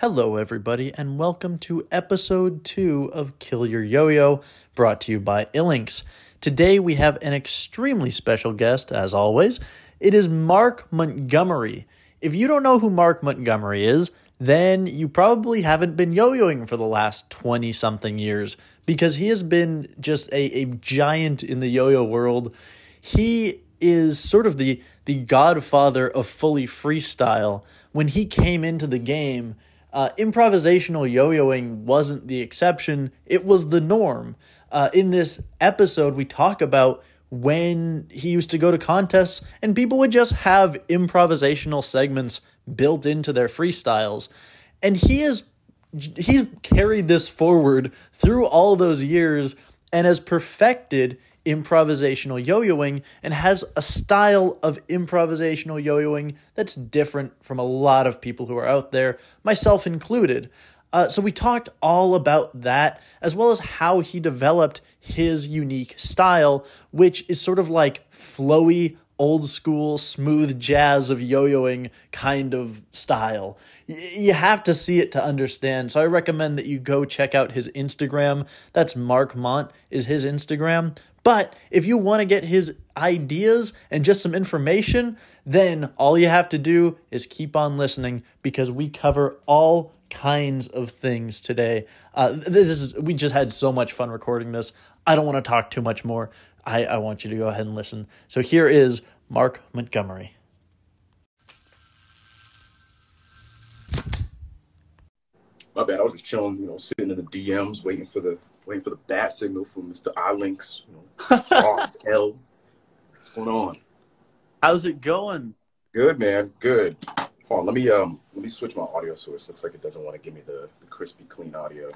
Hello, everybody, and welcome to episode two of Kill Your Yo Yo, brought to you by Ilinks. Today we have an extremely special guest, as always. It is Mark Montgomery. If you don't know who Mark Montgomery is, then you probably haven't been yo yoing for the last 20 something years because he has been just a, a giant in the yo yo world. He is sort of the, the godfather of fully freestyle. When he came into the game, uh, improvisational yo yoing wasn't the exception, it was the norm. Uh, in this episode, we talk about when he used to go to contests and people would just have improvisational segments built into their freestyles. And he has he carried this forward through all those years and has perfected improvisational yo-yoing and has a style of improvisational yo-yoing that's different from a lot of people who are out there, myself included. Uh, so we talked all about that, as well as how he developed his unique style, which is sort of like flowy, old school, smooth jazz of yo yoing kind of style. Y- you have to see it to understand. So I recommend that you go check out his Instagram. That's Markmont, is his Instagram. But if you want to get his ideas and just some information, then all you have to do is keep on listening because we cover all kinds of things today. Uh, this is we just had so much fun recording this. I don't want to talk too much more. I, I want you to go ahead and listen. So here is Mark Montgomery. My bad. I was just chilling, you know, sitting in the DMs, waiting for the waiting for the bat signal from Mr. Ilinks, you know, Ross L. What's going on? How's it going? Good, man. Good. Hold on. Let me um let me switch my audio source. Looks like it doesn't want to give me the, the crispy clean audio.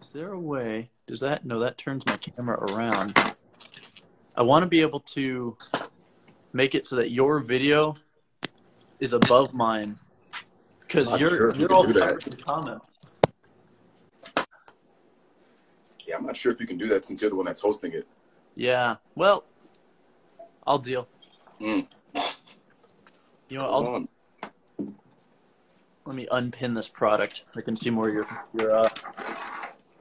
Is there a way? Does that no? That turns my camera around. I want to be able to make it so that your video is above mine because you're sure you you're all do that. in comments. Yeah, I'm not sure if you can do that since you're the one that's hosting it. Yeah. Well, I'll deal. Mm. You know, I'll on. let me unpin this product. I can see more of your your uh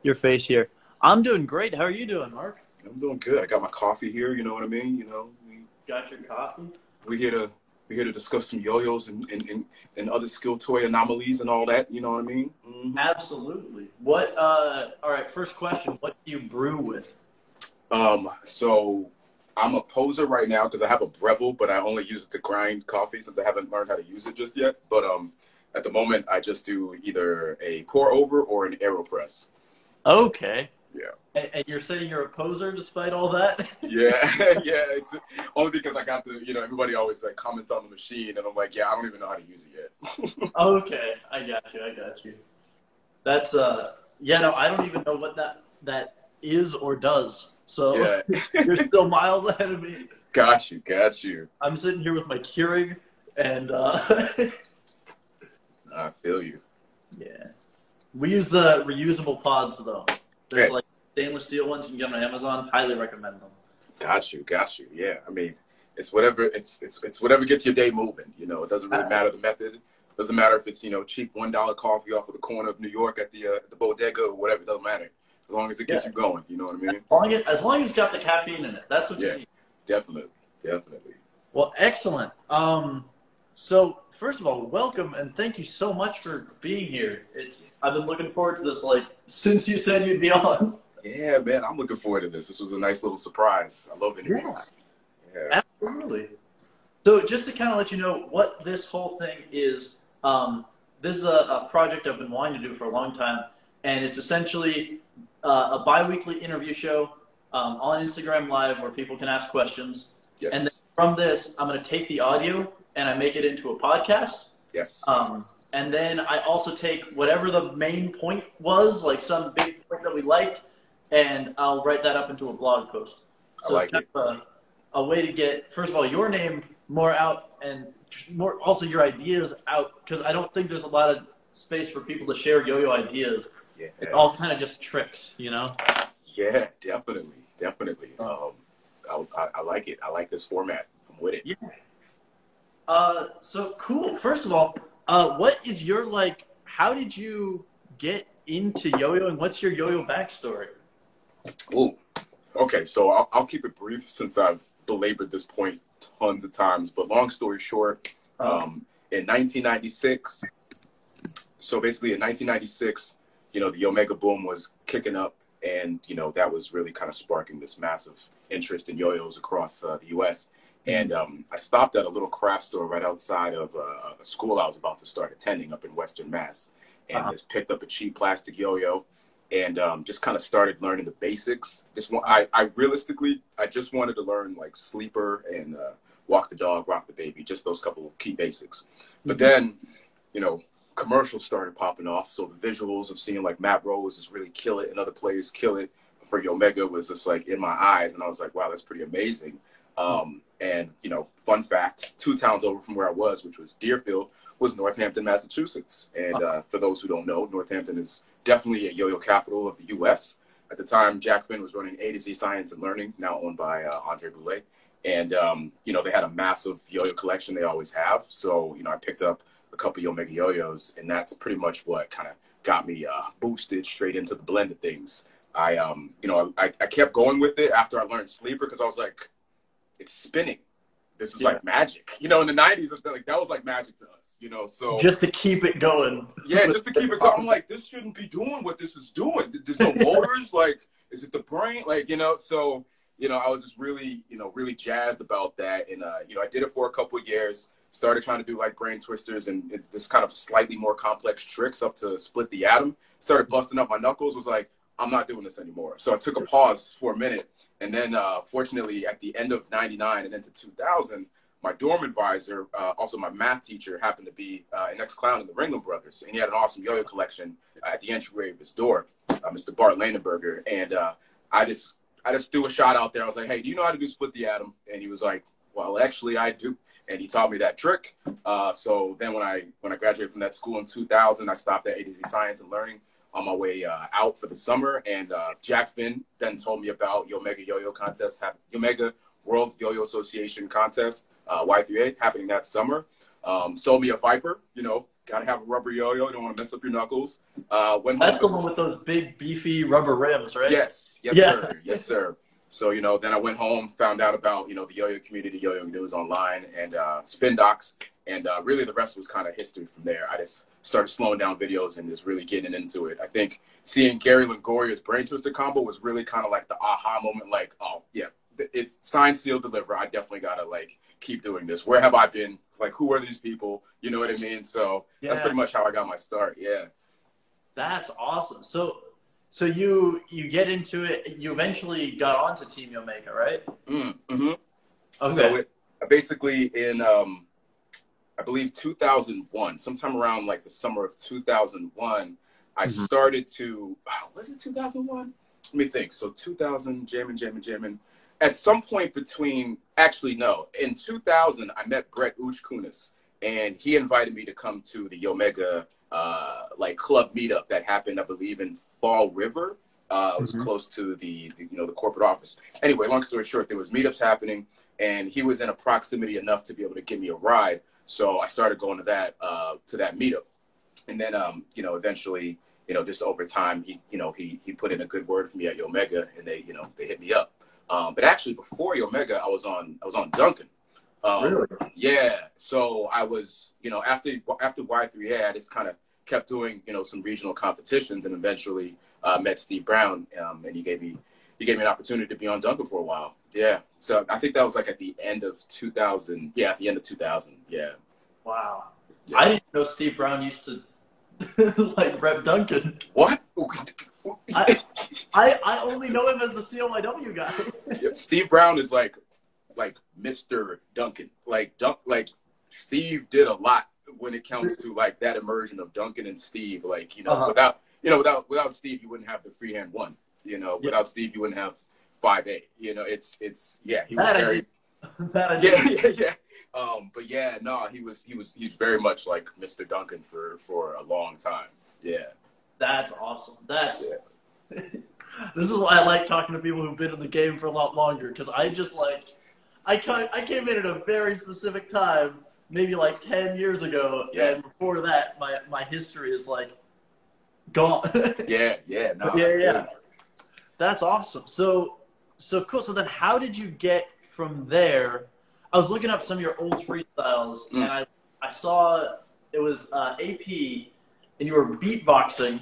your face here. I'm doing great. How are you doing, Mark? I'm doing good. I got my coffee here. You know what I mean? You know, we Got your coffee? we here to we here to discuss some yo-yos and and, and, and other skill toy anomalies and all that. You know what I mean? Mhm. Absolutely. What? Uh. All right. First question. What do you brew with? Um, so I'm a poser right now because I have a Breville, but I only use it to grind coffee since I haven't learned how to use it just yet. But um, at the moment, I just do either a pour over or an Aeropress. Okay. Yeah. And, and you're saying you're a poser despite all that? Yeah, yeah. It's only because I got the, you know, everybody always like comments on the machine, and I'm like, yeah, I don't even know how to use it yet. okay. I got you. I got you. That's uh. Yeah. No. I don't even know what that that is or does. So yeah, you're still miles ahead of me. got you, got you. I'm sitting here with my Keurig, and uh, I feel you. yeah, we use the reusable pods though. There's like stainless steel ones you can get on Amazon. Highly recommend them. Got you, got you. Yeah, I mean, it's whatever. It's it's it's whatever gets your day moving. You know, it doesn't really matter the method. Doesn't matter if it's you know cheap one dollar coffee off of the corner of New York at the uh, the bodega or whatever. It doesn't matter as long as it gets Yeah. you going. You know what I mean? As long as, as long as it's got the caffeine in it, that's what you Yeah. need. Definitely, definitely. Well, excellent. Um, so first of all, welcome and thank you so much for being here. It's I've been looking forward to this like since you said you'd be on. Yeah, man, I'm looking forward to this. This was a nice little surprise. I love interviews. Yeah. Absolutely. So just to kind of let you know what this whole thing is, um, this is a, a project I've been wanting to do for a long time, and it's essentially uh, a bi-weekly interview show um, on Instagram Live where people can ask questions. Yes. And then from this, I'm going to take the audio and I make it into a podcast. yes. Um, and then I also take whatever the main point was, like some big point that we liked, and I'll write that up into a blog post. So like it's kind of a, a way to get, first of all, your name more out and more also your ideas out, because I don't think there's a lot of space for people to share yo-yo ideas. yeah. It's all kind of just tricks, you know? Yeah, definitely, definitely. Um, I, I, I like it. I like this format. I'm with it. Yeah. Uh, so cool. First of all, Uh, what is your like? How did you get into yo-yoing? What's your yo-yo backstory? Ooh, okay. So I'll, I'll keep it brief since I've belabored this point tons of times. But long story short, Uh-huh. um, in 1996, so basically in 1996, you know, the Yomega boom was kicking up, and you know that was really kind of sparking this massive interest in yo-yos across uh, the U.S. And um, I stopped at a little craft store right outside of uh, a school I was about to start attending up in Western Mass, and Uh-huh. just picked up a cheap plastic yo-yo, and um, just kind of started learning the basics. Just I, I realistically, I just wanted to learn like sleeper and uh, walk the dog, rock the baby, just those couple of key basics. But then, you know, commercials started popping off. So the visuals of seeing like Matt Rose is really kill it and other players kill it for Yomega was just like in my eyes. And I was like, wow, that's pretty amazing. Um, and, you know, fun fact, two towns over from where I was, which was Deerfield, was Northampton, Massachusetts. And uh, for those who don't know, Northampton is definitely a yo-yo capital of the U.S. At the time, Jack Finn was running A to Z Science and Learning, now owned by uh, Andre Boulay. And, um, you know, they had a massive yo-yo collection. They always have. So, you know, I picked up a couple of Yomega yo-yos, and that's pretty much what kind of got me uh, boosted straight into the blend of things. I, um, you know, I, I kept going with it after I learned sleeper because I was like, it's spinning. This is Yeah. like magic. You know, in the '90s, like that was like magic to us. You know, so Just to keep it going. yeah, just to keep it going. I'm like, this shouldn't be doing what this is doing. There's no motors. like, is it the brain? Like, you know, so, you know, I was just really, you know, really jazzed about that. And, uh, you know, I did it for a couple of years, started trying to do like brain twisters and it- this kind of slightly more complex tricks up to split the atom. Started busting up my knuckles, was like, I'm not doing this anymore. So I took a pause for a minute. And then, uh, fortunately, at the end of 99 and into 2000, my dorm advisor, uh, also my math teacher, happened to be uh, an ex-clown in the Ringling Brothers, and he had an awesome yo-yo collection uh, at the entryway of his door, uh, Mr. Bart Lanenberger. And uh, I just, I just threw a shot out there. I was like, "Hey, do you know how to do split the atom?" And he was like, "Well, actually, I do." And he taught me that trick. So then, when I when I graduated from that school in 2000, I stopped at A to Z Science and Learning on my way uh, out for the summer. And uh, Jack Finn then told me about Yomega Yo-Yo contest, Yomega World Yo-Yo Association contest, uh, Y3A, happening that summer. Um, sold me a Viper, you know, gotta have a rubber yo-yo, You don't want to mess up your knuckles. Uh, That's the one with those big, beefy rubber rims, right? Yes, yes, Yeah. sir, yes, sir. So you know, then I went home, found out about you know the yo-yo community, yo-yo news online, and uh, spin docs, and uh, really the rest was kind of history from there. I just started slowing down videos and just really getting into it. I think seeing Gary Longoria's brain twister combo was really kind of like the aha moment. Like, oh yeah, it's sign, seal, deliver. I definitely gotta like keep doing this. Where have I been? Like, who are these people? You know what I mean? So that's pretty much how I got my start. Yeah. That's awesome. So, so you you get into it. You eventually got onto Team Yomega, right? Mm, hmm Okay. So it, basically in um, I believe 2001, sometime around like the summer of 2001, I Mhm. started to was it 2001? Let me think. So 2000, jamming, jamming, jamming. At some point between, actually no, in 2000, I met Brett Uchkunis, and he invited me to come to the Yomega uh, like club meetup that happened, I believe, in Fall River. Uh, it was Mhm. close to the, the you know the corporate office. Anyway, long story short, there was meetups happening, and he was in a proximity enough to be able to give me a ride. So I started going to that uh, to that meetup, and then um, you know eventually you know just over time he you know he he put in a good word for me at Yomega, and they you know they hit me up. Um, but actually before Yomega, I was on I was on Duncan. Um, Really? Yeah. So I was you know after after Y3A, I just kind of kept doing you know some regional competitions, and eventually uh, met Steve Brown, um, and he gave me he gave me an opportunity to be on Duncan for a while. Yeah. So I think that was like at the end of 2000. Yeah, at the end of 2000. Yeah. Wow. yeah. I didn't know Steve Brown used to like rep Duncan. what? I, I I only know him as the COIW guy. Yeah, Steve Brown is like like Mr. Duncan. Like Dunk like Steve did a lot when it comes to like that immersion of Duncan and Steve. Like, you know, Uh-huh. without you know, without without Steve you wouldn't have the freehand one. You know, Yeah. without Steve you wouldn't have five A. You know, it's it's yeah, he was That very yeah, yeah, yeah. Um, but yeah, no, he was he was he's very much like Mr. Duncan for for a long time. Yeah. That's awesome. That's Yeah. this is why I like talking to people who've been in the game for a lot longer because I just like I I came in at a very specific time maybe like ten years ago, Yeah. and before that, my my history is like gone. Yeah, yeah, no, Yeah, yeah. That's awesome. So, so cool. So then, how did you get from there? I was looking up some of your old freestyles, Mm. and I I saw it was uh, AP, and you were beatboxing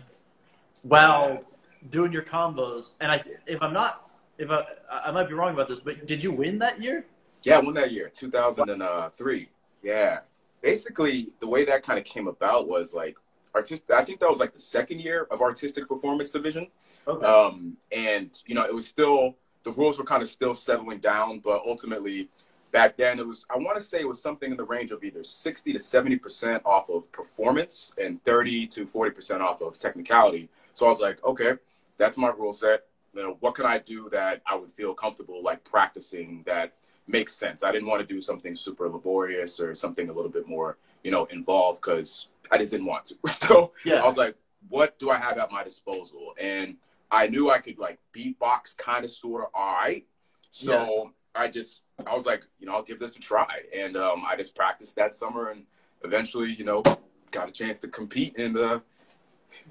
while doing your combos. And I, if I'm not, if I, I might be wrong about this, but did you win that year? Yeah, I won that year, 2003. Yeah. Basically, the way that kind of came about was like artistic. I think that was like the second year of artistic performance division. Okay. Um, and, you know, it was still, the rules were kind of still settling down, but ultimately back then it was, I want to say it was something in the range of either 60 to 70% off of performance and 30 to 40% off of technicality. So I was like, okay, that's my rule set. You know, what can I do that I would feel comfortable like practicing that makes sense? I didn't want to do something super laborious or something a little bit more, you know, involved because I just didn't want to. So yeah. I was like, what do I have at my disposal? And I knew I could like beatbox kind of sort of all right. So I just, I was like, you know, I'll give this a try. And um, I just practiced that summer and eventually, you know, got a chance to compete and uh,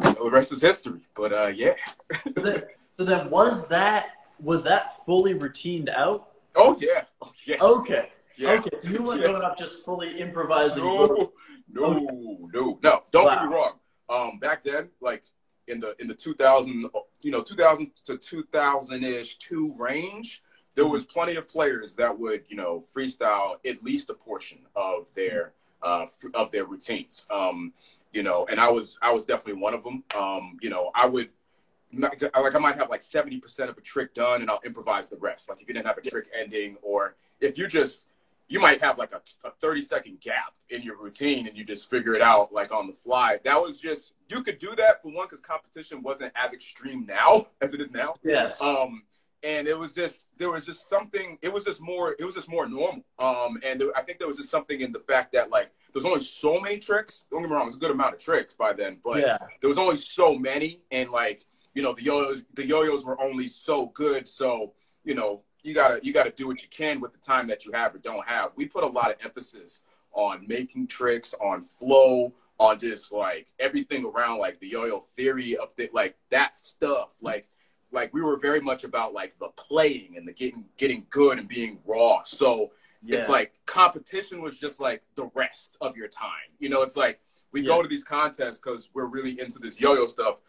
you know, the rest is history. But uh, yeah. so, then, so then, was that was that fully routined out? Oh, yeah. Oh, yeah. Okay. Yeah. Okay. So you weren't Yeah. going up just fully improvising. No, no, no, no. Don't get me wrong. Um, back then, like in the in the 2000, you know, 2000 to 2000 ish two range, there was plenty of players that would, you know, freestyle at least a portion of their uh, of their routines. Um, you know, and I was I was definitely one of them. Um, you know, I would like I might have like 70% of a trick done and I'll improvise the rest. Like if you didn't have a trick ending or if you just you might have like a, a 30 second gap in your routine and you just figure it out like on the fly. That was just you could do that for one because competition wasn't as extreme now as it is now. Yes. Um, and it was just there was just something. It was just more. It was just more normal. Um, and there, I think there was just something in the fact that like there's only so many tricks. Don't get me wrong, there's a good amount of tricks by then, but yeah. there was only so many, and like you know the yo-yos, the yo-yos were only so good. So you know you gotta you gotta do what you can with the time that you have or don't have. We put a lot of emphasis on making tricks, on flow, on just like everything around like the yo-yo theory of the, like that stuff. Like like we were very much about like the playing and the getting getting good and being raw. So Yeah. it's like competition was just like the rest of your time. You know, it's like we Yeah. go to these contests because we're really into this yo-yo stuff,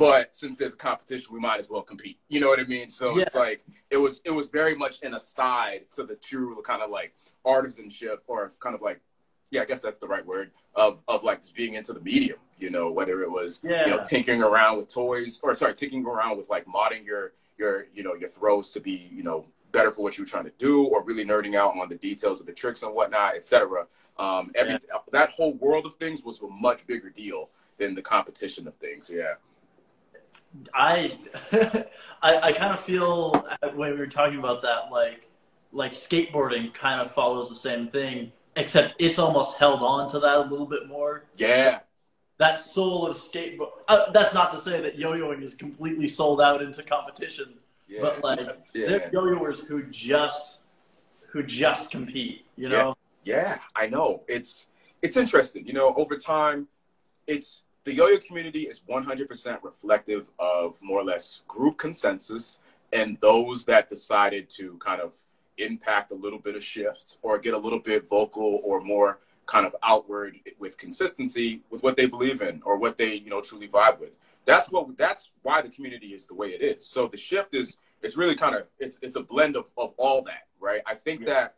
but since there's a competition, we might as well compete. You know what I mean? So it's like it was it was very much an aside to the true kind of like artisanship or kind of like yeah, I guess that's the right word of of like just being into the medium. You know, whether it was Yeah. you know tinkering around with toys or sorry, tinkering around with like modding your your you know your throws to be you know better for what you were trying to do, or really nerding out on the details of the tricks and whatnot, etc. Um, every that whole world of things was a much bigger deal than the competition of things. Yeah. I, I, I kind of feel when we were talking about that, like, like skateboarding kind of follows the same thing, except it's almost held on to that a little bit more. Yeah. That soul of skateboard. Uh, that's not to say that yo-yoing is completely sold out into competition, Yeah. but like yeah. there are yo-yoers who just, who just compete. You know? Yeah, I know. It's it's interesting. You know, over time, it's the yo-yo community is 100% reflective of more or less group consensus and those that decided to kind of impact a little bit of shift or get a little bit vocal or more kind of outward with consistency with what they believe in or what they, you know, truly vibe with. That's what that's why the community is the way it is. So the shift is it's really kind of it's it's a blend of, of all that, right? I think Yeah. that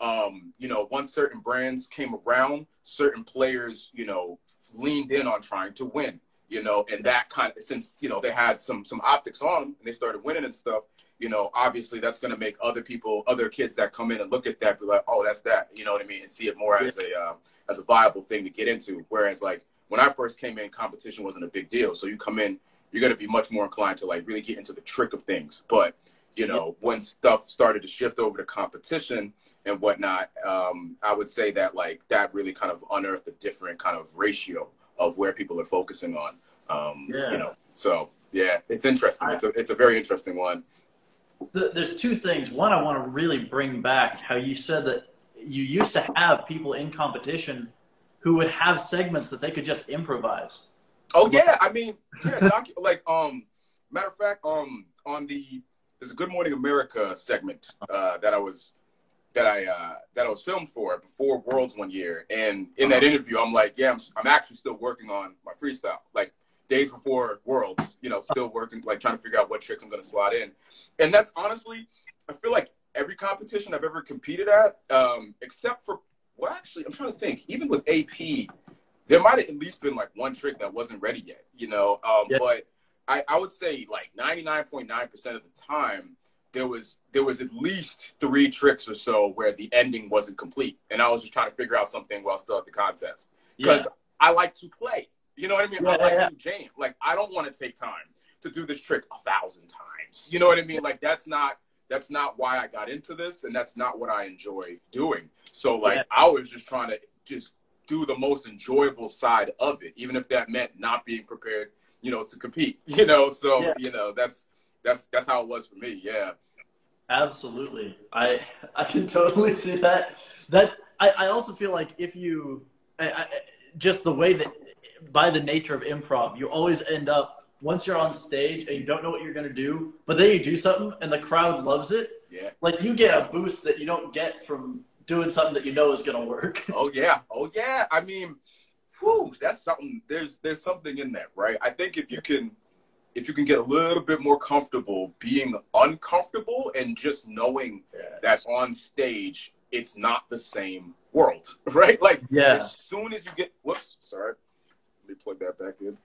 um, you know, once certain brands came around, certain players, you know, leaned in on trying to win, you know, and that kind of since you know they had some some optics on them and they started winning and stuff, you know, obviously that's going to make other people, other kids that come in and look at that, be like, oh, that's that, you know what I mean, and see it more as a uh, as a viable thing to get into. Whereas like when I first came in, competition wasn't a big deal, so you come in, you're going to be much more inclined to like really get into the trick of things, but you know, when stuff started to shift over to competition and whatnot, um, I would say that like that really kind of unearthed a different kind of ratio of where people are focusing on. Um, Yeah. You know, so yeah, it's interesting. It's a it's a very interesting one. Th- there's two things. One, I want to really bring back how you said that you used to have people in competition who would have segments that they could just improvise. Oh yeah, I mean, yeah, docu- like um, matter of fact, um, on the there's a Good Morning America segment uh, that I was that I uh, that I was filmed for before Worlds one year, and in that interview, I'm like, yeah, I'm, I'm actually still working on my freestyle, like days before Worlds, you know, still working, like trying to figure out what tricks I'm gonna slot in, and that's honestly, I feel like every competition I've ever competed at, um, except for well, actually, I'm trying to think, even with AP, there might have at least been like one trick that wasn't ready yet, you know, um, Yeah. but I, I would say like 99.9% of the time there was there was at least three tricks or so where the ending wasn't complete. And i was just trying to figure out something while still at the contest. Because i like to play. You know what i mean? I like yeah. to jam. Like i don't want to take time to do this trick a thousand times. You know what i mean? Like that's not that's not why i got into this and that's not what i enjoy doing. So like Yeah. i was just trying to just do the most enjoyable side of it even if that meant not being prepared you know to compete you know so Yeah. you know that's that's that's how it was for me yeah Absolutely. I I can totally see that. That I, I also feel like if you I, I, just the way that by the nature of improv, you always end up once you're on stage and you don't know what you're gonna do, but then you do something and the crowd loves it. yeah Like you get a boost that you don't get from doing something that you know is gonna work. Oh yeah, oh yeah. I mean, whew, that's something. There's there's something in that, right? I think if you can, if you can get a little bit more comfortable being uncomfortable and just knowing that on stage it's not the same world, right? Like Yeah. as soon as you get, whoops, sorry, let me plug that back in.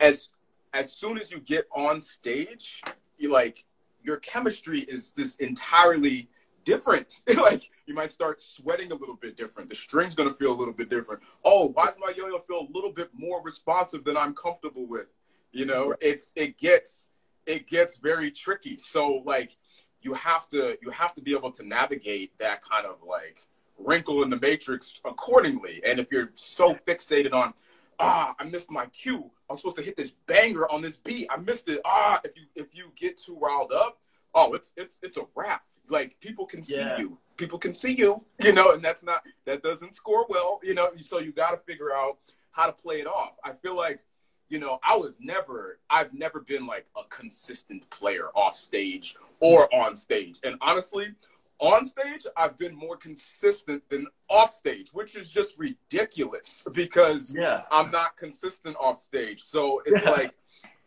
As as soon as you get on stage, you like your chemistry is this entirely different. like you might start sweating a little bit different. The string's gonna feel a little bit different. Oh, why does my yo-yo feel a little bit more responsive than I'm comfortable with? You know, it's it gets it gets very tricky. So like you have to you have to be able to navigate that kind of like wrinkle in the matrix accordingly. And if you're so fixated on ah, I missed my cue. I'm supposed to hit this banger on this beat. I missed it. Ah, if you if you get too riled up, oh, it's it's it's a wrap. Like people can see Yeah. you. People can see you, you know, and that's not that doesn't score well, you know. So you got to figure out how to play it off. I feel like, you know, I was never, I've never been like a consistent player off stage or on stage, and honestly, on stage, I've been more consistent than off stage, which is just ridiculous because Yeah. I'm not consistent off stage. So it's like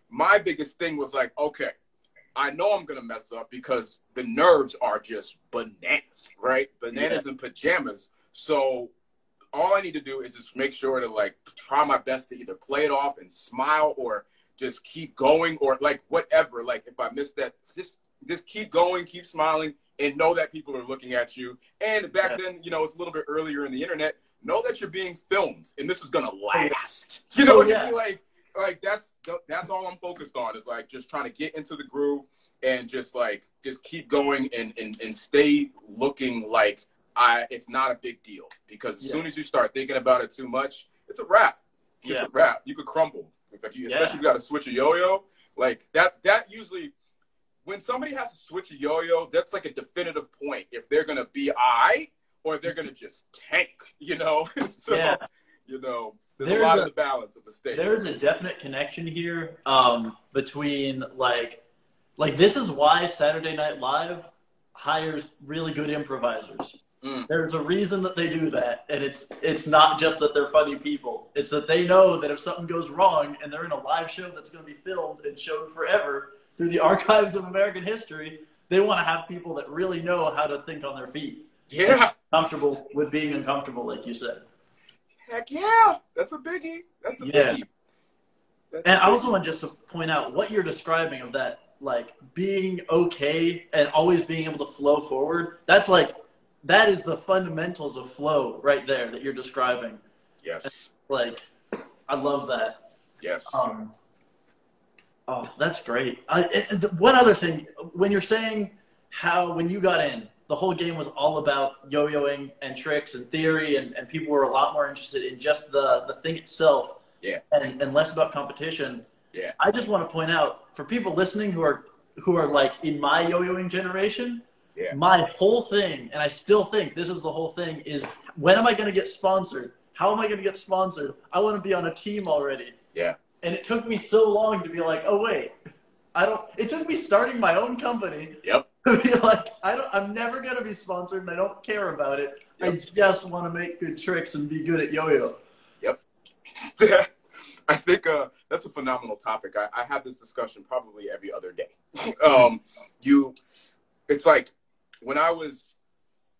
my biggest thing was like, okay, I know I'm gonna mess up because the nerves are just bananas, right? Bananas in pajamas. So all I need to do is just make sure to like try my best to either play it off and smile or just keep going or like whatever. Like if I miss that, just just keep going, keep smiling, and know that people are looking at you. And back Yeah. then, you know, it's a little bit earlier in the internet. Know that you're being filmed, and this is gonna last. Oh, you know Oh, yeah. Like, like that's that's all I'm focused on is like just trying to get into the groove and just like just keep going and and, and stay looking like I it's not a big deal because as Yeah. soon as you start thinking about it too much, it's a wrap. It's Yeah. a wrap. You could crumble. In fact, you, especially Yeah. if you got to switch a yo-yo. Like that. That usually, when somebody has to switch a yo-yo, that's like a definitive point if they're gonna be I or if they're gonna just tank. You know. so Yeah. you know, there's, There's a lot a- of the balance of the. There's a definite connection here um, between like like this is why Saturday Night Live hires really good improvisers. Mm. There's a reason that they do that, and it's it's not just that they're funny people. It's that they know that if something goes wrong and they're in a live show that's going to be filmed and shown forever through the archives of American history, they want to have people that really know how to think on their feet, yeah. comfortable with being uncomfortable, like you said. Heck yeah. That's a biggie. That's a Yeah. biggie. That's And a I biggie. also want just to point out what you're describing of that, like being okay and always being able to flow forward. That's like that is the fundamentals of flow right there that you're describing. Yes. Like, I love that. Yes. Um, oh, that's great. I, one other thing, when you're saying how when you got in, the whole game was all about yo-yoing and tricks and theory, and, and people were a lot more interested in just the the thing itself, Yeah. and, and less about competition. Yeah. I just want to point out for people listening who are who are like in my yo-yoing generation, Yeah. My whole thing, and I still think this is the whole thing, is when am I going to get sponsored? How am I going to get sponsored? I want to be on a team already. Yeah. And it took me so long to be like, oh wait, I don't. It took me starting my own company Yep. To be like, I don't. I'm never going to be sponsored, and I don't care about it. I just want to make good tricks and be good at yo-yo. Yep. I think uh, that's a phenomenal topic. I, I have this discussion probably every other day. um, you, it's like when I was,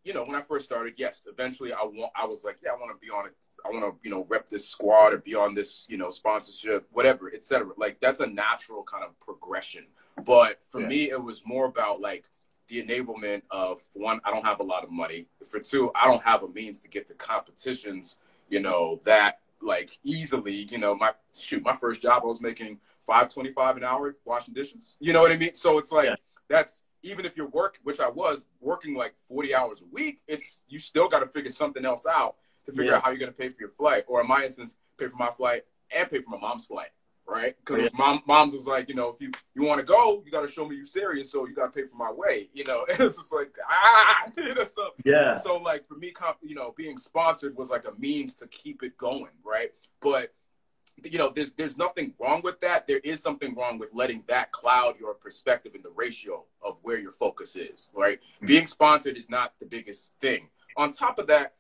you know, when I first started. Yes, eventually I want. I was like, yeah, I want to be on it. I want to, you know, rep this squad or be on this, you know, sponsorship, whatever, etc. Like that's a natural kind of progression. But for Yeah. me, it was more about like the enablement of one. I don't have a lot of money. For two, I don't have a means to get to competitions. You know that like easily, you know, my shoot, my first job I was making five twenty five an hour washing dishes. You know what I mean? So it's like Yeah. that's even if you're work, which I was working like forty hours a week, it's you still got to figure something else out to figure Yeah. out how you're gonna pay for your flight, or in my instance, pay for my flight and pay for my mom's flight, right? Because Yeah. mom, mom's was like, you know, if you you want to go, you got to show me you're serious, so you got to pay for my way, you know. And it's just like ah, you know, so Yeah. so like for me, comp, you know, being sponsored was like a means to keep it going, right? But you know, there's there's nothing wrong with that. There is something wrong with letting that cloud your perspective in the ratio of where your focus is, right? Being sponsored is not the biggest thing. On top of that,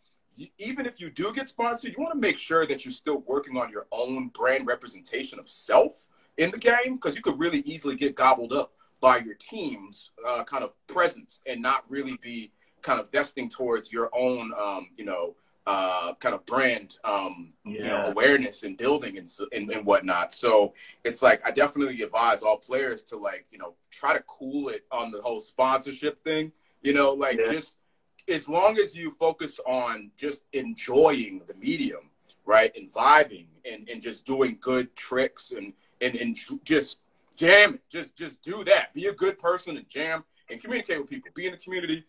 even if you do get sponsored, you want to make sure that you're still working on your own brand representation of self in the game because you could really easily get gobbled up by your team's uh, kind of presence and not really be kind of vesting towards your own, um, you know, uh, kind of brand, um, you know, awareness and building and, and and whatnot. So it's like I definitely advise all players to like, you know, try to cool it on the whole sponsorship thing. You know, like Yeah. just as long as you focus on just enjoying the medium, right, and vibing and, and just doing good tricks and and and just jam it. Just just do that. Be a good person and jam and communicate with people. Be in the community.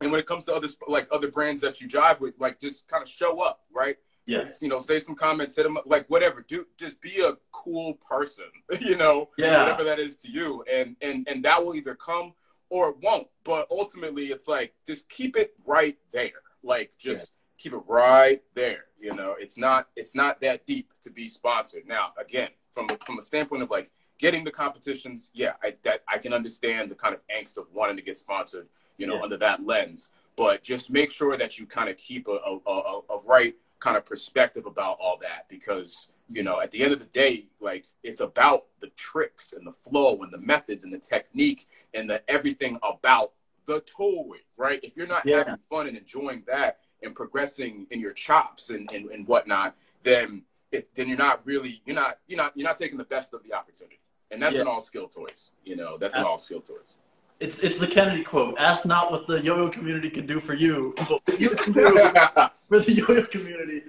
And when it comes to other like other brands that you jive with, like just kind of show up, right? Yes. You know, say some comments, hit them up, like whatever. Do just be a cool person, you know, Yeah. whatever that is to you, and and and that will either come or it won't. But ultimately, it's like just keep it right there. Like just keep it right there. You know, it's not it's not that deep to be sponsored. Now, again, from a, from a standpoint of like getting the competitions, yeah, I that I can understand the kind of angst of wanting to get sponsored. You know, Yeah. under that lens. But just make sure that you kind of keep a, a, a, a right kind of perspective about all that because you know at the end of the day like it's about the tricks and the flow and the methods and the technique and the everything about the toy right if you're not Yeah. having fun and enjoying that and progressing in your chops and, and, and whatnot then it, then you're not really you're not you're not you're not taking the best of the opportunity and that's Yeah. in all skill toys you know that's an all skill toys It's it's the Kennedy quote. Ask not what the yo-yo community can do for you, but what you can do for the yo-yo community.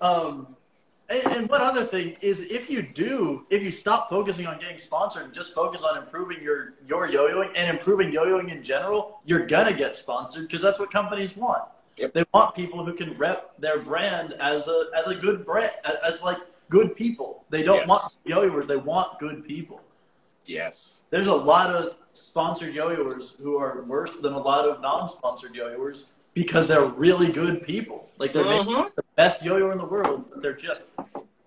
Um, and, and one other thing is, if you do, if you stop focusing on getting sponsored and just focus on improving your your yo-yoing and improving yo-yoing in general, you're gonna get sponsored because that's what companies want. Yep. They want people who can rep their brand as a as a good brand, as, like good people. They don't Yes. want yo-yoers; they want good people. yes There's a lot of sponsored yo-yoers who are worse than a lot of non-sponsored yo-yoers because they're really good people. Like they're making Mhm. the best yo-yo in the world, but they're just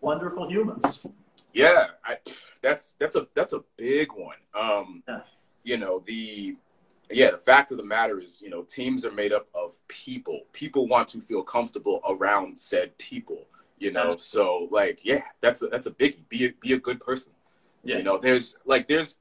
wonderful humans. Yeah, I, that's that's a that's a big one. Um, Yeah. You know the yeah the fact of the matter is you know teams are made up of people. People want to feel comfortable around said people. You know, That's- so like yeah, that's a that's a biggie. Be a, be a good person. Yeah. You know, there's like there's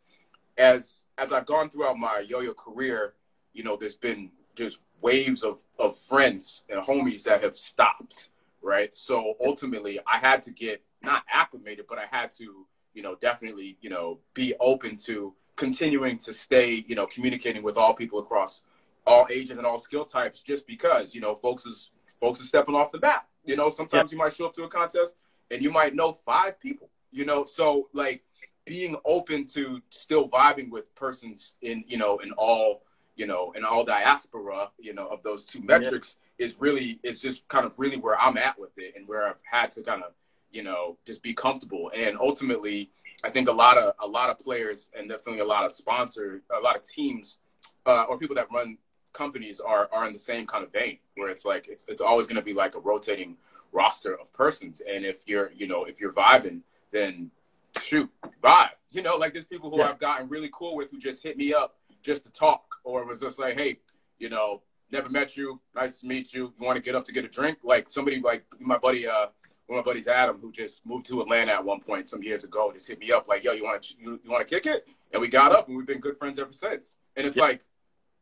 as as I've gone throughout my yo-yo career, you know, there's been just waves of of friends and homies that have stopped, right? So ultimately, I had to get not acclimated, but I had to, you know, definitely, you know, be open to continuing to stay, you know, communicating with all people across all ages and all skill types, just because, you know, folks is folks are stepping off the bat. You know, sometimes you might show up to a contest and you might know five people. You know, so like being open to still vibing with persons in you know in all you know and all diaspora you know of those two metrics is really is just kind of really where I'm at with it and where I've had to kind of you know just be comfortable. And ultimately I think a lot of a lot of players and definitely a lot of sponsor a lot of teams uh, or people that run companies are are in the same kind of vein where it's like it's it's always going to be like a rotating roster of persons. And if you're you know if you're vibing then shoot vibe. You know like there's people who yeah. i've gotten really cool with who just hit me up just to talk or was just like hey you know never met you nice to meet you you want to get up to get a drink like somebody like my buddy uh one of my buddies adam who just moved to atlanta at one point some years ago just hit me up like yo you want to you, you want to kick it and we got up and we've been good friends ever since and it's like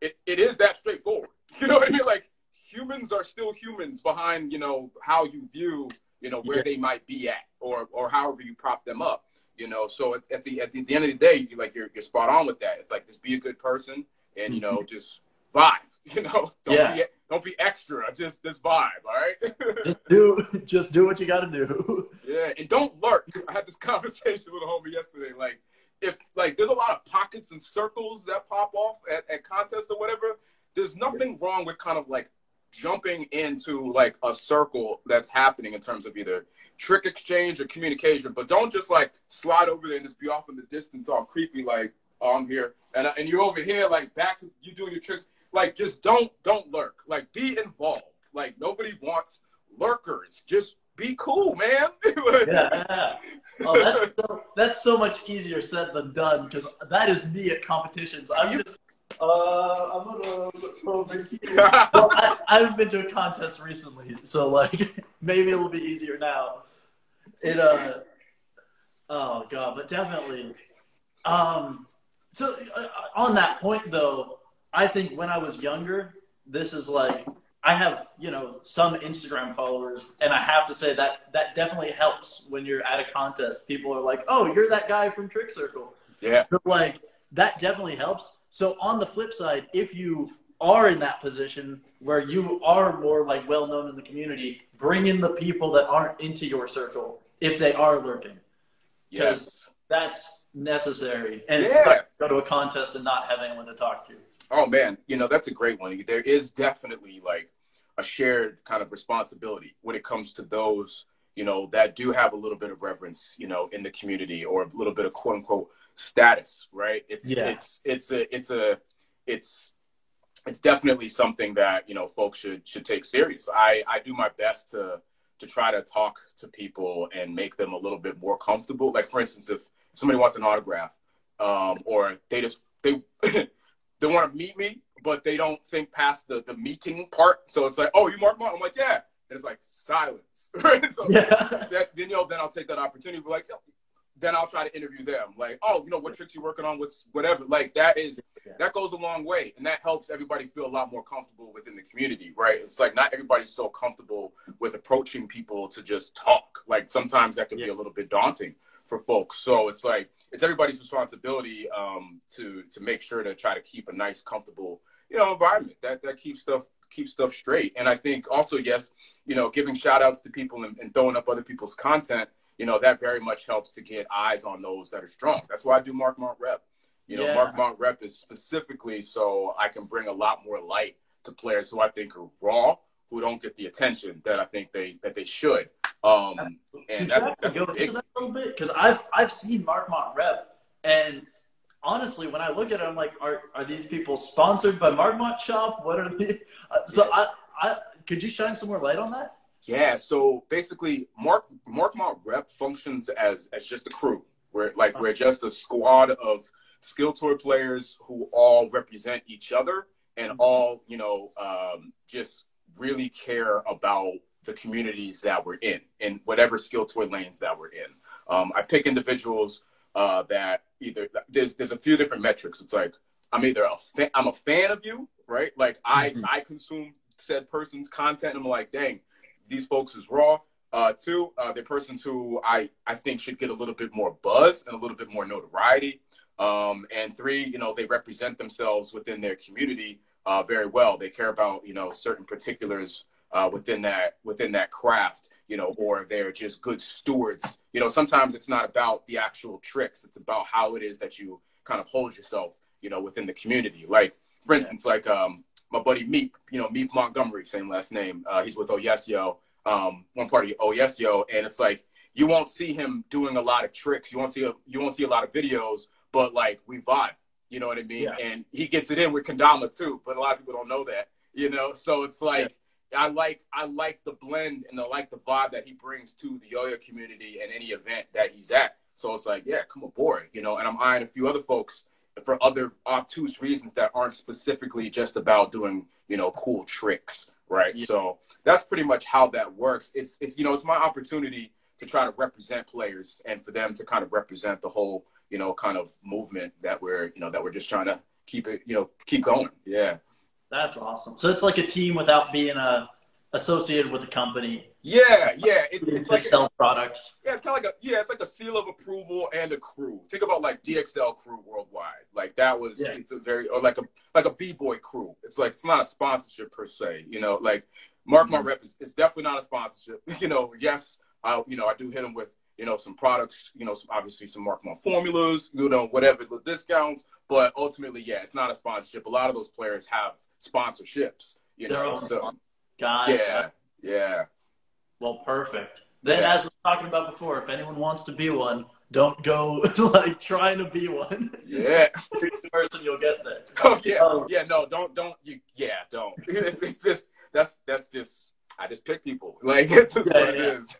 it, it is that straightforward. You know what I mean? Like humans are still humans behind, you know, how you view, you know, where yeah. they might be at or or however you prop them up. You know, so at, at the at the, the, end of the day, you like you're you're spot on with that. It's like just be a good person and you know, mm-hmm. just vibe. You know, don't yeah. be don't be extra. Just just vibe, all right? just do just do what you gotta do. Yeah, and don't lurk. I had this conversation with a homie yesterday. Like if like there's a lot of pockets and circles that pop off at, at contests or whatever, there's nothing wrong with kind of like jumping into like a circle that's happening in terms of either trick exchange or communication. But don't just like slide over there and just be off in the distance all creepy like oh, I'm here and uh, and you're over here like back to you doing your tricks. Like just don't don't lurk. Like be involved. Like nobody wants lurkers. Just be cool, man. yeah. Oh, that's so, that's so much easier said than done because that is me at competitions. I'm just, uh, I'm gonna throw well, I, I haven't been to a contest recently, so like maybe it'll be easier now. It uh, oh god, but definitely. Um, so uh, on that point though, I think when I was younger, this is like I have, you know, some Instagram followers, and I have to say that that definitely helps when you're at a contest. People are like, "Oh, you're that guy from Trick Circle." Yeah. So like that definitely helps. So on the flip side, if you are in that position where you are more like well known in the community, bring in the people that aren't into your circle if they are lurking. Yes. That's necessary. And yeah. it's go to a contest and not have anyone to talk to. Oh man, you know that's a great one. There is definitely like a shared kind of responsibility when it comes to those you know that do have a little bit of reverence, you know, in the community or a little bit of quote unquote status, right? It's yeah. it's it's a it's a it's it's definitely something that you know folks should should take serious. I I do my best to to try to talk to people and make them a little bit more comfortable. Like for instance, if somebody wants an autograph, um, or they just they they want to meet me, but they don't think past the the meeting part. So it's like, oh, you Mark Mark? I'm like, yeah. It's like silence. so yeah. that, then you know, then I'll take that opportunity. But like, then I'll try to interview them. Like, oh, you know, what tricks you working on? What's whatever. Like that is yeah. that goes a long way, and that helps everybody feel a lot more comfortable within the community, right? It's like not everybody's so comfortable with approaching people to just talk. Like sometimes that can yeah. be a little bit daunting for folks. So it's like it's everybody's responsibility um, to to make sure to try to keep a nice, comfortable, you know, environment that that keeps stuff keeps stuff straight. And I think also, yes, you know, giving shout outs to people and, and throwing up other people's content, you know, that very much helps to get eyes on those that are strong. That's why I do Markmont Rep. You know, yeah. Markmont Rep is specifically so I can bring a lot more light to players who I think are raw, who don't get the attention that I think they that they should. Um, and that's, that's go big... that a little bit because I've I've seen Markmont rep, and honestly, when I look at it, I'm like, are are these people sponsored by Markmont Shop? What are they? Uh, so yeah. I, I could you shine some more light on that? Yeah. So basically, Mark Markmont Rep functions as as just a crew. We're like we're just a squad of skill toy players who all represent each other and mm-hmm. all you know um, just really care about the communities that we're in, in whatever skill toy lanes that we're in. Um, I pick individuals uh, that either there's there's a few different metrics. It's like I'm either a fa- I'm a fan of you, right? Like I mm-hmm. I consume said person's content. And I'm like, dang, these folks is raw. Uh, two, uh, they're persons who I I think should get a little bit more buzz and a little bit more notoriety. Um, and three, you know, they represent themselves within their community uh, very well. They care about you know certain particulars uh, within that within that craft, you know, or they're just good stewards. You know, sometimes it's not about the actual tricks; it's about how it is that you kind of hold yourself, you know, within the community. Like, for instance, like um, my buddy Meep, you know, Meep Montgomery, same last name. Uh, he's with Oh Yes Yo, um, one party Oh Yes Yo, and it's like you won't see him doing a lot of tricks. You won't see a, you won't see a lot of videos, but like we vibe You know what I mean? Yeah. And he gets it in with kendama too, but a lot of people don't know that. You know, so it's like I like I like the blend and I like the vibe that he brings to the yo-yo community and any event that he's at. So it's like, yeah, come aboard, you know. And I'm eyeing a few other folks for other obtuse reasons that aren't specifically just about doing, you know, cool tricks, right? Yeah. So that's pretty much how that works. It's it's you know, it's my opportunity to try to represent players and for them to kind of represent the whole, you know, kind of movement that we're, you know, that we're just trying to keep it, you know, keep going. Yeah. That's awesome. So it's like a team without being uh, associated with a company Yeah, yeah. It's it's like sell products. Yeah, it's kind of like a yeah, it's like a seal of approval and a crew. Think about like DXL crew worldwide. Like that was Yeah. it's a very or like a like a b boy crew. It's like it's not a sponsorship per se. You know, like Markmont Mhm. rep is it's definitely not a sponsorship. You know, yes, I you know I do hit him with you know some products. You know, some, obviously some Markmont formulas. You know, whatever the discounts. But ultimately, yeah, it's not a sponsorship. A lot of those players have sponsorships. You know, so it. yeah, yeah. Well, perfect. Then, Yeah. as we are talking about before, if anyone wants to be one, don't go like trying to be one. Yeah. The person you'll get there. Oh yeah, Oh. yeah. No, don't, don't. You, yeah, don't. It's, it's just that's that's just. I just pick people. Like it's just Yeah, what yeah. it is.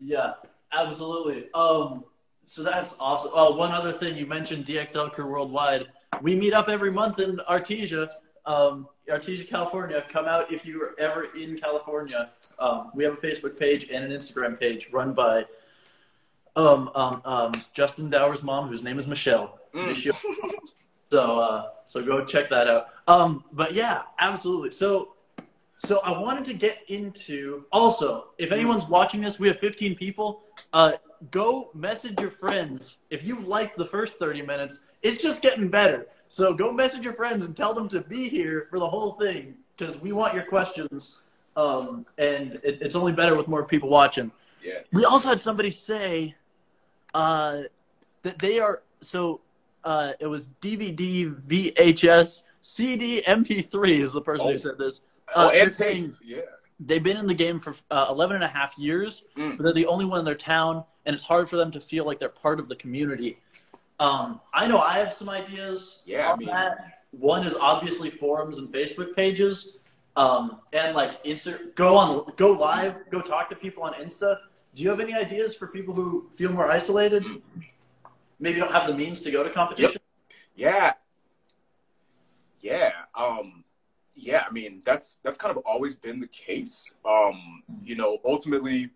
Yeah, absolutely. Um, so that's awesome. Oh, one other thing you mentioned DXL Crew Worldwide. We meet up every month in Artesia, um, Artesia, California. Come out if you are ever in California. Um, we have a Facebook page and an Instagram page run by um, um, um, Justin Dower's mom, whose name is Michelle. Mm. Michelle. So, uh, so go check that out. Um, but yeah, absolutely. So, so I wanted to get into also, if anyone's watching this, we have 15 people. Uh, go message your friends. If you've liked the first 30 minutes, it's just getting better. So go message your friends and tell them to be here for the whole thing because we want your questions. Um, and it, it's only better with more people watching. yeah. We also had somebody say uh, that they are so. Uh, it was DVD, VHS, CD, MP3 is the person Oh. who said this. Oh, Uh, and they're tape. Yeah. They've been in the game for uh, 11 and a half years, Mm. but they're the only one in their town, and it's hard for them to feel like they're part of the community. Um, I know I have some ideas Yeah, I mean- that. One is obviously forums and Facebook pages, um, and like Insta. Go on, go live, go talk to people on Insta. Do you have any ideas for people who feel more isolated? Maybe don't have the means to go to competition. Yeah. Yeah. Um, yeah, I mean that's that's kind of always been the case. Um, you know, ultimately,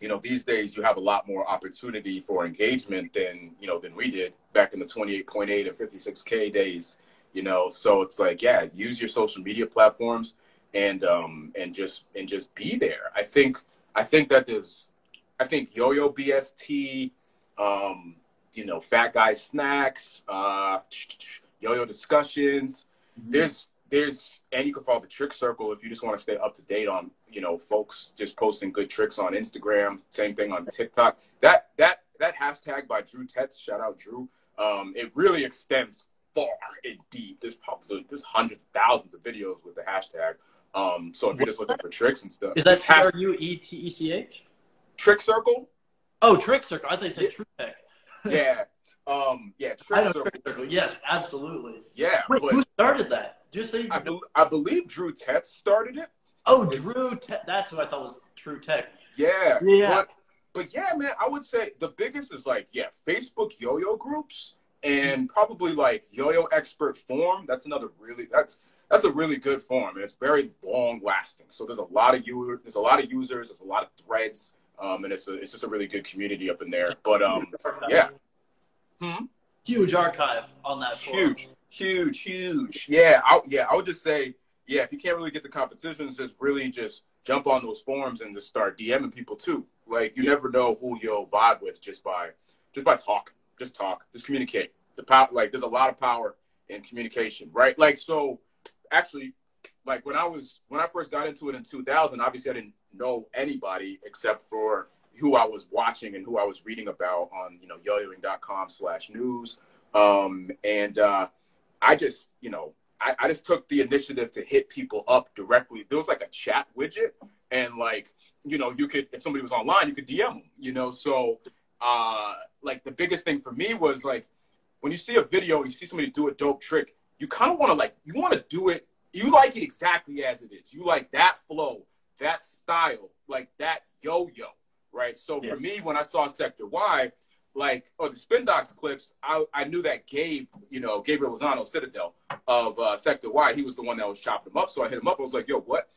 you know, these days you have a lot more opportunity for engagement than you know than we did back in the 28.8 and 56k days. You know, so it's like, yeah, use your social media platforms and um and just and just be there. I think I think that there's I think Yo-Yo BST, um, you know, Fat Guy Snacks, uh, Yo-Yo Discussions. There's there's and you can follow the Trick Circle if you just want to stay up to date on you know folks just posting good tricks on Instagram. Same thing on TikTok. That that that hashtag by Drew Tetz, shout out Drew. Um, it really extends far and deep. There's probably there's hundreds of thousands of videos with the hashtag. Um, so if you're just looking for tricks and stuff, Is that this T R U E T E C H? Trick Circle? Oh, Trick Circle. I thought you said Yeah. True Tech. Yeah. Um, yeah, Trick Circle. Trick Circle. Yes, absolutely. Yeah, Wait, but who started that? Just say. I, bel I believe Drew Tetz started it. oh, Drew. Te- that's who I thought was True Tech. Yeah. Yeah. But, but yeah, man, I would say the biggest is like, yeah, Facebook yo-yo groups and probably like yo-yo expert forum. That's another really that's that's a really good forum and it's very long lasting. So there's a lot of users, there's a lot of users, there's a lot of threads, um, and it's a it's just a really good community up in there. But um, yeah. Hmm? Huge archive on that. forum. huge, huge, huge. Yeah, I, yeah. I would just say, yeah, if you can't really get the competitions, just really just jump on those forums and just start DMing people too. Like you never know who you'll vibe with just by just by talking. Just talk. Just communicate. The power, like there's a lot of power in communication, right? Like so, actually, like when I was when I first got into it in 2000, obviously I didn't know anybody except for who I was watching and who I was reading about on you know yoyoing.com slash news. Um, and uh, I just you know I, I just took the initiative to hit people up directly. There was like a chat widget, and like you know you could if somebody was online, you could DM them. You know, so uh, like the biggest thing for me was like when you see a video, you see somebody do a dope trick, you kind of want to like, you want to do it. You like it exactly as it is. You like that flow, that style, like that yo-yo, right? So yeah. for me, when I saw Sector Y, like or the Spin Docks clips, I, I knew that Gabe, you know, Gabriel Lozano, Citadel of uh, Sector Y, he was the one that was chopping them up. So I hit him up. I was like, yo, what,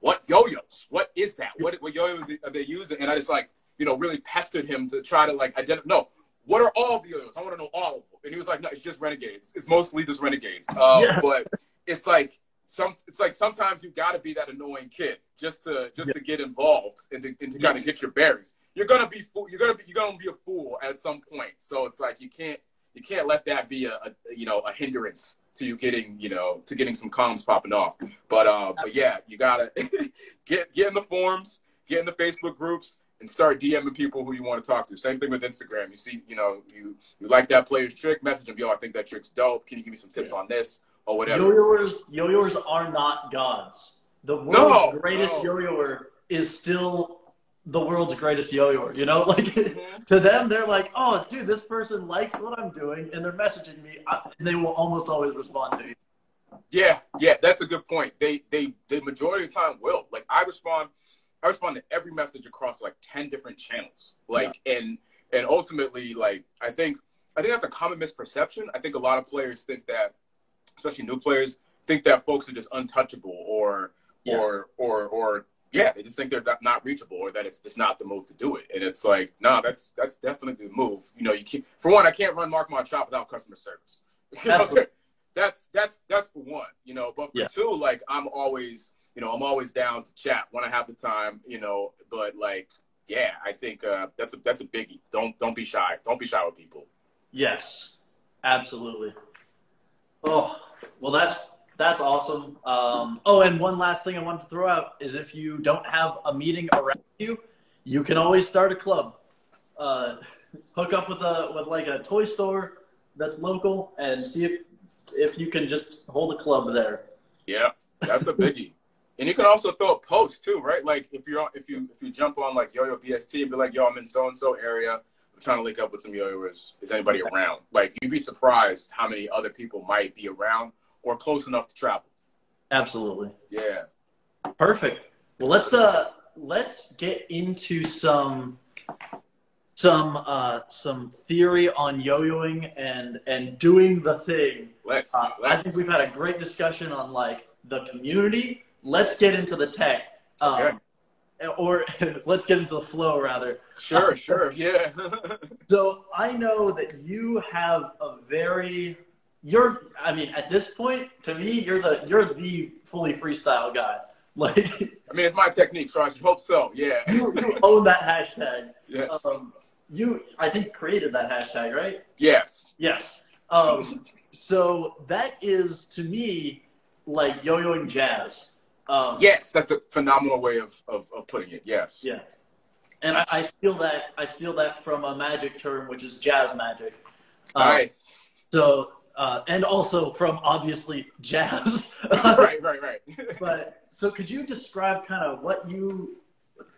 what yo-yos? What is that? What what yo-yos are they using? And I just like, you know, really pestered him to try to like identify. No, what are all the yo-yos? I want to know all of them. And he was like, no, it's just renegades. It's mostly just renegades. Um, yeah. But it's like some it's like sometimes you got to be that annoying kid just to just yeah. to get involved and to, and to kind of get your bearings. You're gonna be fool. you're gonna be you're gonna be a fool at some point. So it's like you can't you can't let that be a, a you know a hindrance to you getting you know to getting some comms popping off. But uh but yeah, you gotta get get in the forums, get in the Facebook groups, and start DMing people who you want to talk to. Same thing with Instagram. You see, you know, you you like that player's trick, message them, yo, I think that trick's dope. Can you give me some tips yeah. on this? or whatever. Yo-yoers, yo-yoers are not gods. The world's no, greatest no. yo-yoer is still the world's greatest yo-yoer. You know, like mm-hmm. to them, they're like, "Oh, dude, this person likes what I'm doing, and they're messaging me." and they will almost always respond to you. Yeah, yeah, that's a good point. They, they, the majority of the time will. Like, I respond, I respond to every message across like ten different channels. Like, yeah. and and ultimately, like, I think, I think that's a common misperception. I think a lot of players think that especially new players, think that folks are just untouchable or yeah. or or or yeah, they just think they're not, not reachable or that it's just not the move to do it. And it's like, no, nah, that's that's definitely the move. You know, you can't for one, I can't run Markmont Shop without customer service. that's, that's that's that's for one, you know. But for yeah. two, like I'm always, you know, I'm always down to chat when I have the time, you know. But like, yeah, I think uh, that's a that's a biggie. Don't don't be shy. Don't be shy with people. Yes, absolutely. Oh, well, that's that's awesome. Um, oh, and one last thing I wanted to throw out is if you don't have a meeting around you, you can always start a club. Uh, hook up with a with like a toy store that's local and see if if you can just hold a club there. Yeah, that's a biggie. and you can also throw a post too, right? Like if you're if you if you jump on like Yo-Yo BST and be like, "Yo, I'm in so and so area I'm trying to link up with some yo-yoers. Is anybody around? Like you'd be surprised how many other people might be around or close enough to travel. Absolutely. Yeah. Perfect. Well, let's uh let's get into some some uh some theory on yo-yoing and and doing the thing. Let's, uh, let's. I think we've had a great discussion on like the community. Let's get into the tech. Um, okay or let's get into the flow rather. Sure, sure, yeah. so I know that you have a very you're I mean at this point to me you're the you're the fully freestyle guy. Like I mean it's my technique, so I should hope so. Yeah. you, you own that hashtag. Yes. Um, you I think created that hashtag, right? Yes. Yes. Um, so that is to me like yo-yoing jazz. Um, yes, that's a phenomenal way of, of, of putting it. Yes. Yeah. And I, I, steal that I steal that from a magic term, which is jazz magic. Um, nice. So uh, and also from obviously jazz. right, right, right. but so could you describe kind of what you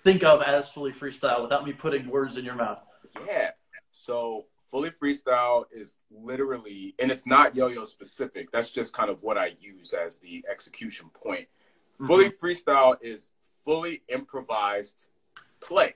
think of as fully freestyle without me putting words in your mouth? Yeah. So fully freestyle is literally, and it's not yo-yo specific. That's just kind of what I use as the execution point Mm-hmm. Fully freestyle is fully improvised play.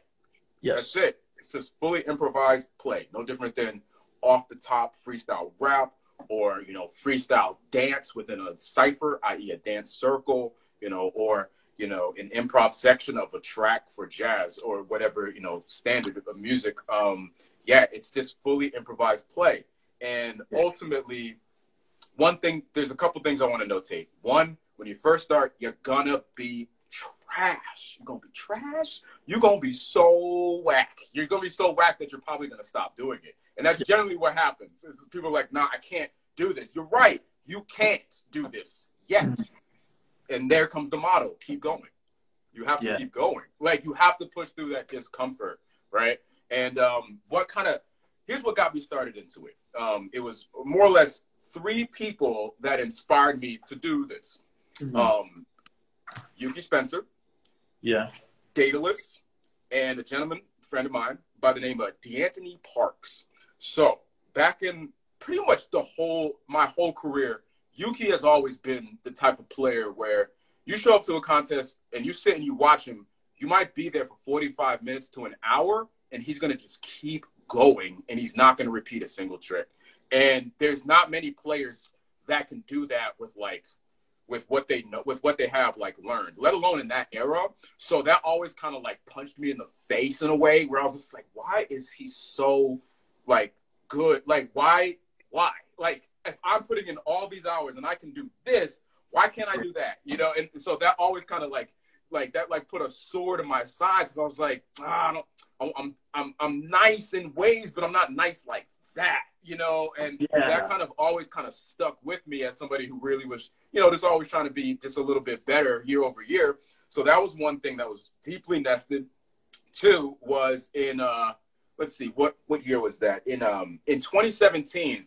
Yes. That's it. It's just fully improvised play. No different than off the top freestyle rap or, you know, freestyle dance within a cipher, i.e. a dance circle, you know, or, you know, an improv section of a track for jazz or whatever, you know, standard of music. Um, yeah, it's just fully improvised play. And ultimately, one thing, there's a couple things I want to notate. One, when you first start, you're gonna be trash. You're gonna be trash. You're gonna be so whack. You're gonna be so whack that you're probably gonna stop doing it. And that's generally what happens. Is people are like, nah, I can't do this. You're right. You can't do this yet. And there comes the motto: keep going. You have to yeah. keep going. Like you have to push through that discomfort, right? And um, what kind of here's what got me started into it. Um, it was more or less three people that inspired me to do this. Mm-hmm. Um, Yuki Spencer. Yeah. Daedalus, and a gentleman, friend of mine, by the name of D'Anthony Parks. So back in pretty much the whole my whole career, Yuki has always been the type of player where you show up to a contest and you sit and you watch him. You might be there for 45 minutes to an hour, and he's going to just keep going, and he's not going to repeat a single trick. And there's not many players that can do that with like with what they know with what they have like learned let alone in that era. So that always kind of like punched me in the face in a way where i was just like why is he so like good? Like why why? Like if i'm putting in all these hours and i can do this why can't i do that? You know and so that always kind of like like that like put a sword in my side because i was like ah, i don't I'm, I'm i'm nice in ways but i'm not nice like that you know, and yeah. that kind of always kind of stuck with me as somebody who really was, you know, just always trying to be just a little bit better year over year. So that was one thing that was deeply nested. Two was in uh let's see, what what year was that? In um in 2017,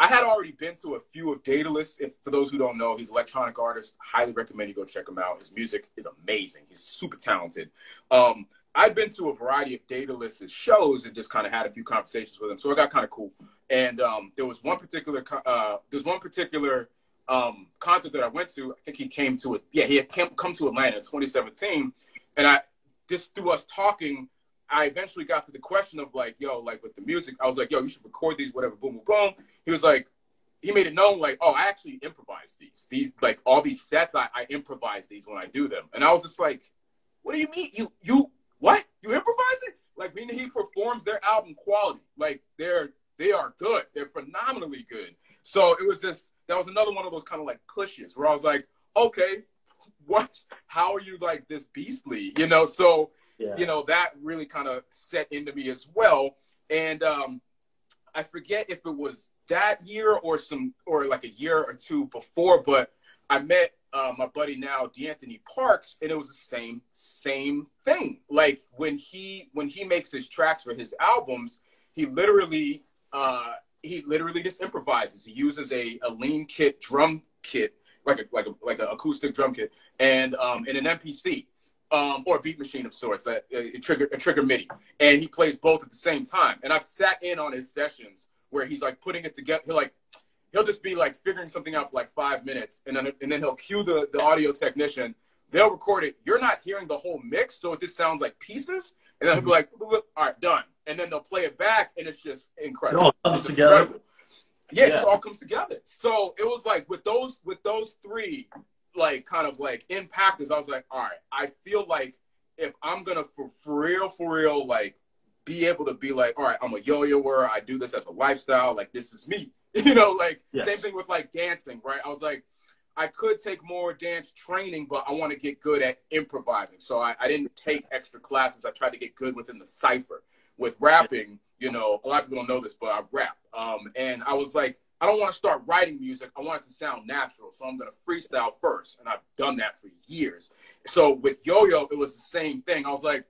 I had already been to a few of Daedalus. If for those who don't know, he's an electronic artist. Highly recommend you go check him out. His music is amazing. He's super talented. Um, I've been to a variety of data Daedalus's shows and just kind of had a few conversations with him, so it got kind of cool. And um, there was one particular uh, there's one particular um, concert that I went to. I think he came to it. Yeah, he had came, come to Atlanta in 2017, and I just through us talking, I eventually got to the question of like, yo, like with the music, I was like, yo, you should record these, whatever, boom, boom, boom. He was like, he made it known like, oh, I actually improvise these. These like all these sets, I, I improvise these when I do them. And I was just like, what do you mean? You you? You improvise it? Like meaning he performs their album quality. Like they're they are good. They're phenomenally good. So it was just that was another one of those kind of like pushes where I was like, okay, what? How are you like this beastly? You know, so yeah. you know that really kind of set into me as well. And um, I forget if it was that year or some or like a year or two before, but I met uh, my buddy now, D'Anthony Parks, and it was the same same thing. Like when he when he makes his tracks for his albums, he literally uh, he literally just improvises. He uses a, a lean kit drum kit, like a like a like an acoustic drum kit, and um, and an MPC. Um, or a beat machine of sorts, a, a, trigger a trigger MIDI, and he plays both at the same time. And I've sat in on his sessions where he's like putting it together. He'll like he'll just be like figuring something out for like five minutes, and then and then he'll cue the the audio technician. They'll record it. You're not hearing the whole mix, so it just sounds like pieces. And then he'll be mm-hmm. like, all right, done and then they'll play it back, and it's just incredible. It all comes together. Incredible. Yeah, yeah, it all comes together. So it was like with those with those three, like kind of like impactors. I was like, all right, I feel like if I'm gonna for, for real, for real, like be able to be like, all right, I'm a yo-yoer. I do this as a lifestyle. Like this is me. You know, like yes. same thing with like dancing, right? I was like, I could take more dance training, but I want to get good at improvising. So I, I didn't take extra classes. I tried to get good within the cipher with rapping, you know, a lot of people don't know this, but I rap. Um, and I was like, I don't want to start writing music. I want it to sound natural. So I'm going to freestyle first. And I've done that for years. So with Yo Yo, it was the same thing. I was like,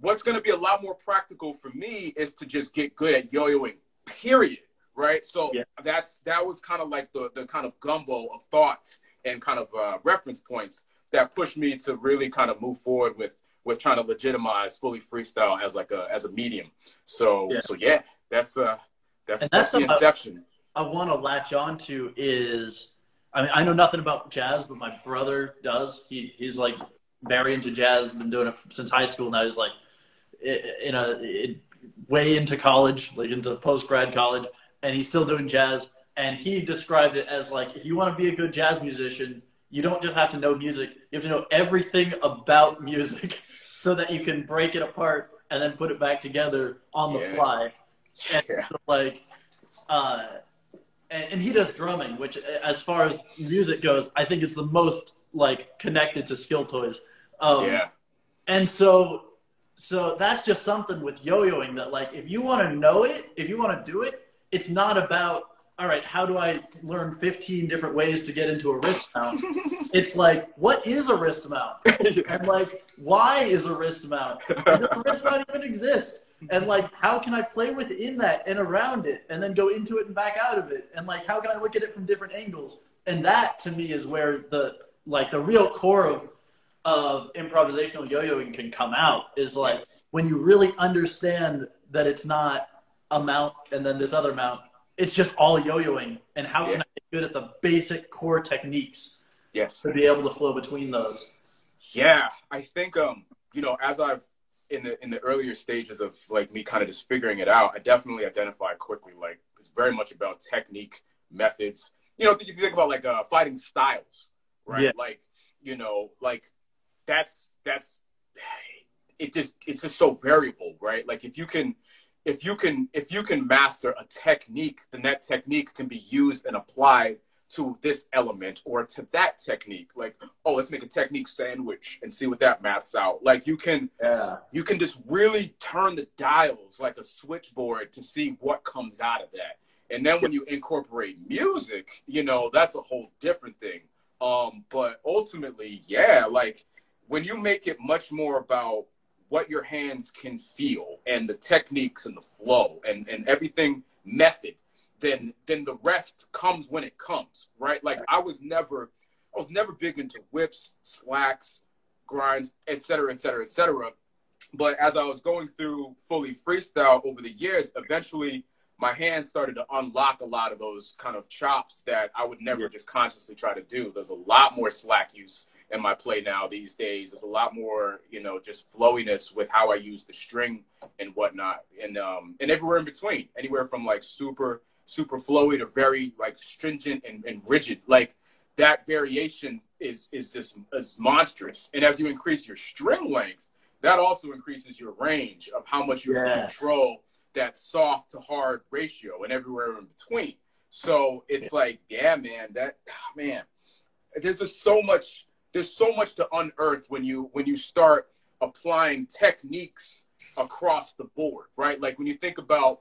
what's going to be a lot more practical for me is to just get good at yo yoing, period. Right. So yeah. that's that was kind of like the, the kind of gumbo of thoughts and kind of uh, reference points that pushed me to really kind of move forward with with trying to legitimize fully freestyle as like a as a medium. So yeah. so yeah, that's uh that's that's, that's the inception. I want to latch on to is I mean I know nothing about jazz, but my brother does. He he's like very into jazz, been doing it since high school. Now he's like in a in, way into college, like into post grad college, and he's still doing jazz. And he described it as like if you want to be a good jazz musician, you don't just have to know music; you have to know everything about music. so that you can break it apart and then put it back together on the yeah. fly. And yeah. so, like, uh, and, and, he does drumming, which, as far as music goes, I think is the most like connected to skill toys. Um, yeah. And so, so that's just something with yo-yoing that, like, if you want to know it, if you want to do it, it's not about all right, how do I learn 15 different ways to get into a wrist mount? it's like, what is a wrist mount? yeah. And like, why is a wrist mount? Does a wrist mount even exist? And like, how can I play within that and around it and then go into it and back out of it? And like, how can I look at it from different angles? And that to me is where the, like the real core of, of improvisational yo-yoing can come out is like yes. when you really understand that it's not a mount and then this other mount it's just all yo-yoing. And how Yeah. can I get good at the basic core techniques Yes. to be able to flow between those? Yeah, I think um, you know, as I've in the in the earlier stages of like me kind of just figuring it out, I definitely identify quickly like it's very much about technique, methods. You know, you think about like uh, fighting styles, right? Yeah. Like you know, like that's that's it just it's just so variable, right? Like if you can if you can if you can master a technique, then that technique can be used and applied to this element or to that technique. Like, oh, let's make a technique sandwich and see what that maths out. Like you can Yeah. you can just really turn the dials like a switchboard to see what comes out of that. And then when you incorporate music, you know, that's a whole different thing. Um, but ultimately, yeah, like when you make it much more about what your hands can feel and the techniques and the flow and, and everything method, then then the rest comes when it comes, right? Like I was never I was never big into whips, slacks, grinds, et cetera, et cetera, et cetera. But as I was going through fully freestyle over the years, eventually my hands started to unlock a lot of those kind of chops that I would never just consciously try to do. There's a lot more slack use in my play now these days. There's a lot more, you know, just flowiness with how I use the string and whatnot, and um, and everywhere in between, anywhere from like super super flowy to very like stringent and, and rigid. Like that variation is is just is monstrous. And as you increase your string length, that also increases your range of how much you can control that soft to hard ratio and everywhere in between. So it's like, yeah, man, that man, there's just so much there's so much to unearth when you when you start applying techniques across the board, right? Like when you think about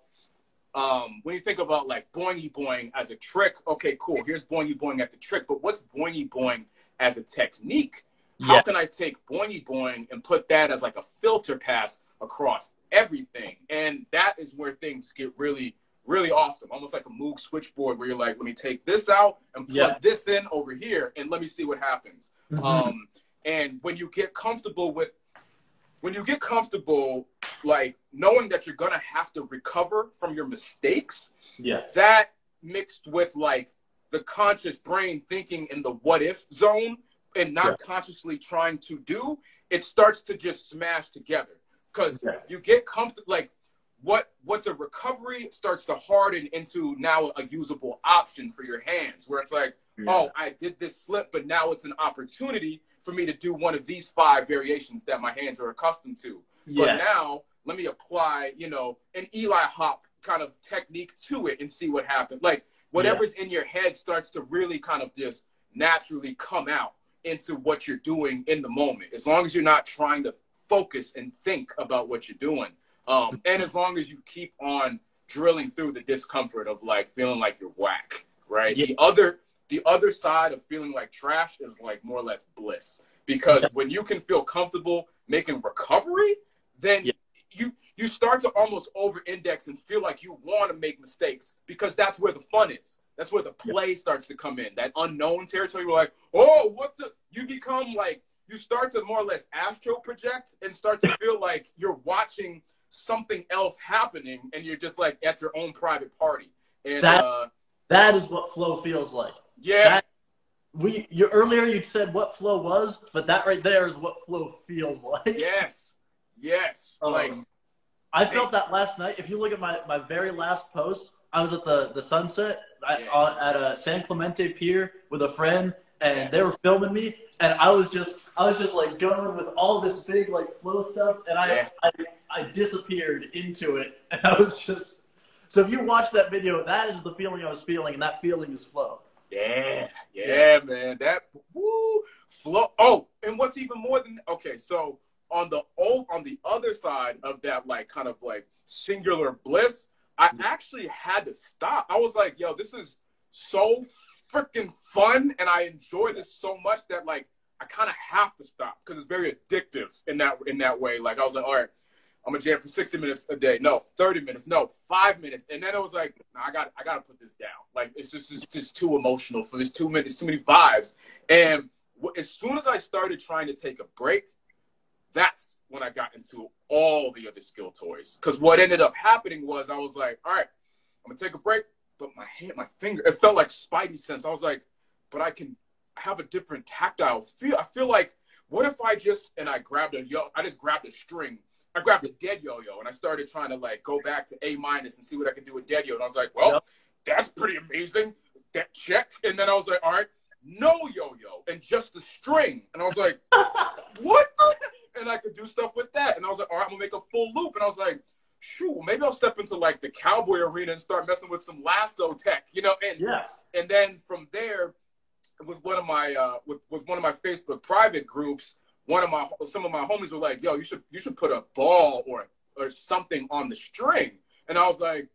um, when you think about like boingy boing as a trick, okay, cool. Here's boingy boing at the trick, but what's boingy boing as a technique? How Yeah. can I take boingy boing and put that as like a filter pass across everything? And that is where things get really, really awesome. Almost like a Moog switchboard where you're like, let me take this out and plug Yeah. this in over here and let me see what happens. Mhm. Um, and when you get comfortable with, when you get comfortable, like knowing that you're gonna have to recover from your mistakes, yes. that mixed with like the conscious brain thinking in the what if zone and not Yeah. consciously trying to do, it starts to just smash together because Yeah. you get comfortable. Like what what's a recovery starts to harden into now a usable option for your hands, where it's like, oh, I did this slip, but now it's an opportunity for me to do one of these five variations that my hands are accustomed to. But now let me apply, you know, an Eli hop kind of technique to it and see what happens. Like whatever's in your head starts to really kind of just naturally come out into what you're doing in the moment. As long as you're not trying to focus and think about what you're doing. Um, and as long as you keep on drilling through the discomfort of like feeling like you're whack, right? Yeah. The other the other side of feeling like trash is like more or less bliss. Because Yeah. when you can feel comfortable making recovery, then Yeah. you you start to almost over index and feel like you want to make mistakes because that's where the fun is. That's where the play starts to come in. That unknown territory. You're like, oh, what the? You become like you start to more or less astro project and start to feel like you're watching something else happening, and you're just like at your own private party. And That- uh, That is what flow feels like. yeah, That- We you earlier you said what flow was, but that right there is what flow feels like. yes, yes. Um, like I felt that last night. If you look at my, my very last post, I was at the, the sunset at, Yeah. uh, at a San Clemente pier with a friend, and they were filming me, and I was just I was just like going with all this big like flow stuff, and I Yeah. I, I disappeared into it, and I was just. So if you watch that video, that is the feeling I was feeling, and that feeling is flow. Yeah, yeah, man. That woo flow. Oh, and what's even more than okay, so on the oh, on the other side of that, like kind of like singular bliss, I mm. actually had to stop. I was like, yo, this is so freaking fun, and I enjoy this so much that like I kind of have to stop because it's very addictive in that in that way. Like I was like, all right. I'm gonna jam for 60 minutes a day. No, 30 minutes. No, five minutes. And then it was like, nah, I got, I gotta put this down. Like it's just, it's just too emotional for this two minutes, too many vibes. And as soon as I started trying to take a break, that's when I got into all the other skill toys. Because what ended up happening was I was like, all right, I'm gonna take a break. But my hand, my finger, it felt like Spidey sense. I was like, but I can have a different tactile feel. I feel like, what if I just and I grabbed a yo, I just grabbed a string. I grabbed a dead yo-yo and I started trying to like go back to A minus and see what I could do with dead yo. And I was like, well, yep. that's pretty amazing. That check. And then I was like, all right, no yo-yo and just the string. And I was like, what? And I could do stuff with that. And I was like, all right, I'm gonna make a full loop. And I was like, shoot, maybe I'll step into like the cowboy arena and start messing with some lasso tech, you know? And yeah. And then from there, with one of my uh, with with one of my Facebook private groups, one of my some of my homies were like, "Yo, you should you should put a ball or or something on the string," and I was like,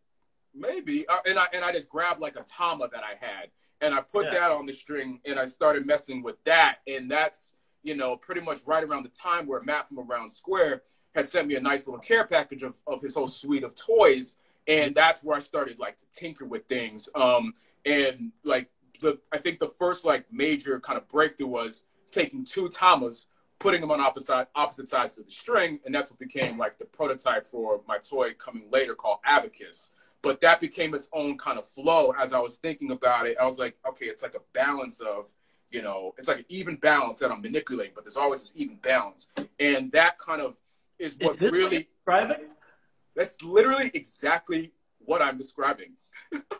"Maybe," uh, and I and I just grabbed like a tama that I had and I put yeah. that on the string and I started messing with that, and that's you know pretty much right around the time where Matt from Around Square had sent me a nice little care package of, of his whole suite of toys and that's where I started like to tinker with things. Um, and like the I think the first like major kind of breakthrough was taking two tamas, putting them on opposite opposite sides of the string, and that's what became like the prototype for my toy coming later called Abacus. But that became its own kind of flow as I was thinking about it. I was like, okay, it's like a balance of, you know, it's like an even balance that I'm manipulating, but there's always this even balance. And that kind of is what is really describing? That's literally exactly what I'm describing.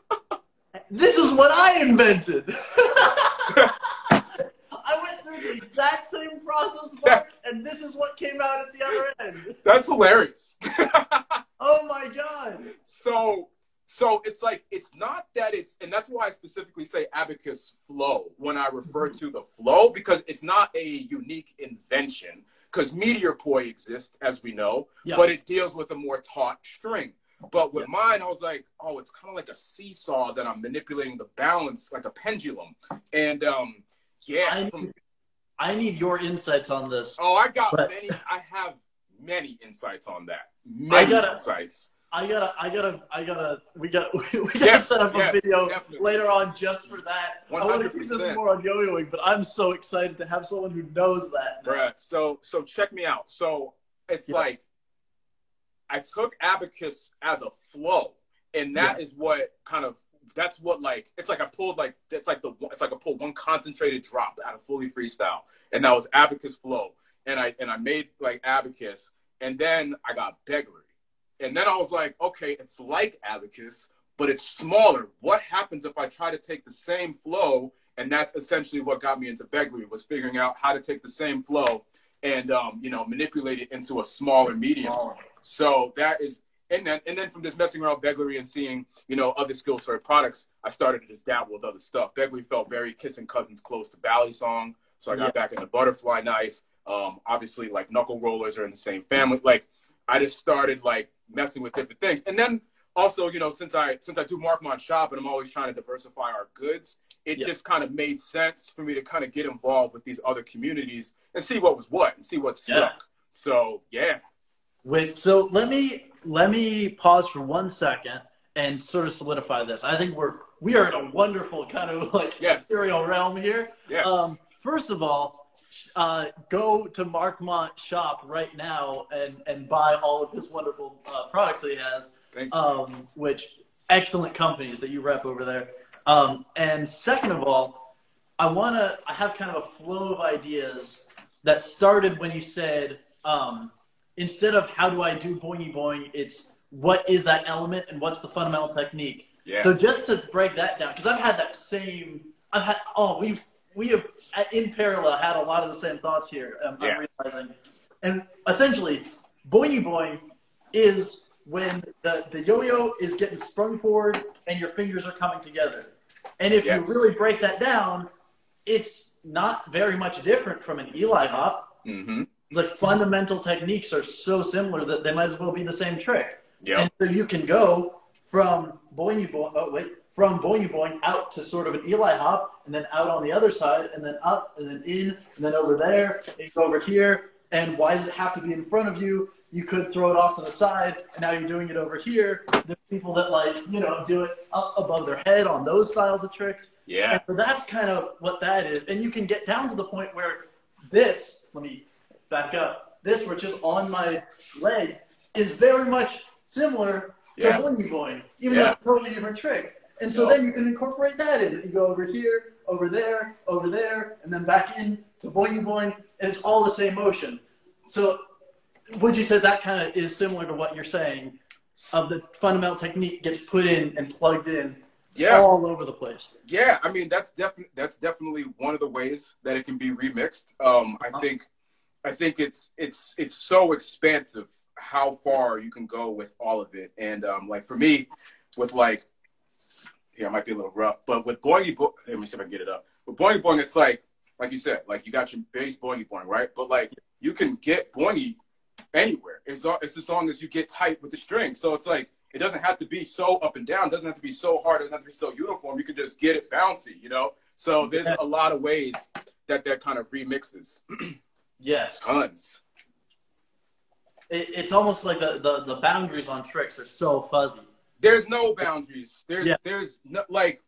this is what I invented. I went through the exact same process, Mark, and this is what came out at the other end. That's hilarious. oh my god. So so it's like it's not that it's and that's why I specifically say abacus flow when I refer mm-hmm. to the flow because it's not a unique invention because meteor poi exists as we know, but it deals with a more taut string. But with mine, I was like, oh, it's kind of like a seesaw that I'm manipulating the balance like a pendulum. And um, yeah, I, from, need, I need your insights on this. Oh, I got but... many. I have many insights on that. Many I gotta, insights. I gotta, I gotta, I gotta. We gotta, we gotta yes, set up a yes, video definitely. later on just for that. 100%. I want to use this more on yo-yoing, but I'm so excited to have someone who knows that. Right. So, so check me out. So it's yeah. like I took abacus as a flow, and that yeah. is what kind of that's what like it's like I pulled like it's like the it's like I pulled one concentrated drop out of fully freestyle, and that was abacus flow, and I and I made like abacus, and then I got Begleri, and then I was like, okay, it's like abacus, but it's smaller. What happens if I try to take the same flow? And that's essentially what got me into Begleri was figuring out how to take the same flow and um, you know manipulate it into a smaller medium. So that is, and then and then from just messing around Begleri and seeing you know other skill toy products, I started to just dabble with other stuff. Begleri felt very kissing cousins close to Balisong, so I got yeah. back into butterfly knife. Um, obviously, like knuckle rollers are in the same family. Like I just started like messing with different things, and then also you know since I since I do Mark Markmont shop and I'm always trying to diversify our goods, it yeah. just kind of made sense for me to kind of get involved with these other communities and see what was what and see what stuck. Yeah. So yeah. Wait, so let me let me pause for one second and sort of solidify this. I think we're we are in a wonderful kind of like yes. serial realm here. Yes. Um, first of all, uh, go to Markmont shop right now and and buy all of his wonderful uh, products that he has. Um, which excellent companies that you rep over there. Um, and second of all, I want to, I have kind of a flow of ideas that started when you said, um, instead of how do I do boingy boing, it's what is that element and what's the fundamental technique. Yeah. So just to break that down, because I've had that same, I've had, oh, we've, we have in parallel had a lot of the same thoughts here. Um, yeah. I'm realizing, and essentially, boingy boing is when the, the yo-yo is getting sprung forward and your fingers are coming together. And if yes. you really break that down, it's not very much different from an Eli hop. Mm-hmm. The fundamental techniques are so similar that they might as well be the same trick. Yep. And so you can go from boing boing, oh wait, from boingy boing out to sort of an Eli hop, and then out on the other side, and then up, and then in, and then over there, and over here. And why does it have to be in front of you? you could throw it off to the side, and now you're doing it over here. There's people that like, you know, do it up above their head on those styles of tricks. Yeah. And so that's kind of what that is. And you can get down to the point where this, let me back up, this, which is on my leg, is very much similar to yeah. boing boing, even yeah. though it's a totally different trick. And so then you can incorporate that in. You go over here, over there, over there, and then back in to boing boing, and it's all the same motion. So would you say that kind of is similar to what you're saying? Of the fundamental technique gets put in and plugged in Yeah, all over the place. yeah. I mean, that's definitely that's definitely one of the ways that it can be remixed. Um, I Uh-huh. think, I think it's it's it's so expansive how far you can go with all of it. And um, like for me, with like, yeah, it might be a little rough, but with boingy boing, let me see if I can get it up. With boingy boing, it's like like you said, like you got your base boingy boing, right? But like you can get boingy anywhere. It's all, it's as long as you get tight with the string. So it's like it doesn't have to be so up and down. It doesn't have to be so hard. It doesn't have to be so uniform. You can just get it bouncy, you know. So there's a lot of ways that that kind of remixes. Yes. Tons. It, it's almost like the, the, the boundaries on tricks are so fuzzy. There's no boundaries. There's Yeah. there's no like,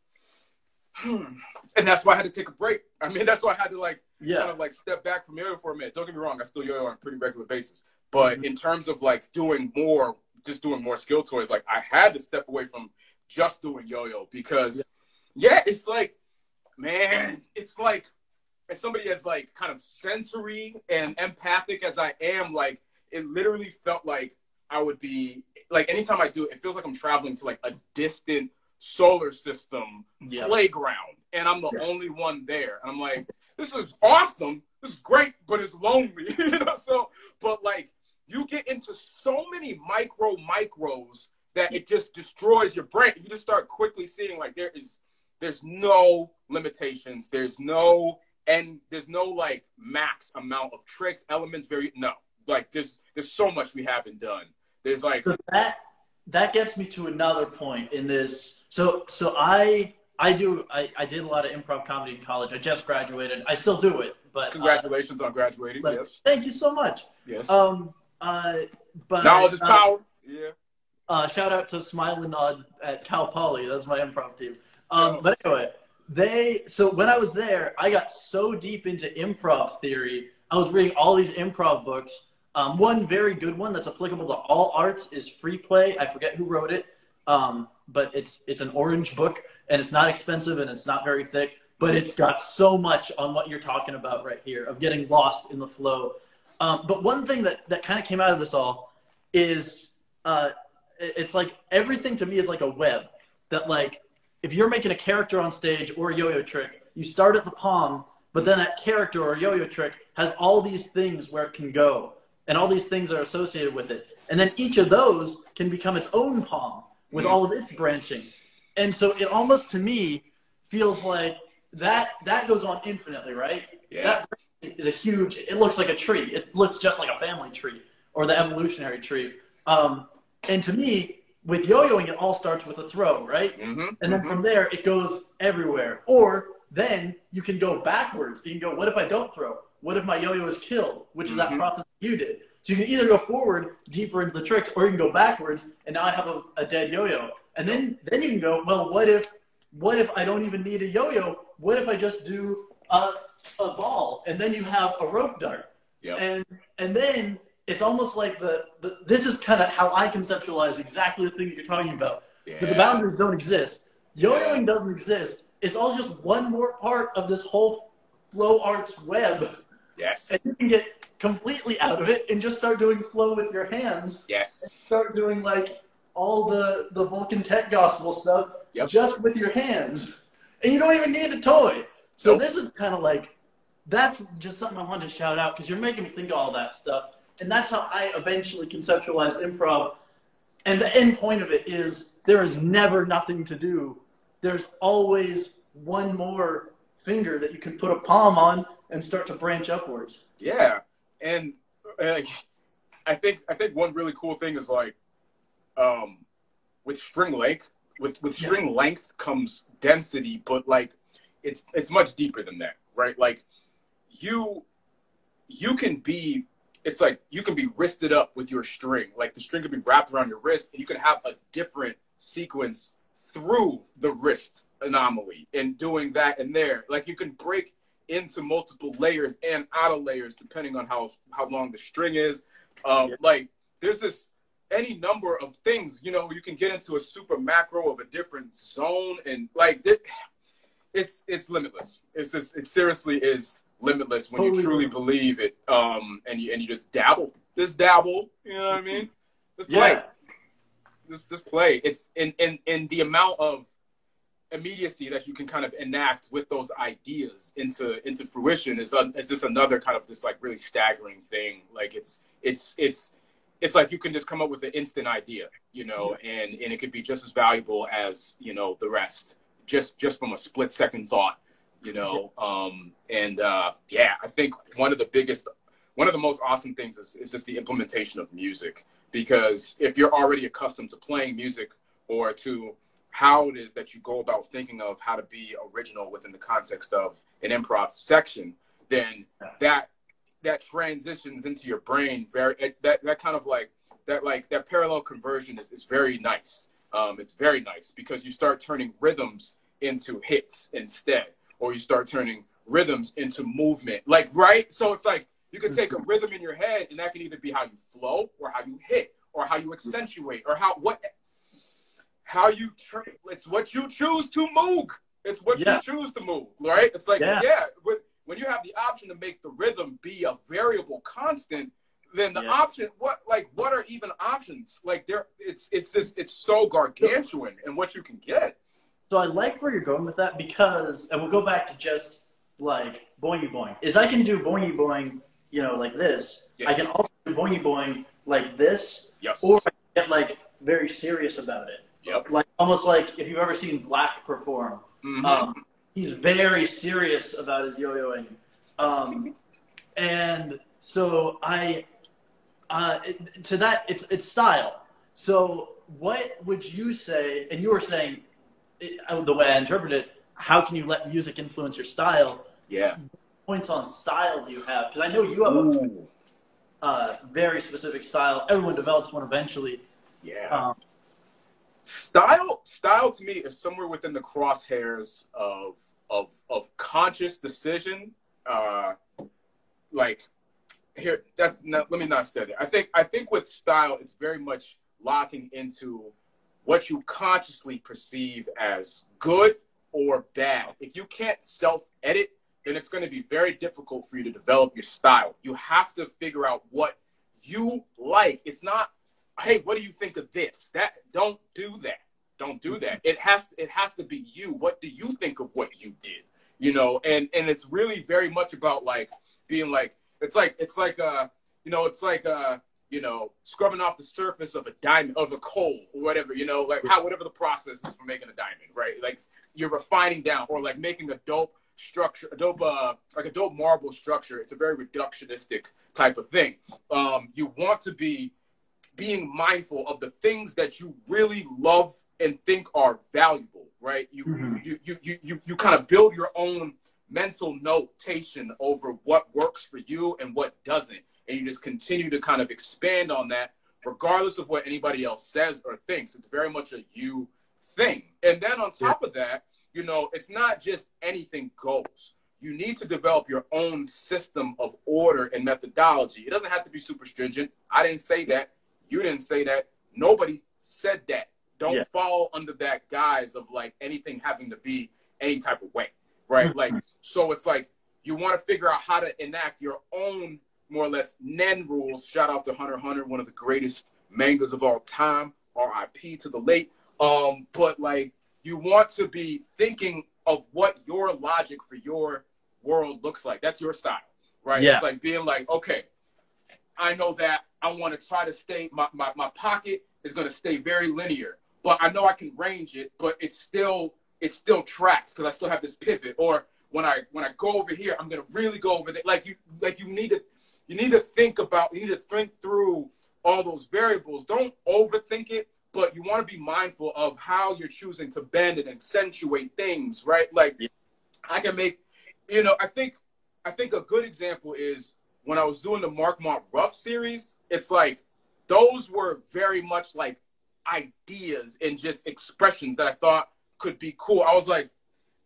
and that's why I had to take a break. I mean, that's why I had to like Yeah. kind of like step back from yo-yo for a minute. Don't get me wrong, I still yo-yo on a pretty regular basis. But Mhm. in terms of like doing more, just doing more skill toys, like I had to step away from just doing yo-yo because, yeah, it's like, man, it's like, as somebody as like kind of sensory and empathic as I am, like it literally felt like I would be like anytime I do it, it feels like I'm traveling to like a distant solar system Yeah. playground and I'm the Yeah. only one there. And I'm like, this is awesome. This is great, but it's lonely. you know, so but like you get into so many micro micros that it just destroys your brain. You just start quickly seeing like there is there's no limitations. There's no and there's no like max amount of tricks, elements, very no. Like there's there's so much we haven't done. There's like So that that gets me to another point in this. So so I I do I, I did a lot of improv comedy in college. I just graduated. I still do it, but uh, congratulations on graduating. Yes. thank you so much. Yes. Um uh but Knowledge is uh, power. Yeah. Uh, shout out to Smile and Nod at Cal Poly. That's my improv team. Um, but anyway, they so when I was there, I got so deep into improv theory. I was reading all these improv books. Um, one very good one that's applicable to all arts is Free Play. I forget who wrote it, um, but it's it's an orange book and it's not expensive and it's not very thick. But it's got so much on what you're talking about right here of getting lost in the flow. Um, but one thing that that kind of came out of this all is uh, it's like everything to me is like a web that like if you're making a character on stage or a yo-yo trick you start at the palm but then that character or yo-yo trick has all these things where it can go and all these things that are associated with it and then each of those can become its own palm with all of its branching and so it almost to me feels like that that goes on infinitely right Yeah. that is a huge it looks like a tree it looks just like a family tree or the evolutionary tree um, and to me, with yo-yoing, it all starts with a throw, right? Mm-hmm. And then from there, it goes everywhere. Or then you can go backwards. You can go, what if I don't throw? What if my yo-yo is killed? Which is that Mhm. process you did. So you can either go forward, deeper into the tricks, or you can go backwards, and now I have a, a dead yo-yo. And then then you can go, well, what if what if I don't even need a yo-yo? What if I just do a, a ball, and then you have a rope dart? Yep. And and then it's almost like the, the this is kind of how I conceptualize exactly the thing that you're talking about. Yeah. But the boundaries don't exist. Yo-yoing doesn't exist. It's all just one more part of this whole flow arts web, Yes. and you can get completely out of it and just start doing flow with your hands. Yes. Start doing like all the the Vulcan tech gospel stuff Yep. just with your hands, and you don't even need a toy. So Nope. this is kind of like that's just something I wanted to shout out because you're making me think of all that stuff, and that's how I eventually conceptualized improv. And the end point of it is there is never nothing to do. There's always one more finger that you can put a palm on and start to branch upwards. Yeah, and uh, I think I think one really cool thing is like, um, with string length, with with string length comes density, but like, it's it's much deeper than that, right? Like, you you can be. It's like you can be wristed up with your string. Like the string can be wrapped around your wrist, and you can have a different sequence through the wrist anomaly and doing that and there. Like you can break into multiple layers and out of layers depending on how how long the string is. Um, Yeah. Like there's this any number of things. You know, you can get into a super macro of a different zone, and like it's it's limitless. It's just it seriously is limitless when you truly believe it. Um, and you and you just dabble, just dabble. You know what I mean? Just play. Yeah. Just just play. It's in in in the amount of immediacy that you can kind of enact with those ideas into into fruition is uh, is just another kind of this like really staggering thing. Like it's it's it's it's like you can just come up with an instant idea, you know, and and it could be just as valuable as you know the rest, just just from a split second thought, you know. Um, and uh, yeah, I think one of the biggest, one of the most awesome things is is just the implementation of music because if you're already accustomed to playing music or to how it is that you go about thinking of how to be original within the context of an improv section, then that that transitions into your brain very that that kind of like that like that parallel conversion is, is very nice. Um, it's very nice because you start turning rhythms into hits instead, or you start turning rhythms into movement. Like right, so it's like you can take a rhythm in your head, and that can either be how you flow, or how you hit, or how you accentuate, or how what how you it's what you choose to move. It's what yeah. you choose to move, right? It's like yeah, yeah when you have the option to make the rhythm be a variable constant, then the yeah. option what like what are even options? Like there it's it's just it's so gargantuan and what you can get. So I like where you're going with that because and we'll go back to just like boingy boing. Is I can do boingy boing, you know, like this. Yes. I can also do boingy boing like this. Yes. Or I get like very serious about it. Yep. Like almost like if you've ever seen Black perform. Mm-hmm. Um, he's very serious about his yo-yoing. Um, and so I, uh, it, to that, it's it's style. So what would you say? And you were saying, it, uh, the way I interpret it, how can you let music influence your style? Yeah. Points on style do you have? Because I know you have Ooh. a uh, very specific style. Everyone develops one eventually. Yeah. Um, style style to me is somewhere within the crosshairs of of of conscious decision uh like here that's not, let me not study. I think i think with style it's very much locking into what you consciously perceive as good or bad. If you can't self edit then it's going to be very difficult for you to develop your style. You have to figure out what you like. It's not hey, what do you think of this? That don't do that. Don't do that. It has it has to be you. What do you think of what you did? You know, and and it's really very much about like being like it's like it's like uh you know it's like uh you know scrubbing off the surface of a diamond of a coal or whatever you know like how whatever the process is for making a diamond right like you're refining down or like making a dope structure a dope uh like a dope marble structure it's a very reductionistic type of thing um you want to be being mindful of the things that you really love and think are valuable, right? You mm-hmm. you, you you you you kind of build your own mental notation over what works for you and what doesn't. And you just continue to kind of expand on that, regardless of what anybody else says or thinks. It's very much a you thing. And then on top yeah. of that, you know, it's not just anything goes. You need to develop your own system of order and methodology. It doesn't have to be super stringent. I didn't say that. You didn't say that. Nobody said that. Don't yeah. fall under that guise of like anything having to be any type of way, right? Mm-hmm. like, so it's like you want to figure out how to enact your own more or less Nen rules. Shout out to Hunter Hunter, one of the greatest mangas of all time. R.I.P. to the late. Um, but like you want to be thinking of what your logic for your world looks like. That's your style, right? Yeah. It's like being like, okay, I know that I want to try to stay, my, my, my pocket is going to stay very linear, but I know I can range it, but it's still, it's still tracked because I still have this pivot. Or when I, when I go over here, I'm going to really go over there. Like you, like you need to, you need to think about, you need to think through all those variables. Don't overthink it, but you want to be mindful of how you're choosing to bend and accentuate things, right? Like I can make, you know, I think, I think a good example is when I was doing the Markmont Rough series, it's like those were very much like ideas and just expressions that I thought could be cool. I was like,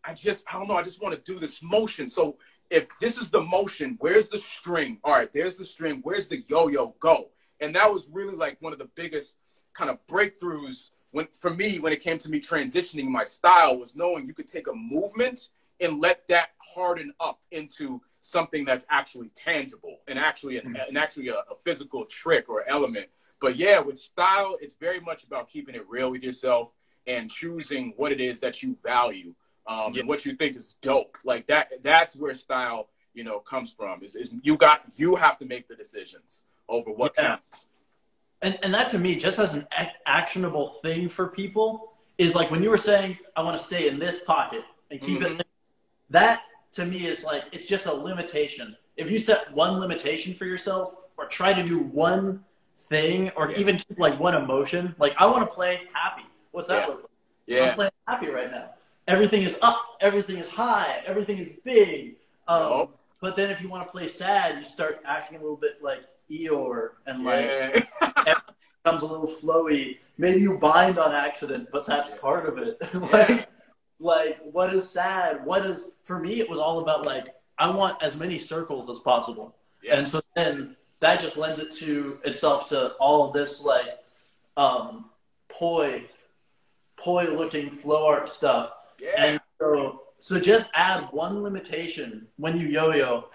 I just, I don't know, I just want to do this motion. So if this is the motion, where's the string? All right, there's the string. Where's the yo-yo go? and that was really like one of the biggest kind of breakthroughs when for me when it came to me transitioning my style was knowing you could take a movement and let that harden up into something that's actually tangible and actually an, and actually a, a, physical trick or element. But yeah, with style, it's very much about keeping it real with yourself and choosing what it is that you value um, yeah. and what you think is dope. Like that, that's where style, you know, comes from. Is, is you got you have to make the decisions over what yeah. counts. And and that to me, just as an actionable thing for people, is like when you were saying, "I want to stay in this pocket and keep mm-hmm. it." That to me is like it's just a limitation. If you set one limitation for yourself or try to do one thing or yeah. even keep like one emotion, like I want to play happy. What's that yeah. look like? Yeah. I'm playing happy right now. Everything is up, everything is high, everything is big. Um, oh. But then if you want to play sad, you start acting a little bit like Eeyore and like yeah. becomes a little flowy. Maybe you bind on accident, but that's part of it. like like what is sad what is for me it was all about like i want as many circles as possible yeah. and so then that just lends it to itself to all of this like um poi poi looking flow art stuff yeah. and so so just add one limitation when you yo-yo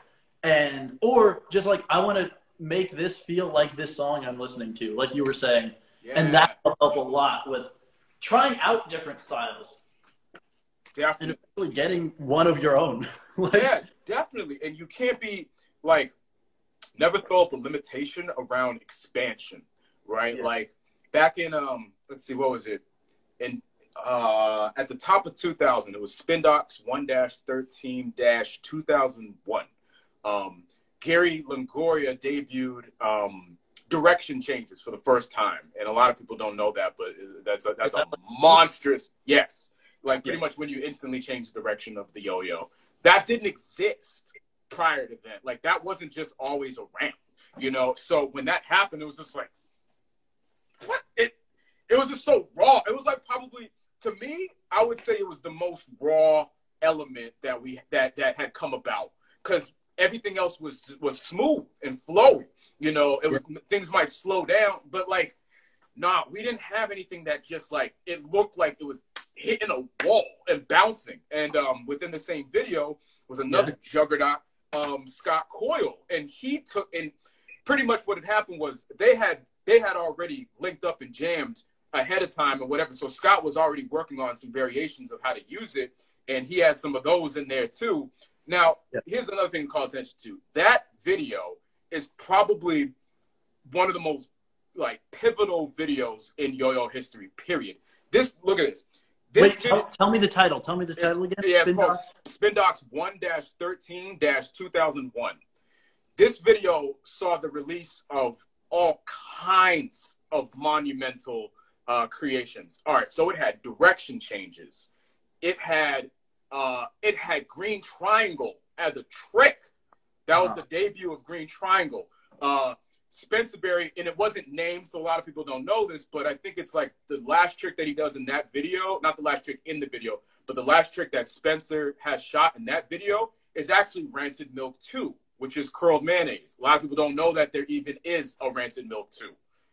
and or just like i want to make this feel like this song i'm listening to like you were saying yeah. and that will help a lot with trying out different styles Definitely. And getting one of your own. like, yeah, definitely. And you can't be like, never throw up a limitation around expansion, right? Yeah. Like back in, um, let's see, what was it? In, uh, at the top of 2000, it was Spindox 1 13 2001. Um, Gary Longoria debuted um, direction changes for the first time, and a lot of people don't know that, but that's a, that's a monstrous yes like pretty much when you instantly change the direction of the yo-yo. That didn't exist prior to that. Like that wasn't just always around, you know. So when that happened, it was just like, what? It it was just so raw. It was like probably to me, I would say it was the most raw element that we that that had come about because everything else was was smooth and flowing. You know, it was, things might slow down, but like, nah, we didn't have anything that just like it looked like it was hitting a wall and bouncing. And um, within the same video was another yeah. juggernaut, um, Scott Coyle, and he took and pretty much what had happened was they had they had already linked up and jammed ahead of time or whatever. So Scott was already working on some variations of how to use it, and he had some of those in there too. Now, yeah. here's another thing to call attention to. That video is probably one of the most like pivotal videos in yo-yo history. Period. This look at this. This Wait, tell, tell, me the title. Tell me the title again. Yeah, it's Spin called Spindox 1 13 2001. This video saw the release of all kinds of monumental uh, creations. All right, so it had direction changes. It had uh, it had Green Triangle as a trick. That was uh-huh. the debut of Green Triangle. Uh, Spencer Berry, and it wasn't named, so a lot of people don't know this, but I think it's like the last trick that he does in that video, not the last trick in the video, but the last trick that Spencer has shot in that video is actually Rancid Milk 2, which is curdled mayonnaise. A lot of people don't know that there even is a Rancid Milk 2,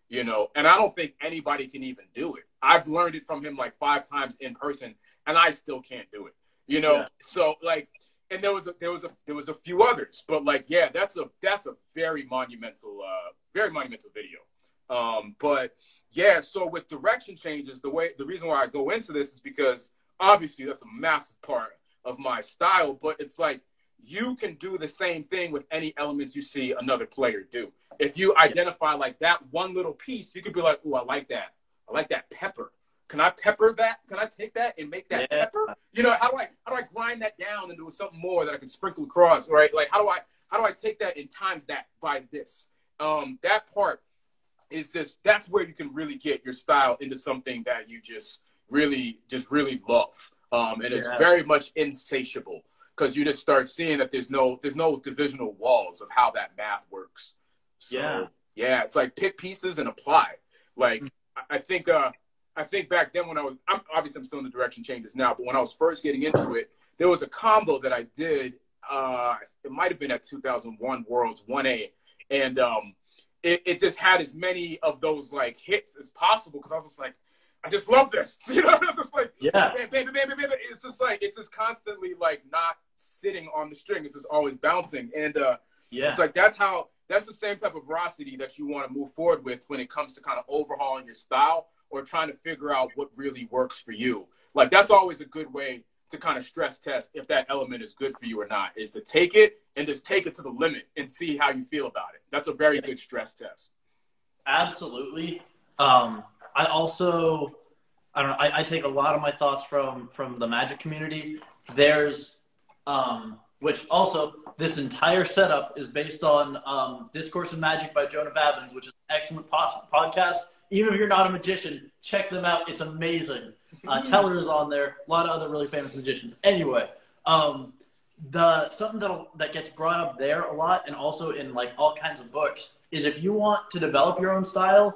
you know, and I don't think anybody can even do it. I've learned it from him like five times in person, and I still can't do it, you know? Yeah. So, like, and there was a, there was a there was a few others, but like yeah, that's a that's a very monumental uh, very monumental video. Um, but yeah, so with direction changes, the way the reason why I go into this is because obviously that's a massive part of my style, but it's like you can do the same thing with any elements you see another player do. If you identify like that one little piece, you could be like, "Oh, I like that. I like that pepper." Can I pepper that? Can I take that and make that yeah. pepper? You know, how do I how do I grind that down into something more that I can sprinkle across, right? Like how do I how do I take that and times that by this? Um, that part is this that's where you can really get your style into something that you just really just really love. Um, and it's very much insatiable because you just start seeing that there's no there's no divisional walls of how that math works. So, yeah. Yeah, it's like pick pieces and apply. Like I think uh I think back then when I was, I'm obviously I'm still in the direction changes now, but when I was first getting into it, there was a combo that I did. Uh, it might have been at 2001 Worlds 1A, and um, it, it just had as many of those like hits as possible because I was just like, I just love this. You know, it's just like, yeah, baby, baby, baby. It's just like it's just constantly like not sitting on the string. It's just always bouncing, and uh, yeah, it's like that's how that's the same type of veracity that you want to move forward with when it comes to kind of overhauling your style or trying to figure out what really works for you. Like that's always a good way to kind of stress test if that element is good for you or not. Is to take it and just take it to the limit and see how you feel about it. That's a very good stress test. Absolutely. Um, I also, I don't know. I, I, take a lot of my thoughts from from the Magic community. There's, um, which also this entire setup is based on um, Discourse of Magic by Jonah Babins, which is an excellent podcast. Even if you're not a magician, check them out. It's amazing. Uh, Teller is on there. A lot of other really famous magicians. Anyway, um, the something that that gets brought up there a lot, and also in like all kinds of books, is if you want to develop your own style,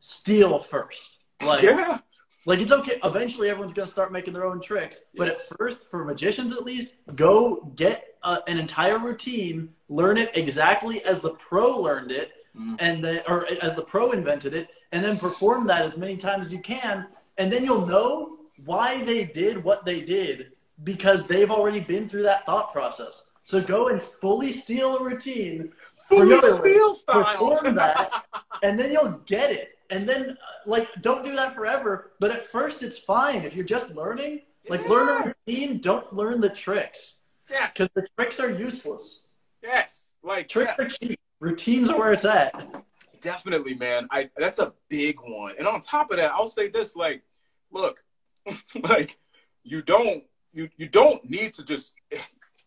steal first. Like, yeah. Like it's okay. Eventually, everyone's gonna start making their own tricks. But yes. at first, for magicians at least, go get uh, an entire routine, learn it exactly as the pro learned it, mm. and then or as the pro invented it, and then perform that as many times as you can, and then you'll know why they did what they did because they've already been through that thought process. So go and fully steal a routine, fully steal style, perform that, and then you'll get it. And then, uh, like, don't do that forever. But at first, it's fine if you're just learning. Like, yeah. learn a routine. Don't learn the tricks. Yes. Because the tricks are useless. Yes. Like tricks yes. are cheap. Routines are where it's at. Definitely, man. I that's a big one. And on top of that, I'll say this: like, look, like you don't you you don't need to just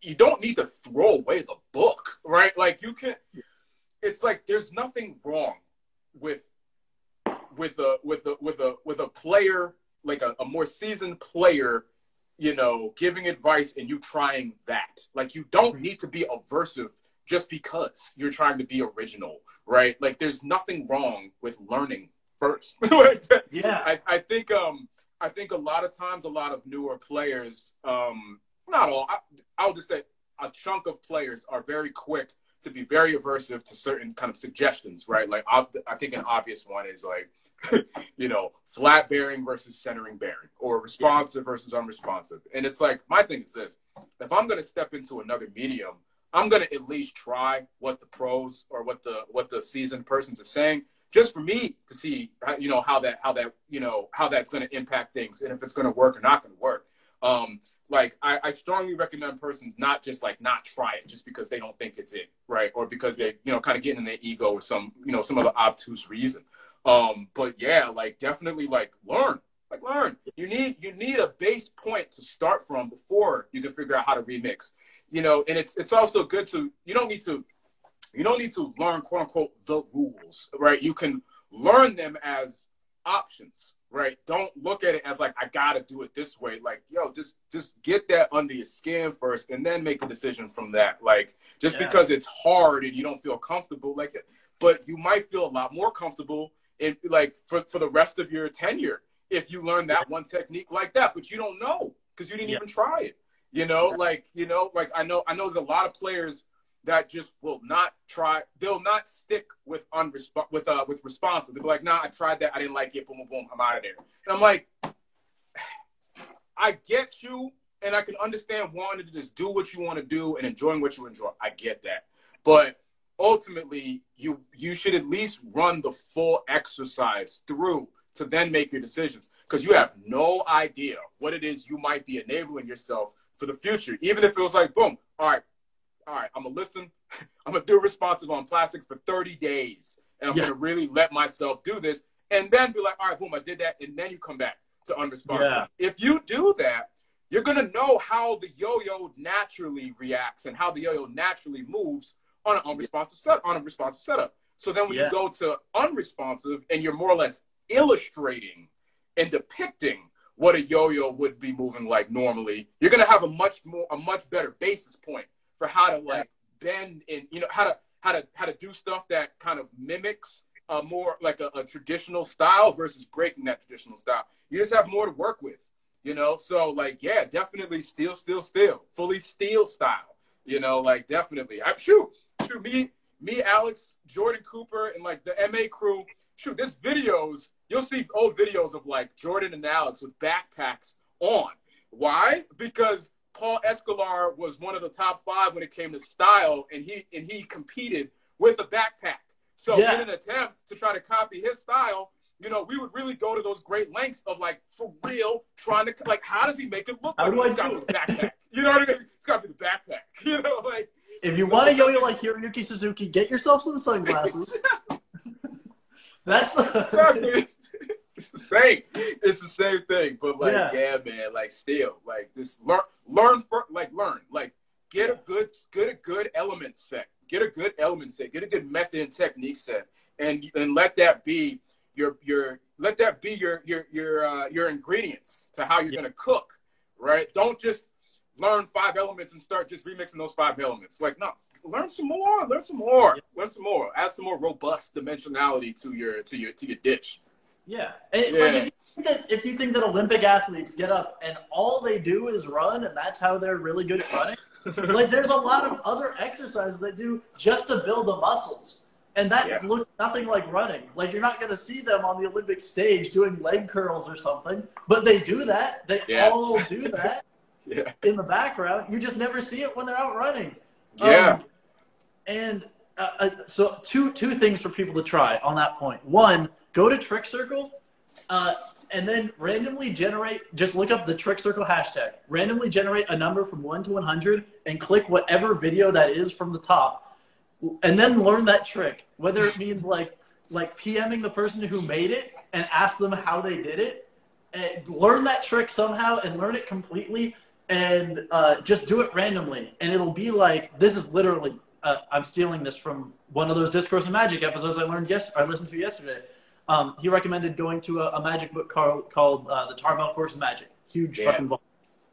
you don't need to throw away the book, right? Like you can it's like there's nothing wrong with with a with a with a with a player like a, a more seasoned player you know giving advice and you trying that like you don't mm-hmm. need to be aversive just because you're trying to be original right like there's nothing wrong with learning first yeah I, I think um I think a lot of times, a lot of newer players, um, not all, I, I would just say a chunk of players are very quick to be very aversive to certain kind of suggestions, right? Like I, I think an obvious one is like, you know, flat bearing versus centering bearing, or responsive versus unresponsive. And it's like my thing is this: if I'm going to step into another medium, I'm to at least try what the pros or what the what the seasoned persons are saying just for me to see, you know, how that, how that, you know, how that's to impact things and if it's to work or not to work. Um, like I, I, strongly recommend persons not just like not try it just because they don't think it's it, right? Or because they, you know, kind of getting in their ego or some, you know, some other obtuse reason. Um, but yeah, like definitely like learn, like learn. You need you need a base point to start from before you can figure out how to remix. You know, and it's it's also good to you don't need to you don't need to learn quote unquote the rules, right? You can learn them as options, right? Don't look at it as like I gotta do it this way. Like, yo, just just get that under your skin first, and then make a decision from that. Like, just yeah. because it's hard and you don't feel comfortable, like, but you might feel a lot more comfortable in like for for the rest of your tenure if you learn that one technique like that. But you don't know because you didn't yeah. even try it. You know, like you know, like I know I know there's a lot of players that just will not try. They'll not stick with unresp- with uh with responsive. They'll be like, "Nah, I tried that. I didn't like it. Boom, boom, boom. I'm out of there." And I'm like, I get you, and I can understand wanting to just do what you want to do and enjoying what you enjoy. I get that, but ultimately, you you should at least run the full exercise through to then make your decisions because you have no idea what it is you might be enabling yourself for the future. Even if it was like, boom, all right, all right, I'm gonna listen. I'm gonna do responsive on plastic for 30 days, and I'm yeah. gonna really let myself do this, and then be like, all right, boom, I did that, and then you come back to unresponsive. Yeah. If you do that, you're gonna know how the yo-yo naturally reacts and how the yo-yo naturally moves on an unresponsive set on a responsive setup. So then when yeah. you go to unresponsive and you're more or less illustrating and depicting what a yo-yo would be moving like normally, you're gonna have a much more a much better basis point for how to like bend and you know how to how to how to do stuff that kind of mimics a more like a, a traditional style versus breaking that traditional style. You just have more to work with, you know. So like, yeah, definitely steel, steel, steel, fully steel style. You know, like definitely. I'm sure, sure me me, Alex, Jordan Cooper, and like the MA crew. Shoot, there's videos. You'll see old videos of like Jordan and Alex with backpacks on. Why? Because Paul Escolar was one of the top five when it came to style, and he and he competed with a backpack. So Yeah. in an attempt to try to copy his style, you know, we would really go to those great lengths of like for real trying to like how does he make it look How like do I do the backpack? You know what I mean? It's got to be the backpack. You know, like If you want to yo-yo like Hiroyuki Suzuki, get yourself some sunglasses. That's Exactly. it's the same. It's the same thing. But like, Yeah. yeah, man, like still, like just learn learn for like learn. Like get a good get a good element set. Get a good element set. Get a good method and technique set. And and let that be your your let that be your your your uh, your ingredients to how you're Yeah. gonna cook. Right? Don't just learn five elements and start just remixing those five elements. Like, no, learn some more, learn some more, learn some more. Add some more robust dimensionality to your to your to your dish. Yeah. And, Yeah. Like, if, you think that, if you think that Olympic athletes get up and all they do is run and that's how they're really good at running, like there's a lot of other exercises they do just to build the muscles. And that Yeah. looks nothing like running. Like you're not going to see them on the Olympic stage doing leg curls or something, but they do that. They Yeah. all do that Yeah. in the background. You just never see it when they're out running. Yeah. Um, and uh, uh, so two two things for people to try on that point. One, go to Trick Circle, uh, and then randomly generate. Just look up the Trick Circle hashtag. Randomly generate a number from one to one hundred, and click whatever video that is from the top, and then learn that trick. Whether it means like like PMing the person who made it and ask them how they did it, and learn that trick somehow and learn it completely and uh, just do it randomly. And it'll be like this is literally. Uh, I'm stealing this from one of those Discourse and Magic episodes I learned yes I listened to yesterday. Um, he recommended going to a, a magic book called, called uh, the Tarbell Course of Magic. Huge Yeah. fucking book.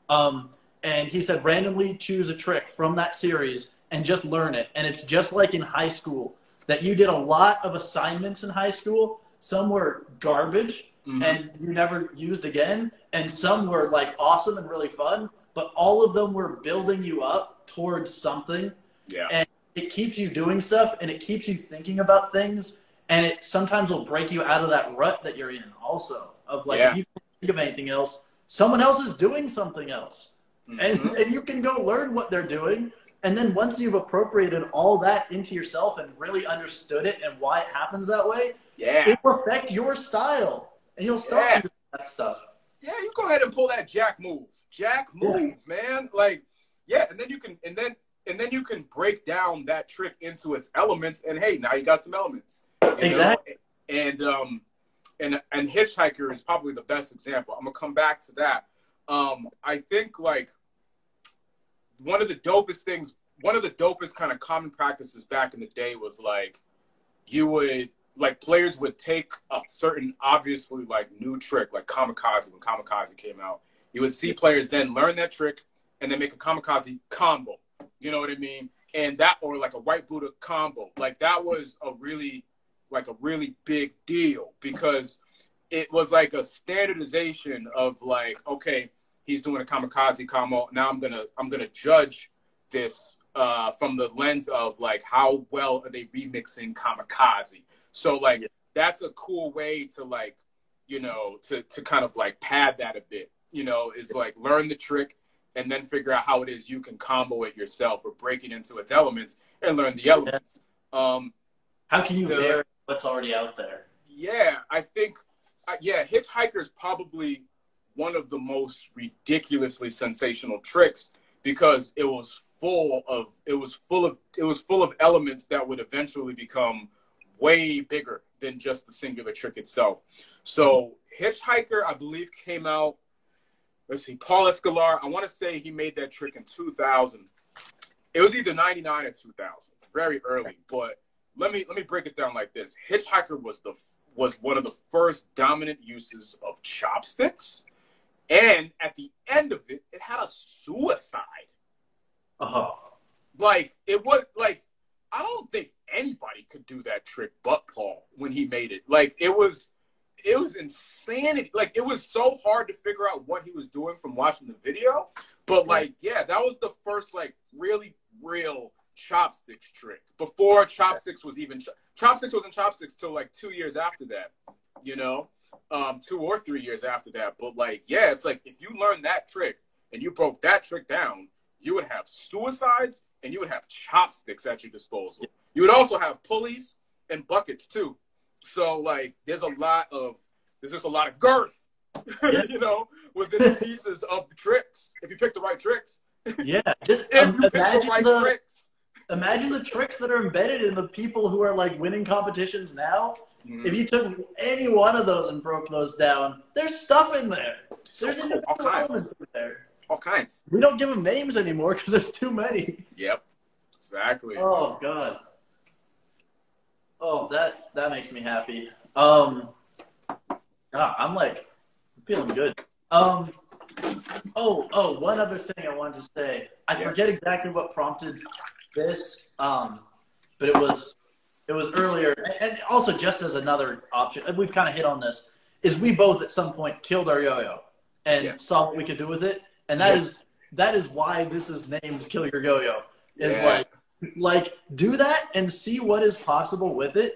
Um, and he said randomly choose a trick from that series and just learn it. And it's just like in high school that you did a lot of assignments in high school. Some were garbage Mhm. and you never used again, and some were like awesome and really fun. But all of them were building you up towards something. yeah. And it keeps you doing stuff, and it keeps you thinking about things, and it sometimes will break you out of that rut that you're in. Also, of like Yeah. if you can't think of anything else, someone else is doing something else and, Mhm. and you can go learn what they're doing. And then once you've appropriated all that into yourself and really understood it and why it happens that way, yeah. it will affect your style. And you'll start Yeah. doing that stuff. Yeah, you go ahead and pull that jack move. Jack move, man. Like, yeah, and then you can and then and then you can break down that trick into its elements and hey, now you got some elements. you know? Exactly. And um and and hitchhiker is probably the best example. I'm gonna come back to that. Um, I think like one of the dopest things, one of the dopest kind of common practices back in the day was like you would like players would take a certain obviously like new trick like kamikaze when kamikaze came out you would see players then learn that trick and then make a kamikaze combo. You know what i mean? And that or like a white buddha combo. Like that was a really like a really big deal because it was like a standardization of like okay he's doing a kamikaze combo. Now i'm gonna i'm gonna judge this uh, from the lens of like how well are they remixing kamikaze. So like that's a cool way to like you know to to kind of like pad that a bit you know is like learn the trick and then figure out how it is you can combo it yourself or break it into its elements and learn the elements um How can you The- vary what's already out there? yeah i think uh, yeah hitchhiker is probably one of the most ridiculously sensational tricks because it was full of it was full of it was full of elements that would eventually become way bigger than just the singular trick itself. So Hitchhiker, I believe, came out. Let's see, Paul Escolar. I want to say he made that trick in 2000. It was either 99 or 2000, very early. But let me let me break it down like this: Hitchhiker was the was one of the first dominant uses of chopsticks, and at the end of it, it had a suicide Uh-huh. like it was like I don't think anybody could do that trick but Paul when he made it. Like it was it was insanity. Like it was so hard to figure out what he was doing from watching the video. But like, yeah, that was the first like really real chopsticks trick before chopsticks was even chopsticks wasn't chopsticks till like two years after that. You know, um, two or three years after that. But like, yeah, it's like if you learned that trick and you broke that trick down, you would have suicides and you would have chopsticks at your disposal. You would also have pulleys and buckets too. So like, there's a lot of there's just a lot of girth, you know, within the pieces of the tricks. If you pick the right tricks. Yeah, just um, pick the imagine right the tricks. imagine the tricks that are embedded in the people who are like winning competitions now. Mhm. If you took any one of those and broke those down, there's stuff in there. So There's cool. all kinds, in there. all kinds. We don't give them names anymore because there's too many. Yep, exactly. Oh god. Oh, that that makes me happy. Um, ah, I'm like feeling good. Um, oh oh, one other thing I wanted to say. I Yes. forget exactly what prompted this. Um, but it was it was earlier, and- also just as another option, we've kind of hit on this. Is we both at some point killed our yo-yo and saw what we could do with it, and that Yeah. is that is why this is named "Kill Your Yo-Yo." Is Yeah. Like do that and see what is possible with it.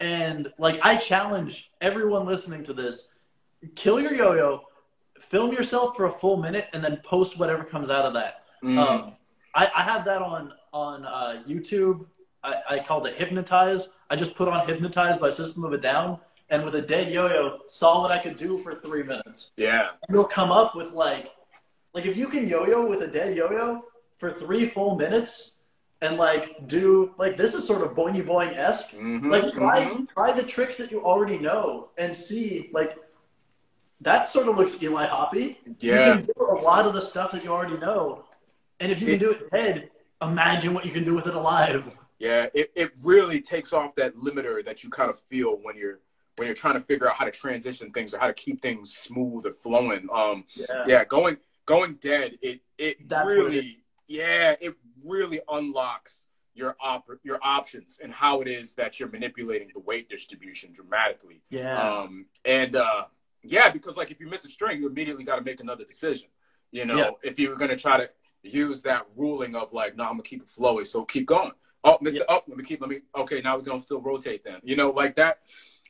And like i challenge everyone listening to this. Kill your yo-yo film yourself for a full minute and then post whatever comes out of that. Mhm. um, I, I have that on on uh, youtube. I, I called it hypnotize. I just put on hypnotize by system of a down and with a dead yo-yo saw what i could do for three minutes. Yeah, you'll come up with like like if you can yo-yo with a dead yo-yo for three full minutes and like do like this is sort of boingy boing esque Mhm, like try mhm. try the tricks that you already know and see like that sort of looks Eli Hoppy. Yeah. You can do a lot of the stuff that you already know. And if you can do it dead, imagine what you can do with it alive. Yeah, it, it really takes off that limiter that you kind of feel when you're when you're trying to figure out how to transition things or how to keep things smooth or flowing. Um, Yeah. yeah, going going dead, it it That's what it really yeah, it really unlocks your op your options and how it is that you're manipulating the weight distribution dramatically. Yeah. Um, and uh, yeah, because like if you miss a string, you immediately got to make another decision. You know, Yeah. if you're gonna try to use that ruling of like, no, I'm gonna keep it flowy, so keep going. Oh, Mister, Yeah. oh, let me keep, let me. Okay, now we're gonna still rotate then. You know, like that.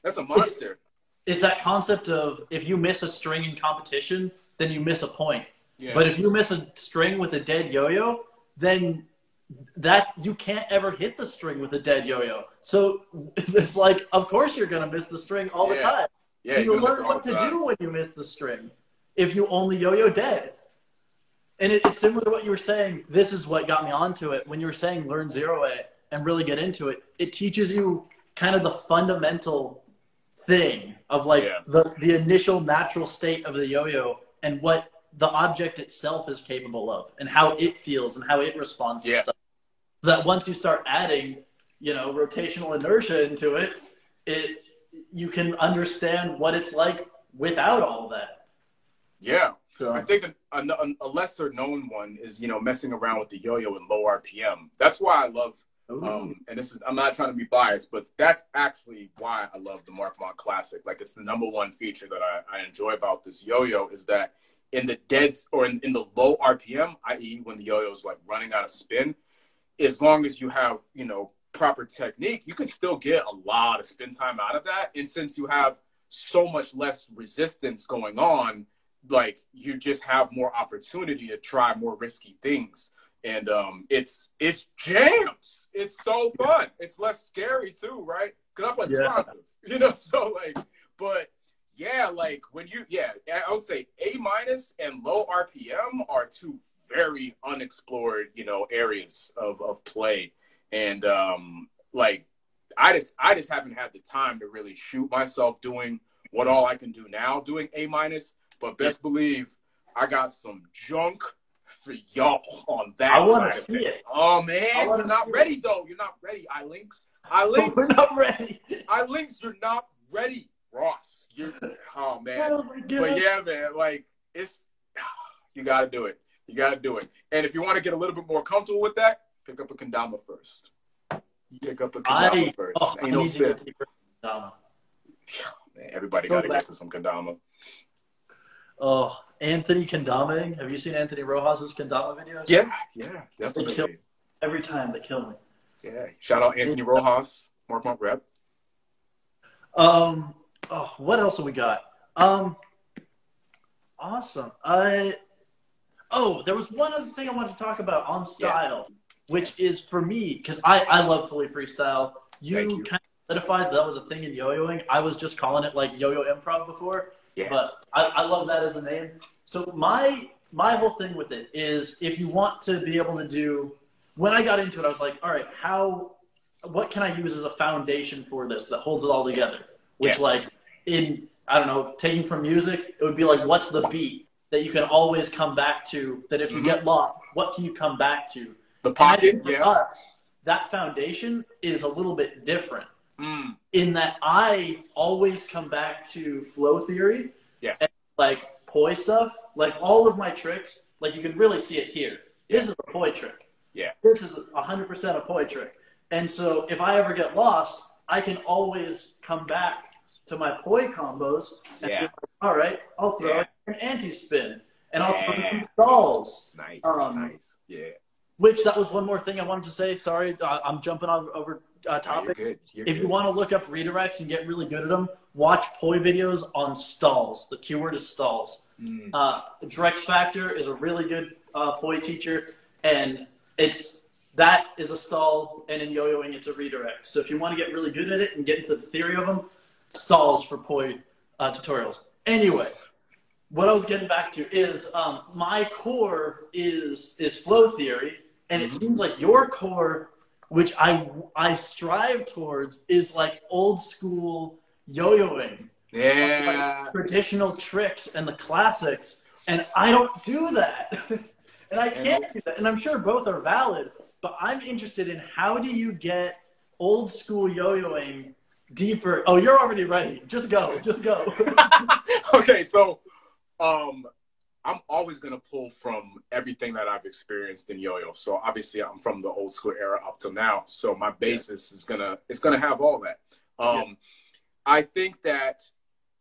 That's a monster. Is that concept of if you miss a string in competition, then you miss a point. Yeah. But if you miss a string with a dead yo-yo, then that you can't ever hit the string with a dead yo-yo. So it's like, of course you're gonna miss the string all the time. yeah, you you're gonna miss learn what to do when you miss the string if you only yo-yo dead. And it, it's similar to what you were saying. This is what got me onto it. When you were saying learn zero A and really get into it, it teaches you kind of the fundamental thing of like Yeah. the, the initial natural state of the yo-yo and what the object itself is capable of and how it feels and how it responds to Yeah. stuff. So that once you start adding, you know, rotational inertia into it, it you can understand what it's like without all that. Yeah. So, I think a, a, a lesser known one is you know messing around with the yo-yo and low RPM. That's why I love Um, and this is, I'm not trying to be biased, but that's actually why I love the Markmont Classic. Like, it's the number one feature that I, I enjoy about this yo-yo is that in the dead or in, in the low RPM, i.e., when the yo-yo is like running out of spin, as long as you have, you know, proper technique, you can still get a lot of spin time out of that. And since you have so much less resistance going on, like you just have more opportunity to try more risky things and um, it's it's jams. It's so fun. It's less scary too, right? Because I'm Yeah. responsive, you know. So like, but yeah, like when you yeah, I would say A minus and low RPM are two very unexplored, you know, areas of of play, and um, like I just I just haven't had the time to really shoot myself doing what all I can do now, doing A minus. But best believe I got some junk for y'all on that I side of see it. Oh man, you're not see it. ready though. You're not ready. I links. I links. we're not ready. I links. You're not ready, Ross. You're. Oh man. Oh But yeah, man. Like it's. You got to do it. You got to do it. And if you want to get a little bit more comfortable with that, pick up a kendama first. Pick up a kendama I, first. oh, I Ain't no need to get spin. deeper down. Man, everybody So got to bad. get to some kendama. Oh, Anthony Kendama. Have you seen Anthony Rojas's Kendama videos? Yeah, yeah, definitely. kill- every time they kill me. Yeah. Shout out Anthony Rojas, Markmont rep. Um. Oh, what else have we got? Um. Awesome. I. Oh, there was one other thing I wanted to talk about on style, yes. which yes. is for me because I I love fully freestyle. You, you. kind of solidified that, that was a thing in yo-yoing. I was just calling it like yo-yo improv before, yeah. but I, I love that as a name. So my my whole thing with it is if you want to be able to do when I got into it, I was like, all right, how what can I use as a foundation for this that holds it all together? Which yeah. like in I don't know, taking from music, it would be like what's the beat that you can always come back to that if you mm-hmm. get lost, what can you come back to? The pocket, yeah. Us, that foundation is a little bit different. Mm. In that I always come back to flow theory. Yeah. And like poi stuff. Like all of my tricks, like you can really see it here. Yeah. This is a poi trick. Yeah. This is 100% a poi trick. And so if I ever get lost, I can always come back to my poi combos. And yeah. Like, All right, I'll throw yeah. an anti spin and I'll yeah. throw some stalls. Nice, um, nice. Yeah. Which that was one more thing I wanted to say. Sorry, I'm jumping on over uh, topic. You're good. You're if good. you want to look up redirects and get really good at them, watch poi videos on stalls. The keyword is stalls. Mm. Uh, Drex Factor is a really good uh, poi teacher, and it's that is a stall, and in yo-yoing, it's a redirect. So if you want to get really good at it and get into the theory of them, stalls for poi uh, tutorials. Anyway, what I was getting back to is um, my core is is flow theory, and it mm-hmm. seems like your core, which I I strive towards, is like old school yo-yoing. Yeah. Like traditional tricks and the classics, and I don't do that. and I can't do that. And I'm sure both are valid, but I'm interested in how do you get old school yo-yoing deeper? Oh, you're already ready. Just go. Just go. okay, so um I'm always gonna pull from everything that I've experienced in yo-yo. So obviously I'm from the old school era up till now. So my basis yeah. is gonna it's gonna have all that. Um yeah. I think that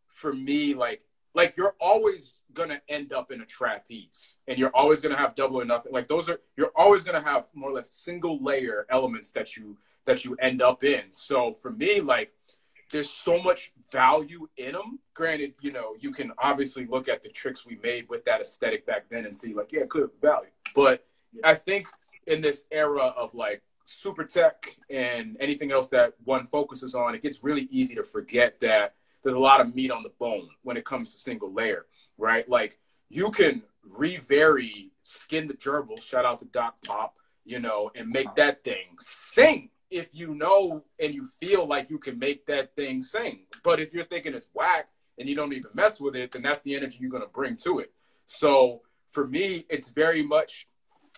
for me, like like you're always gonna end up in a trapeze and you're always gonna have double or nothing. Like those are you're always gonna have more or less single layer elements that you that you end up in. So for me like there's so much value in them granted you know you can obviously look at the tricks we made with that aesthetic back then and see like yeah clear value. But i think in this era of like super tech and anything else that one focuses on it gets really easy to forget that there's a lot of meat on the bone when it comes to single layer, right? Like you can re-vary skin the gerbil, shout out to Doc Pop, you know, and make that thing sing if you know and you feel like you can make that thing sing. But if you're thinking it's whack and you don't even mess with it, then that's the energy you're gonna bring to it. So for me, it's very much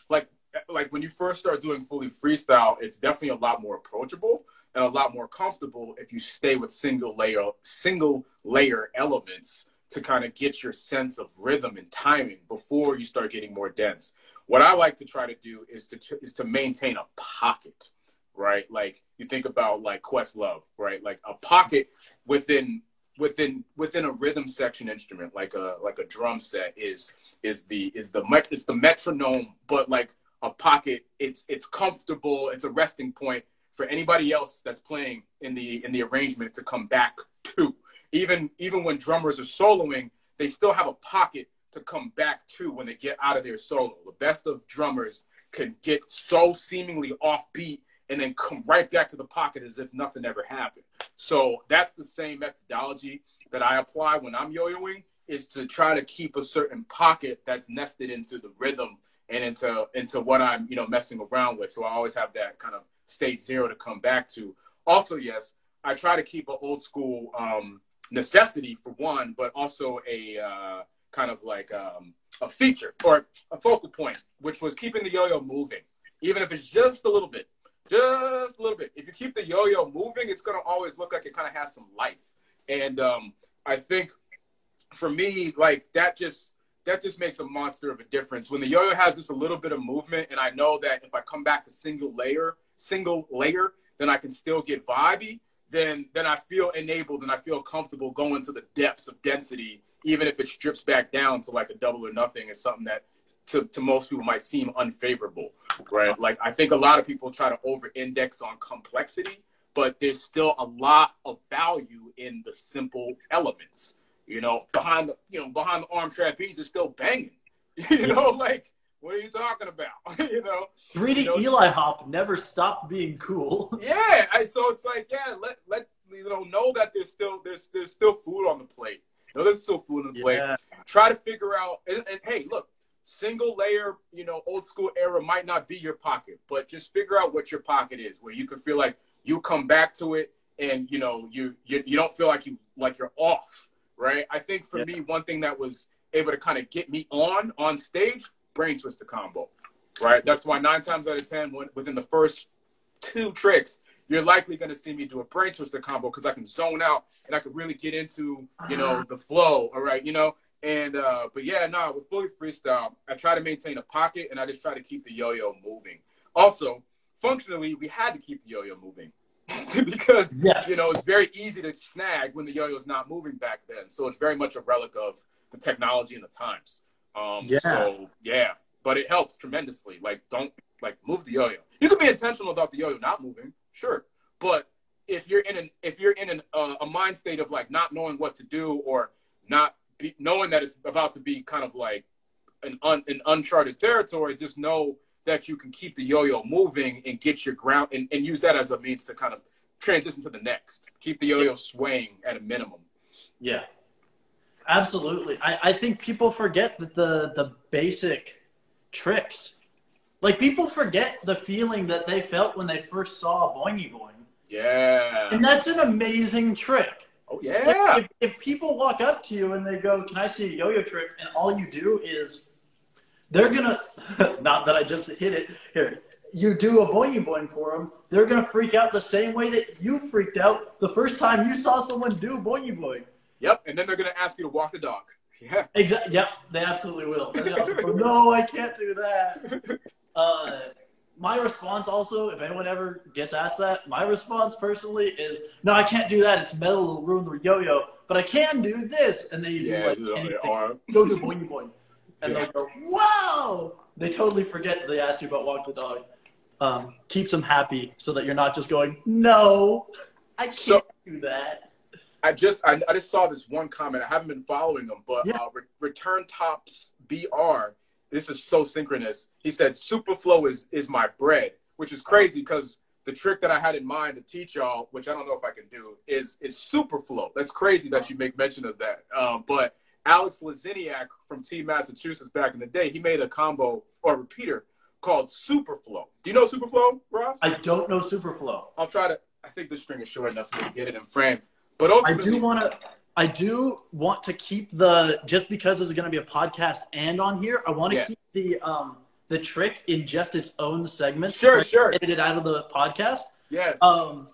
like like when you first start doing fully freestyle, it's definitely a lot more approachable and a lot more comfortable if you stay with single layer single layer elements to kind of get your sense of rhythm and timing before you start getting more dense. What I like to try to do is to is to maintain a pocket, right? Like you think about like Questlove, right? Like a pocket within within within a rhythm section instrument, like a like a drum set is is the is the it's the metronome, but like a pocket, it's it's comfortable, it's a resting point for anybody else that's playing in the in the arrangement to come back to. Even even when drummers are soloing, they still have a pocket to come back to when they get out of their solo. The best of drummers can get so seemingly offbeat and then come right back to the pocket as if nothing ever happened. So that's the same methodology that I apply when I'm yo-yoing is to try to keep a certain pocket that's nested into the rhythm and into into what I'm, you know, messing around with. So I always have that kind of stage zero to come back to. Also, yes, I try to keep an old school um, necessity for one, but also a uh, kind of like um, a feature or a focal point, which was keeping the yo-yo moving, even if it's just a little bit, just a little bit. If you keep the yo-yo moving, it's gonna always look like it kind of has some life. And um, I think for me, like that just that just makes a monster of a difference. When the yo-yo has just a little bit of movement, and I know that if I come back to single layer, single layer, then I can still get vibey. Then then I feel enabled and I feel comfortable going to the depths of density, even if it strips back down to like a double or nothing is something that to, to most people might seem unfavorable, right? Like I think a lot of people try to over index on complexity, but there's still a lot of value in the simple elements. You know, behind the you know, behind the arm trapeze is still banging. you know, like what are you talking about? you know, 3D you know, Eli hop never stopped being cool. Yeah, I, so it's like, yeah, let let you know know that there's still there's there's still food on the plate. You know, there's still food on the plate. Yeah. Try to figure out, and, and hey, look, single layer, you know, old school era might not be your pocket, but just figure out what your pocket is, where you can feel like you come back to it, and you know, you you, you don't feel like you like you're off, right? I think for Yeah. me, one thing that was able to kind of get me on on stage, brain twister combo, right? That's why nine times out of ten, when, within the first two tricks, you're likely going to see me do a brain twister combo because I can zone out and I can really get into, you know, the flow. All right, you know. And uh, but yeah, no, with fully freestyle, I try to maintain a pocket and I just try to keep the yo-yo moving. Also, functionally, we had to keep the yo-yo moving because Yes. you know it's very easy to snag when the yo-yo's not moving back then. So it's very much a relic of the technology and the times. Um, Yeah. So yeah, but it helps tremendously. Like don't like move the yo-yo. You can be intentional about the yo-yo not moving, sure, but if you're in an if you're in an, uh, a mind state of like not knowing what to do or not be, knowing that it's about to be kind of like an, un, an uncharted territory, just know that you can keep the yo-yo moving and get your ground and, and use that as a means to kind of transition to the next. Keep the yo-yo swaying at a minimum. Yeah, absolutely. I, I think people forget that the the basic tricks, like people forget the feeling that they felt when they first saw Boingy Boing, Yeah. and that's an amazing trick. Oh yeah. If, if people walk up to you and they go, "Can I see a yo-yo trick?" and all you do is, they're gonna, not that I just hit it here. You do a boingy boing for them, they're gonna freak out the same way that you freaked out the first time you saw someone do boingy boing. Yep. And then they're gonna ask you to walk the dog. Yeah. Exactly. Yep, they absolutely will. And they'll go, no, I can't do that. Uh, my response also, if anyone ever gets asked that, my response personally is, no, I can't do that. It's metal, it'll ruin the yo-yo. But I can do this, and then you Yeah. do like anything. they. Go do boing boing, and Yeah. they'll go, whoa! They totally forget that they asked you about walk the dog. Um, keeps them happy so that you're not just going, no, I can't So- do that. I just I, I just saw this one comment. I haven't been following them, but Yeah. uh, Re- Return Tops BR. This is so synchronous. He said Superflow is is my bread, which is crazy because the trick that I had in mind to teach y'all, which I don't know if I can do, is is Superflow. That's crazy that you make mention of that. Um, but Alex Laziniak from Team Massachusetts back in the day, he made a combo or repeater called Superflow. Do you know Superflow, Ross? I don't know Superflow. I'll try to. I think this string is short enough for me to get it in frame. But I do want to. I do want to keep the just because this is going to be a podcast and on here. I want to Yeah. keep the um the trick in just its own segment. Sure, sure. Edit it out of the podcast. yes. Um,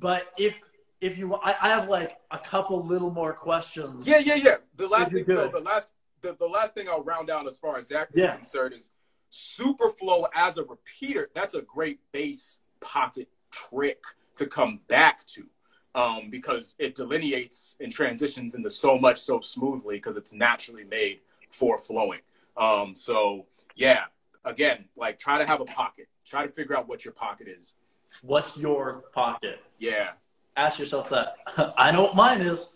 but if if you, I, I have like a couple little more questions. Yeah, yeah, yeah. The last thing, so the last, the, the last thing I'll round out as far as that is Yeah. concerned is Superflow as a repeater. That's a great base pocket trick to come back to, um, because it delineates and transitions into so much so smoothly because it's naturally made for flowing. Um, so yeah, again, like try to have a pocket. Try to figure out what your pocket is. What's your pocket? Yeah, Ask yourself that. I know what mine is.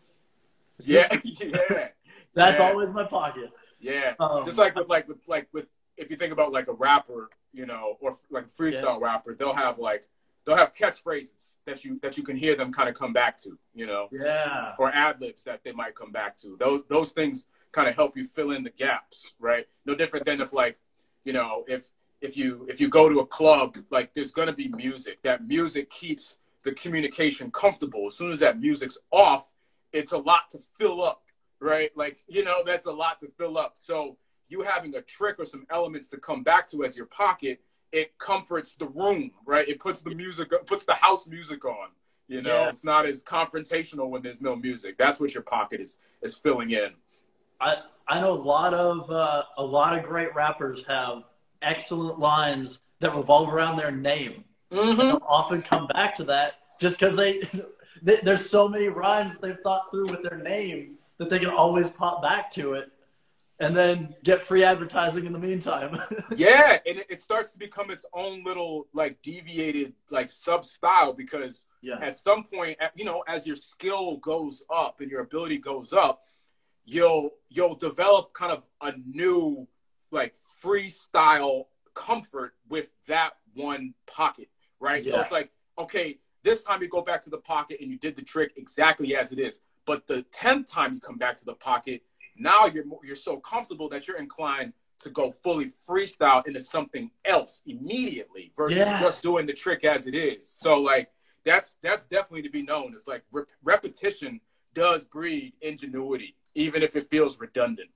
yeah, yeah. That's Yeah. always my pocket. Yeah, Um, just like with like with like with if you think about like a rapper, you know, or like a freestyle rapper, they'll have like they'll have catchphrases that you that you can hear them kind of come back to, you know, Yeah. or ad libs that they might come back to. Those those things kind of help you fill in the gaps, right? No different than if like, you know, if if you if you go to a club, like there's gonna be music. That music keeps the communication comfortable. As soon as that music's off, it's a lot to fill up, right? Like, you know, that's a lot to fill up. So you having a trick or some elements to come back to as your pocket, it comforts the room, right? It puts the music, puts the house music on. You know, Yeah. it's not as confrontational when there's no music. That's what your pocket is is filling in. I I know a lot of uh, a lot of great rappers have excellent lines that revolve around their name. Mm-hmm. They'll often come back to that just because they, they there's so many rhymes they've thought through with their name that they can always pop back to it. And then get free advertising in the meantime. yeah, and it, it, starts to become its own little like deviated like sub style because yeah. at some point, you know, as your skill goes up and your ability goes up, you'll you'll develop kind of a new like freestyle comfort with that one pocket, right? Yeah. So it's like, okay, this time you go back to the pocket and you did the trick exactly as it is. But the tenth time you come back to the pocket, now you're you're so comfortable that you're inclined to go fully freestyle into something else immediately versus yeah. just doing the trick as it is. So like that's that's definitely to be known. It's like re- repetition does breed ingenuity, even if it feels redundant.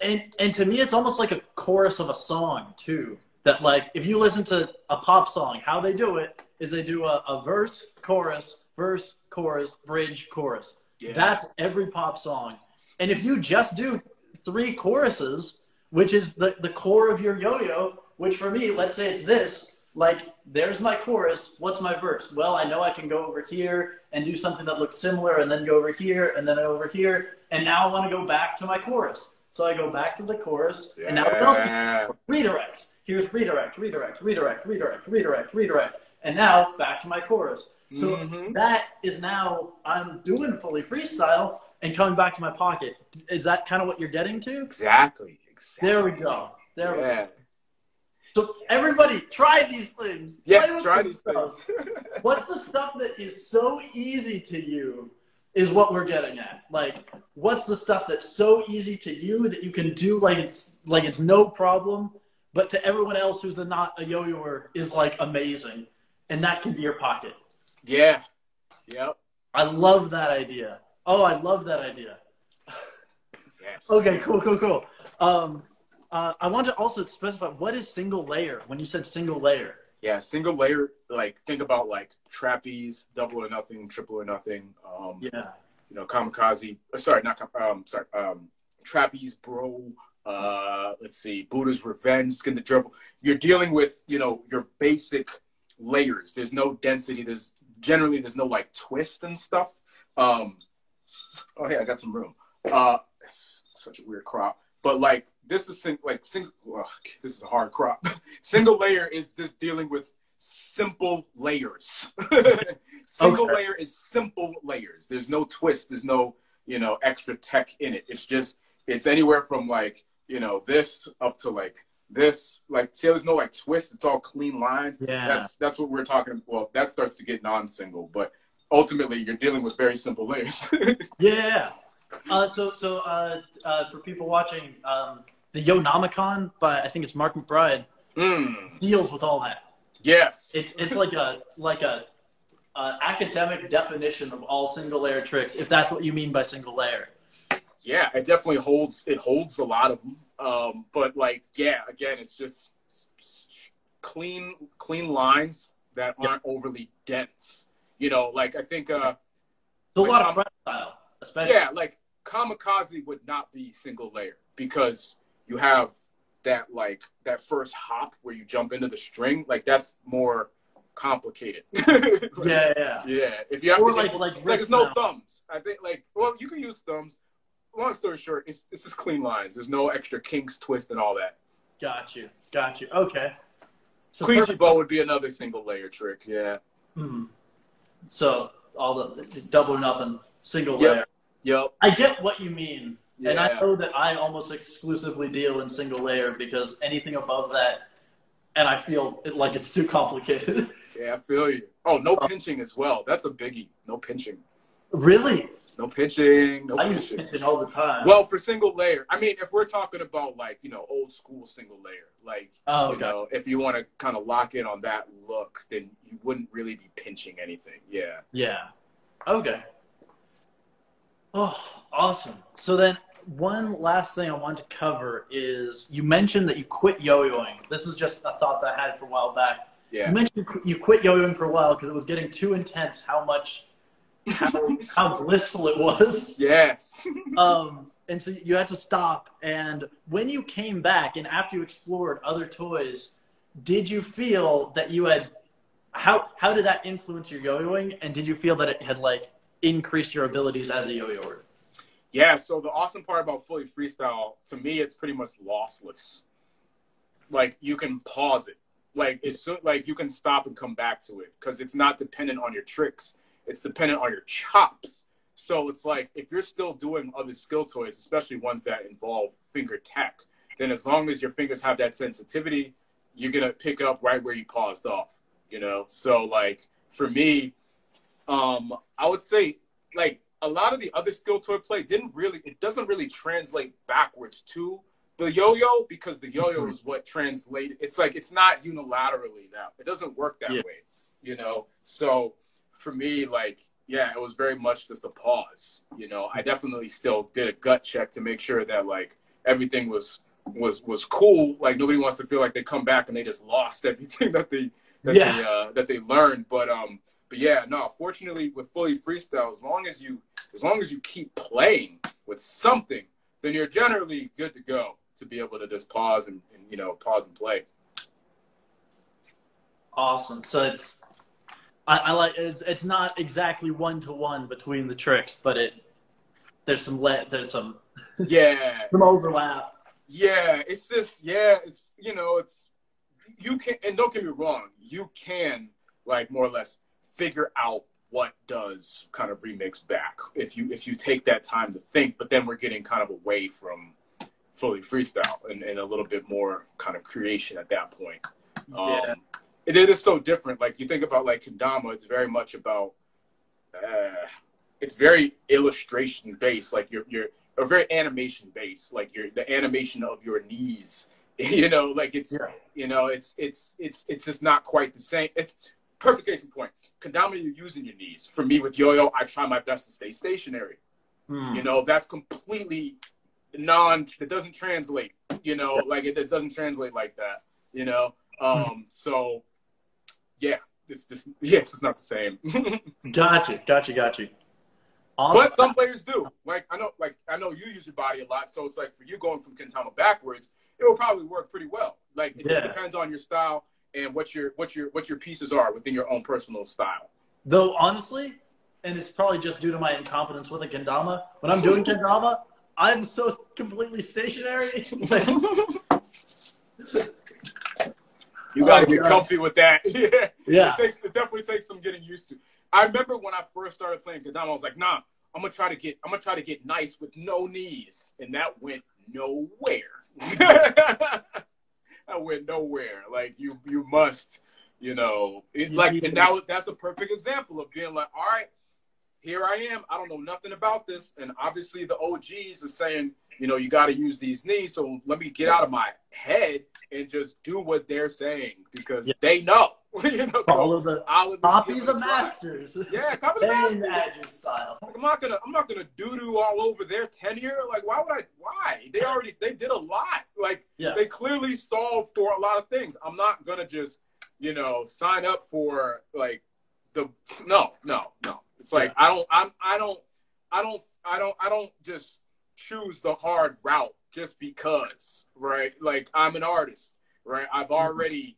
And and to me, it's almost like a chorus of a song too. That like if you listen to a pop song, how they do it is they do a, a verse, chorus, verse, chorus, bridge, chorus. Yeah. That's every pop song. And if you just do three choruses, which is the, the core of your yo-yo, which for me, let's say it's this, like there's my chorus, what's my verse? Well, I know I can go over here and do something that looks similar and then go over here and then over here. And now I want to go back to my chorus. So I go back to the chorus yeah. and now what else? Redirects. Here's redirect, redirect, redirect, redirect, redirect, redirect. And now back to my chorus. So mm-hmm. that is now I'm doing fully freestyle and coming back to my pocket. Is that kind of what you're getting to? Exactly. Exactly. There we go. There yeah. we go. So everybody, try these things. Yes, try these stuff. things. What's the stuff that is so easy to you? Is what we're getting at. Like, what's the stuff that's so easy to you that you can do like it's like it's no problem, but to everyone else who's not a yo-yoer is like amazing, and that can be your pocket. Yeah. Yep. I love that idea. Oh, I love that idea. Yes. okay, cool, cool, cool. Um, uh, I want to also specify what is single layer when you said single layer. Yeah, single layer. Like think about like trapeze, double or nothing, triple or nothing. Um, yeah. You know, kamikaze. Uh, sorry, not um. Sorry. Um, trapeze, bro. Uh, let's see, Buddha's Revenge, Skin the Gerbil. You're dealing with you know your basic layers. There's no density. There's generally there's no like twist and stuff. Um, oh hey, I got some room. Uh, such a weird crop, but like this is sing- like single. this is a hard crop. single layer is just dealing with simple layers. single okay. layer is simple layers. There's no twist. There's no you know extra tech in it. It's just it's anywhere from like you know this up to like this like see there's no like twist it's all clean lines yeah that's that's what we're talking about well that starts to get non-single but ultimately you're dealing with very simple layers yeah uh, so so uh, uh, for people watching um, the Yonomicon by i think it's mark mcbride mm. deals with all that yes it's it's like a like a uh, academic definition of all single layer tricks if that's what you mean by single layer yeah, it definitely holds. It holds a lot of them. Um, but like, yeah, again, it's just clean, clean lines that aren't overly dense. You know, like I think uh, it's a lot of style, especially. Yeah, like kamikaze would not be single layer because you have that like that first hop where you jump into the string. Like that's more complicated. like, yeah, yeah, yeah. If you have or to, like, like, like there's no thumbs. I think like well, you can use thumbs, long story short, it's, it's just clean lines. There's no extra kinks, twist, and all that. Got you. Got you. Okay. So Queegee bow would be another single layer trick. Yeah. Hmm. So all the, the double or nothing, single yep. layer. Yep. I get what you mean. Yeah. And I know that I almost exclusively deal in single layer because anything above that, and I feel it, like it's too complicated. Yeah, I feel you. Oh, no pinching as well. That's a biggie. No pinching. Really? No pitching. No I use pitching all the time. Well, for single layer, I mean, if we're talking about like you know old school single layer, like oh, you know, if you want to kind of lock in on that look, then you wouldn't really be pinching anything. Yeah. Yeah. Okay. Oh, awesome. So then, one last thing I want to cover is you mentioned that you quit yo-yoing. This is just a thought that I had for a while back. Yeah. You mentioned you quit yo-yoing for a while because it was getting too intense. How much how, how blissful it was. Yes. um, and so you had to stop. And when you came back and after you explored other toys, did you feel that you had how how did that influence your yo-yoing? And did you feel that it had like increased your abilities as a yo-yoer? Yeah, so the awesome part about fully freestyle, to me, it's pretty much lossless. Like you can pause it, like it's so, like you can stop and come back to it because it's not dependent on your tricks. It's dependent on your chops. So it's like if you're still doing other skill toys, especially ones that involve finger tech, then as long as your fingers have that sensitivity, you're gonna pick up right where you paused off. You know, so like for me, um, I would say like a lot of the other skill toy play didn't really it doesn't really translate backwards to the yo-yo because the yo-yo mm-hmm. is what translated it's like it's not unilaterally now it doesn't work that yeah. way you know so for me like yeah it was very much just a pause you know i definitely still did a gut check to make sure that like everything was was was cool like nobody wants to feel like they come back and they just lost everything that they that yeah. they uh, that they learned but um but yeah, no. Fortunately, with fully freestyle, as long as you as long as you keep playing with something, then you're generally good to go to be able to just pause and, and you know pause and play. Awesome. So it's I, I like it's it's not exactly one to one between the tricks, but it there's some let there's some yeah some overlap. Yeah, it's just yeah, it's you know it's you can and don't get me wrong, you can like more or less figure out what does kind of remix back if you if you take that time to think but then we're getting kind of away from fully freestyle and, and a little bit more kind of creation at that point yeah. Um, it is so different like you think about like kendama it's very much about uh it's very illustration based like you're you're or very animation based like your the animation of your knees you know like it's yeah. you know it's it's it's it's just not quite the same it's perfect case in point. Kendama, you're using your knees. For me, with yo-yo, I try my best to stay stationary. Hmm. You know, that's completely non. It doesn't translate. You know, like it, it doesn't translate like that. You know, um, so yeah, it's this. Yes, it's not the same. gotcha, gotcha, gotcha. Awesome. But some players do. Like I know, like I know you use your body a lot, so it's like for you going from Kendama backwards, it will probably work pretty well. Like it yeah. just depends on your style and what your what your what your pieces are within your own personal style. Though honestly, and it's probably just due to my incompetence with a kendama. When I'm doing kendama, I'm so completely stationary. you got to oh, get God. comfy with that. yeah, yeah. It, takes, it definitely takes some getting used to. I remember when I first started playing kendama, I was like, "Nah, I'm gonna try to get I'm gonna try to get nice with no knees," and that went nowhere. I went nowhere. Like you, you must, you know, it, like, and now that's a perfect example of being like, all right, here I am. I don't know nothing about this, and obviously the OGs are saying, you know, you got to use these knees. So let me get out of my head and just do what they're saying because yeah. they know. you know, Follow so the copy the masters. Yeah, copy the masters. style. I'm not gonna I'm not gonna doo doo all over their tenure. Like, why would I? Why they already they did a lot. Like, yeah. they clearly solved for a lot of things. I'm not gonna just you know sign up for like the no no no. It's like yeah. I don't I'm I don't I don't I don't I don't just choose the hard route just because right. Like I'm an artist right. I've mm-hmm. already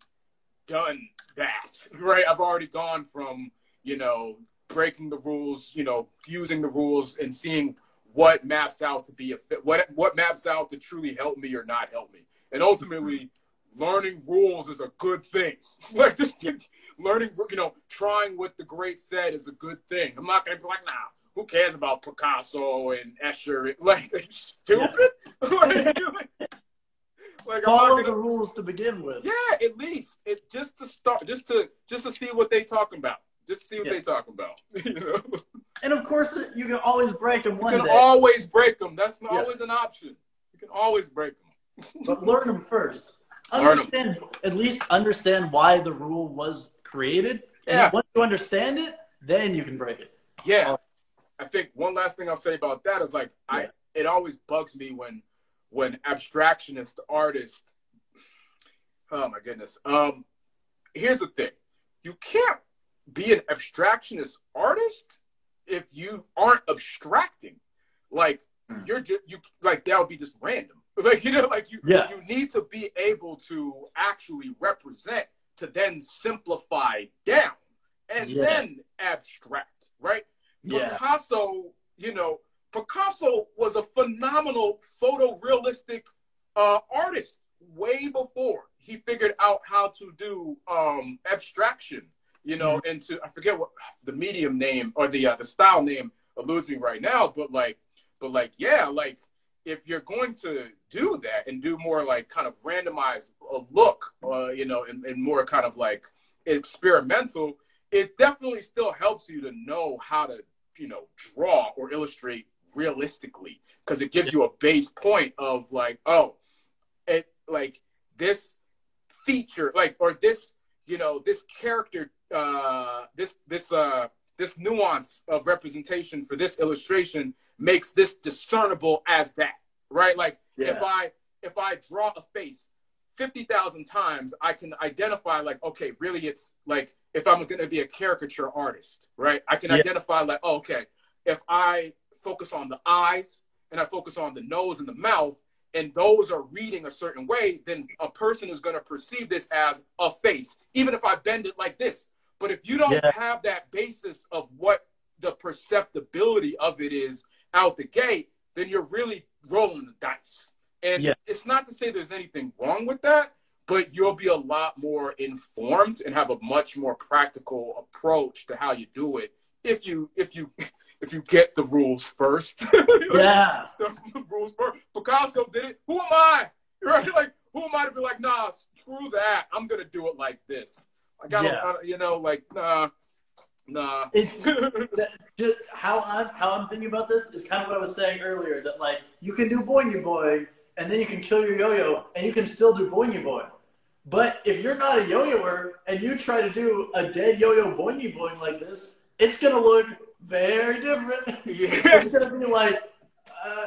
done that, right? I've already gone from, you know, breaking the rules, you know, using the rules and seeing what maps out to be a fit, what what maps out to truly help me or not help me. And ultimately, learning rules is a good thing. Like this, learning, you know, trying what the great said is a good thing. I'm not gonna be like, nah, who cares about Picasso and Escher? Like, stupid. Yeah. Like, follow gonna, the rules to begin with. Yeah, at least it just to start, just to just to see what they talking about, just to see what yeah. they talking about. You know. And of course, you can always break them. You can day. always break them. That's yes. always an option. You can always break them. but learn them first. Understand them. at least understand why the rule was created. Yeah. And once you understand it, then you can break it. Yeah. I think one last thing I'll say about that is like yeah. I it always bugs me when when abstractionist artists oh my goodness um here's the thing you can't be an abstractionist artist if you aren't abstracting like hmm. you're just you like that would be just random like you know like you yeah. you need to be able to actually represent to then simplify down and yeah. then abstract right yeah. picasso you know Picasso was a phenomenal photorealistic uh, artist way before he figured out how to do um, abstraction. You know, mm-hmm. and to I forget what the medium name or the uh, the style name eludes me right now, but like, but like, yeah, like if you're going to do that and do more like kind of randomized a look, uh, you know, and, and more kind of like experimental, it definitely still helps you to know how to, you know, draw or illustrate realistically because it gives you a base point of like, oh, it like this feature, like, or this, you know, this character, uh, this, this, uh, this nuance of representation for this illustration makes this discernible as that, right? Like yeah. if I if I draw a face 50,000 times, I can identify like, okay, really it's like if I'm going to be a caricature artist, right? I can yeah. identify like, oh, okay, if I focus on the eyes and I focus on the nose and the mouth, and those are reading a certain way, then a person is going to perceive this as a face, even if I bend it like this. But if you don't yeah. have that basis of what the perceptibility of it is out the gate, then you're really rolling the dice. And yeah. it's not to say there's anything wrong with that, but you'll be a lot more informed and have a much more practical approach to how you do it if you if you if you get the rules first. yeah. the rules first. Picasso did it. Who am I? Right? Like who am I to be like, nah, screw that. I'm gonna do it like this. I got yeah. you know, like nah. Nah. It's just how I'm how I'm thinking about this is kind of what I was saying earlier that like you can do boingy boy and then you can kill your yo-yo and you can still do boingy boy. But if you're not a yo-yoer and you try to do a dead yo-yo boingy boy like this, it's gonna look very different. Yeah. it's gonna be like uh,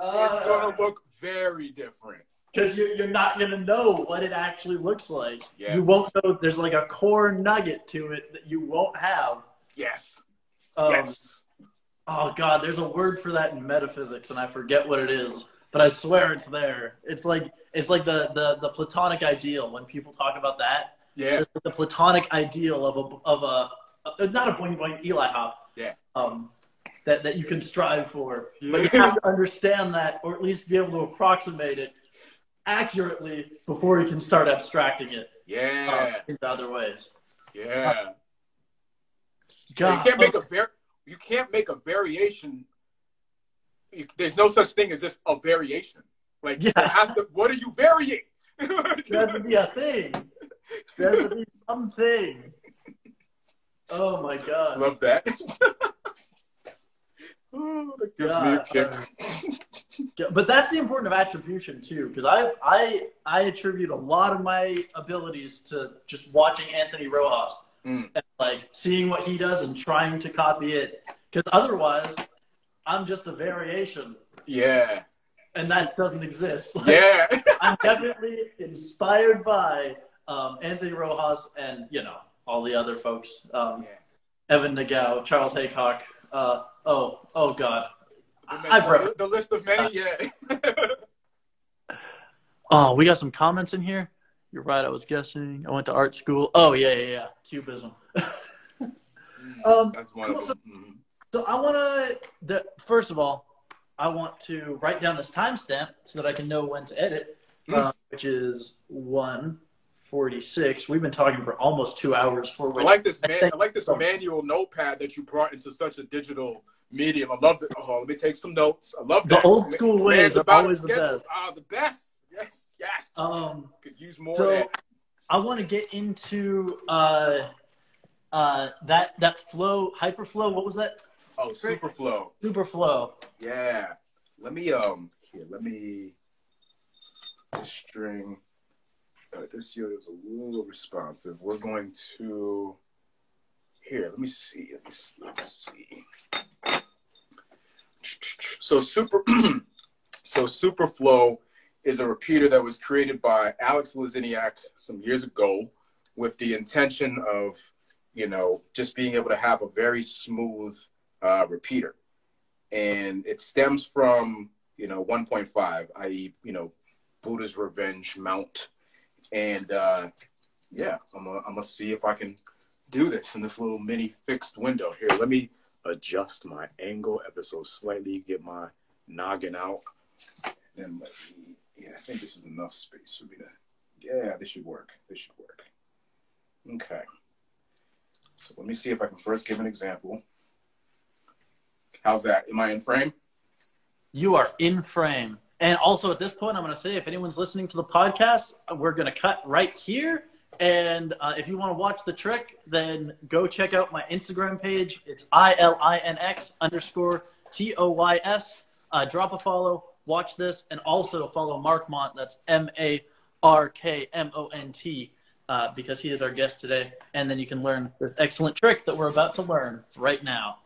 uh, it's gonna look very different because you're, you're not going to know what it actually looks like. Yes. You won't know. There's like a core nugget to it that you won't have. Yes. Um, yes. Oh God, there's a word for that in metaphysics, and I forget what it is, but I swear it's there. It's like it's like the the, the Platonic ideal when people talk about that. Yeah. The Platonic ideal of a of a, a not a boing boing Eli hop. Yeah. Um, that that you can strive for, but you have to understand that, or at least be able to approximate it accurately before you can start abstracting it. Yeah. Uh, into other ways. Yeah. God. You can't make a var- you can't make a variation. There's no such thing as just a variation. Like yeah. has to, what are you varying? there has to be a thing. There has to be something. Oh my god. Love that. oh, that gives god. me a kick. Uh, but that's the important of attribution too, because I I I attribute a lot of my abilities to just watching Anthony Rojas mm. and like seeing what he does and trying to copy it. Because otherwise, I'm just a variation. Yeah. And that doesn't exist. Like, yeah. I'm definitely inspired by um, Anthony Rojas and you know all the other folks. Um, yeah. Evan Nagao, Charles Haycock. Uh, oh, oh God, I've read the, the list of many. Yeah. oh, we got some comments in here. You're right. I was guessing. I went to art school. Oh yeah, yeah, yeah. Cubism. Mm, um, That's one cool. of them. So, mm-hmm. So I want to. First of all, I want to write down this timestamp so that I can know when to edit, mm. uh, which is one 46. We've been talking for almost two hours. For I like this man. I like this manual notepad that you brought into such a digital medium. I love it. Oh, let me take some notes. I love that. The old school man, ways are always the best. Ah, the best. Yes, yes. Um, could use more. So I want to get into uh, uh, that that flow, hyperflow. What was that? Oh, superflow. Superflow. Yeah. Let me um here. Let me string. Uh, this year is a little responsive. We're going to here. Let me see. Let me see. Let me see. So super, so Superflow is a repeater that was created by Alex Laziniak some years ago, with the intention of, you know, just being able to have a very smooth uh, repeater, and it stems from you know 1.5, i.e., you know, Buddha's Revenge mount, and uh, yeah, I'm gonna I'm gonna see if I can do this in this little mini fixed window here. Let me adjust my angle ever so slightly, get my noggin out. Then let me, yeah, I think this is enough space for me to, yeah, this should work. This should work. Okay. So let me see if I can first give an example. How's that? Am I in frame? You are in frame. And also at this point, I'm going to say if anyone's listening to the podcast, we're going to cut right here. And uh, if you want to watch the trick, then go check out my Instagram page. It's I L I N X underscore T O Y S. Uh, drop a follow, watch this, and also follow Markmont. That's M A R K M O N T. Uh, because he is our guest today. And then you can learn this excellent trick that we're about to learn right now.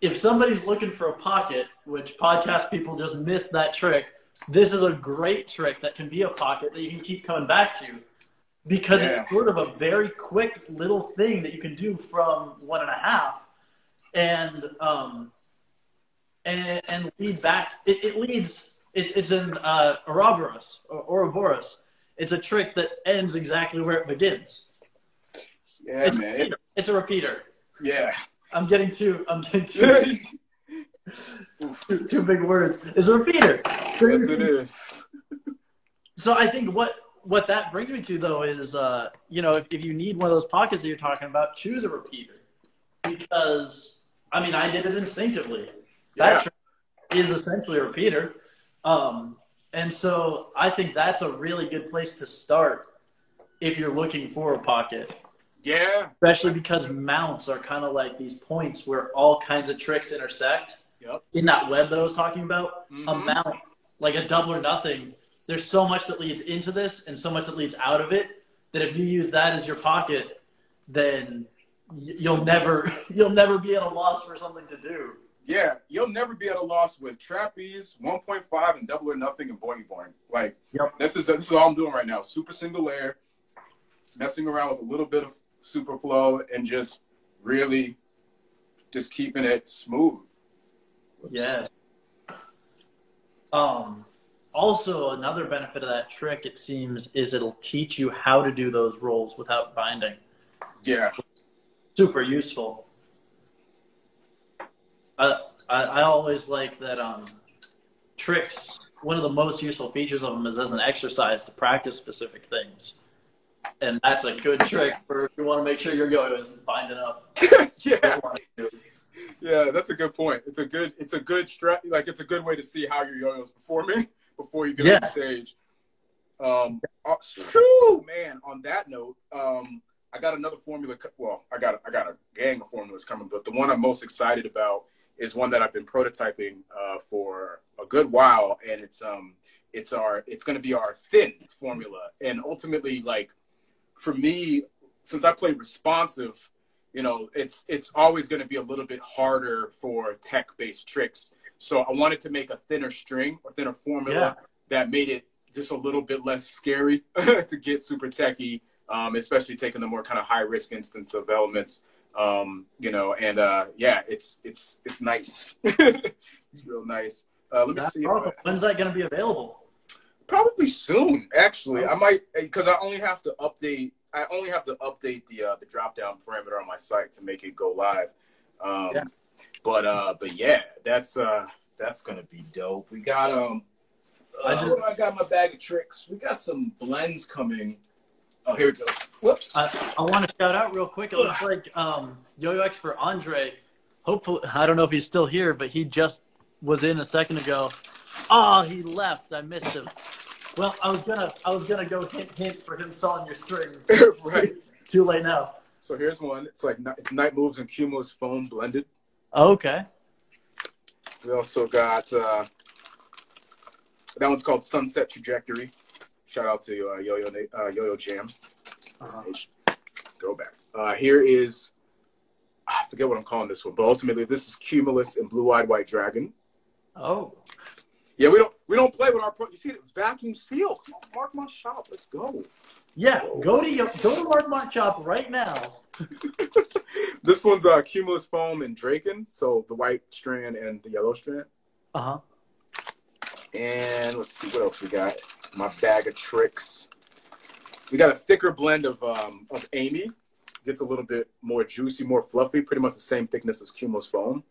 If somebody's looking for a pocket, which podcast people just miss that trick, this is a great trick that can be a pocket that you can keep coming back to because yeah. it's sort of a very quick little thing that you can do from one and a half and um and, and lead back it, it leads it, it's an uh, Ouroboros or Ouroboros it's a trick that ends exactly where it begins. Yeah, it's man. A it's a repeater. Yeah. I'm getting too. I'm getting too. two, two big words. It's a repeater. Yes, it is. So I think what what that brings me to though is, uh, you know, if, if you need one of those pockets that you're talking about, choose a repeater because I mean I did it instinctively. That yeah. is essentially a repeater. Um, and so I think that's a really good place to start if you're looking for a pocket. Yeah. Especially because mounts are kind of like these points where all kinds of tricks intersect. Yep. In that web that I was talking about, mm-hmm. a mount, like a double or nothing, there's so much that leads into this and so much that leads out of it that if you use that as your pocket, then you'll never you'll never be at a loss for something to do. Yeah, you'll never be at a loss with trapeze, 1.5, and double or nothing and boing boing. Like yep. this is this is all I'm doing right now. Super single layer, messing around with a little bit of super flow, and just really just keeping it smooth. Yes. Um. Also, another benefit of that trick, it seems, is it'll teach you how to do those rolls without binding. Yeah. Super useful. I, I, always like that um, tricks. One of the most useful features of them is as an exercise to practice specific things, and that's a good trick for if you want to make sure your yo-yo isn't binding up. yeah, yeah, that's a good point. It's a good, it's a good strat. Like it's a good way to see how your yo-yo is performing before you get yeah. on stage. Um, uh, true, man. On that note, um, I got another formula. Well, I got I got a gang of formulas coming, but the one I'm most excited about is one that I've been prototyping uh, for a good while, and it's um it's our it's going to be our thin formula, and ultimately like for me, since I play responsive, you know, it's it's always going to be a little bit harder for tech based tricks. So I wanted to make a thinner string or thinner formula yeah. that made it just a little bit less scary to get super techy, um, especially taking the more kind of high risk instance of elements um, you know, and uh, yeah, it's it's it's nice. it's real nice. Uh, let me That's see. Awesome. When's that going to be available? Probably soon. Actually, I might because I only have to update. I only have to update the uh, the drop down parameter on my site to make it go live. Um, yeah. But uh, but yeah, that's uh, that's gonna be dope. We got um, I just uh, I got my bag of tricks. We got some blends coming Oh, here we go. Whoops. I, I want to shout out real quick. It looks like um, Yo-Yo expert Andre. Hopefully, I don't know if he's still here, but he just was in a second ago. Oh, he left. I missed him. Well, I was gonna, I was gonna go hint, hint for him selling your strings. right. Too late now. So here's one. It's like it's night moves and cumulus foam blended. Oh, okay. We also got uh, that one's called Sunset Trajectory. Shout out to uh, Yo Yo uh, Yo Yo Jam. Uh-huh. Go back. Uh, here is I forget what I'm calling this one, but ultimately this is Cumulus and Blue Eyed White Dragon. Oh. Yeah, we don't we don't play with our pro. You see, it's vacuum seal. Come on, Mark my shop. Let's go. Yeah, go to your, go to Mark my shop right now. this one's uh, Cumulus foam and Draken, so the white strand and the yellow strand. Uh huh. And let's see what else we got. My bag of tricks. We got a thicker blend of um, of Amy. Gets a little bit more juicy, more fluffy. Pretty much the same thickness as Cumulus foam.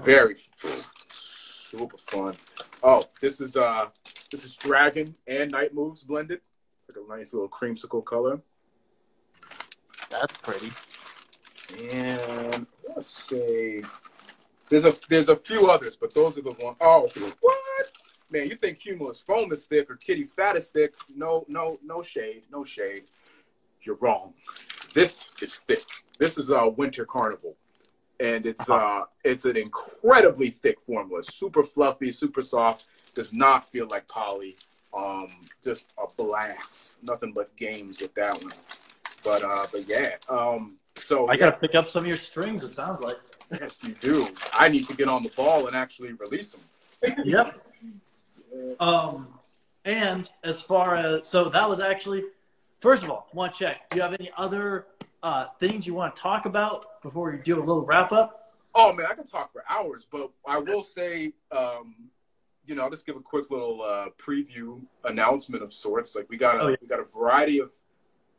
Very super fun. Oh, this is uh this is Dragon and Night Moves blended. Like a nice little creamsicle color. That's pretty. And let's say there's a there's a few others, but those are the ones. Oh, what? Man, you think Cumulus foam is thick or Kitty fat is thick? No, no, no shade, no shade. You're wrong. This is thick. This is a uh, Winter Carnival, and it's uh it's an incredibly thick formula. Super fluffy, super soft. Does not feel like poly. Um, just a blast. Nothing but games with that one. But uh, but yeah. Um, so I yeah. gotta pick up some of your strings. It sounds like. Yes, you do. I need to get on the ball and actually release them. yep. Um, and as far as so that was actually, first of all, want to check. Do you have any other uh, things you want to talk about before we do a little wrap up? Oh man, I can talk for hours, but I will say, um, you know, I'll just give a quick little uh, preview announcement of sorts. Like we got a Oh, yeah. we got a variety of,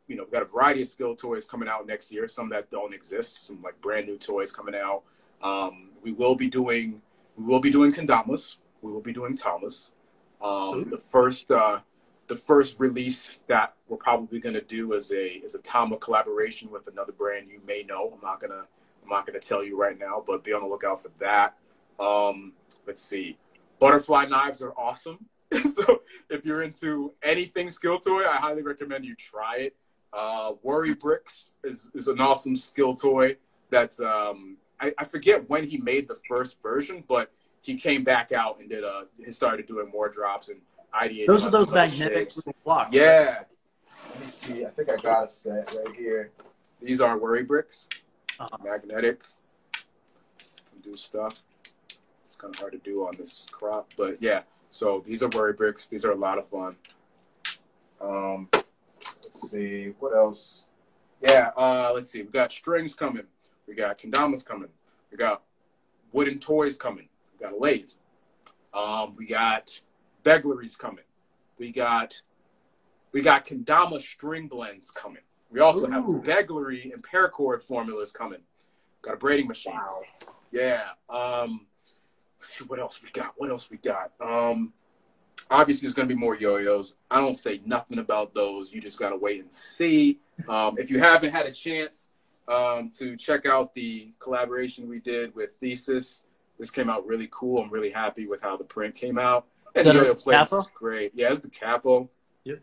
you know, we got a variety of skill toys coming out next year. Some that don't exist, some like brand new toys coming out. Um, we will be doing we will be doing Kendamas. We will be doing Tamas. Um, the first uh, the first release that we're probably going to do is a is a Tama collaboration with another brand you may know. I'm not gonna I'm not gonna tell you right now, but be on the lookout for that. Um, let's see, butterfly knives are awesome. so if you're into anything skill toy, I highly recommend you try it. Uh, Worry Bricks is, is an awesome skill toy. That's um, I, I forget when he made the first version, but he came back out and did uh he started doing more drops and Those are those magnetic blocks. Yeah. Let me see. I think I got a set right here. These are worry bricks. Uh-huh. Magnetic. Do stuff. It's kind of hard to do on this crop, but yeah. So these are worry bricks. These are a lot of fun. Um, let's see what else. Yeah. Uh, let's see. We got strings coming. We got kendamas coming. We got wooden toys coming. We got a lathe. Um, we got begleries coming. We got we got kendama string blends coming. We also Ooh. have begleri and paracord formulas coming. Got a braiding machine. Yeah. Um, let's see what else we got. What else we got? Um, obviously, there's going to be more yo-yos. I don't say nothing about those. You just got to wait and see. Um, if you haven't had a chance um, to check out the collaboration we did with Thesis, this came out really cool. I'm really happy with how the print came out. And Is the that place capo? is great. Yeah, it's the capo. Yep.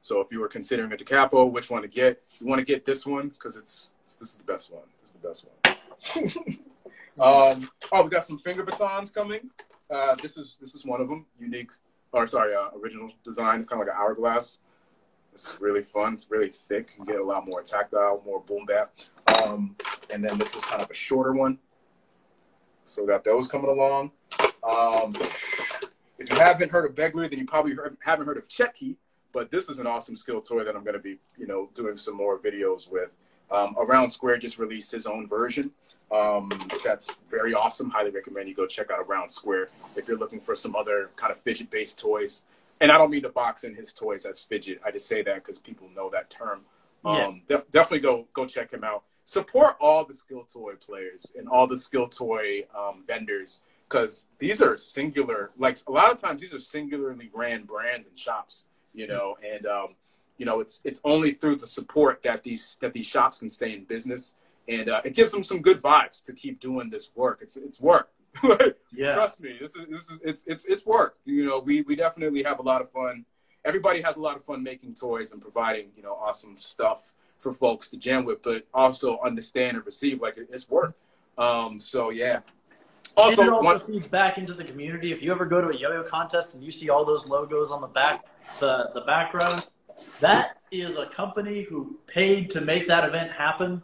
So if you were considering a capo, which one to get? You want to get this one because it's, it's this is the best one. This is the best one. um, oh, we got some finger batons coming. Uh, this is this is one of them. Unique, or sorry, uh, original design. It's kind of like an hourglass. This is really fun. It's really thick. You get a lot more tactile, more boom bap. Um, and then this is kind of a shorter one. So we got those coming along. Um, if you haven't heard of Begleri, then you probably heard, haven't heard of Chetki. But this is an awesome skill toy that I'm going to be, you know, doing some more videos with. Um, Around Square just released his own version. Um, that's very awesome. Highly recommend you go check out Around Square if you're looking for some other kind of fidget-based toys. And I don't mean to box in his toys as fidget. I just say that because people know that term. Yeah. Um, def- definitely go go check him out. Support all the skill toy players and all the skill toy um, vendors because these are singular. Like a lot of times, these are singularly ran brands and shops. You know, and um, you know it's it's only through the support that these that these shops can stay in business, and uh, it gives them some good vibes to keep doing this work. It's it's work. Yeah. Trust me, this is this is it's it's it's work. You know, we we definitely have a lot of fun. Everybody has a lot of fun making toys and providing you know awesome stuff for folks to jam with, but also understand and receive like it's work. Um, so yeah. Also, and it also one, feeds back into the community. If you ever go to a yo-yo contest and you see all those logos on the back, the the background, that is a company who paid to make that event happen,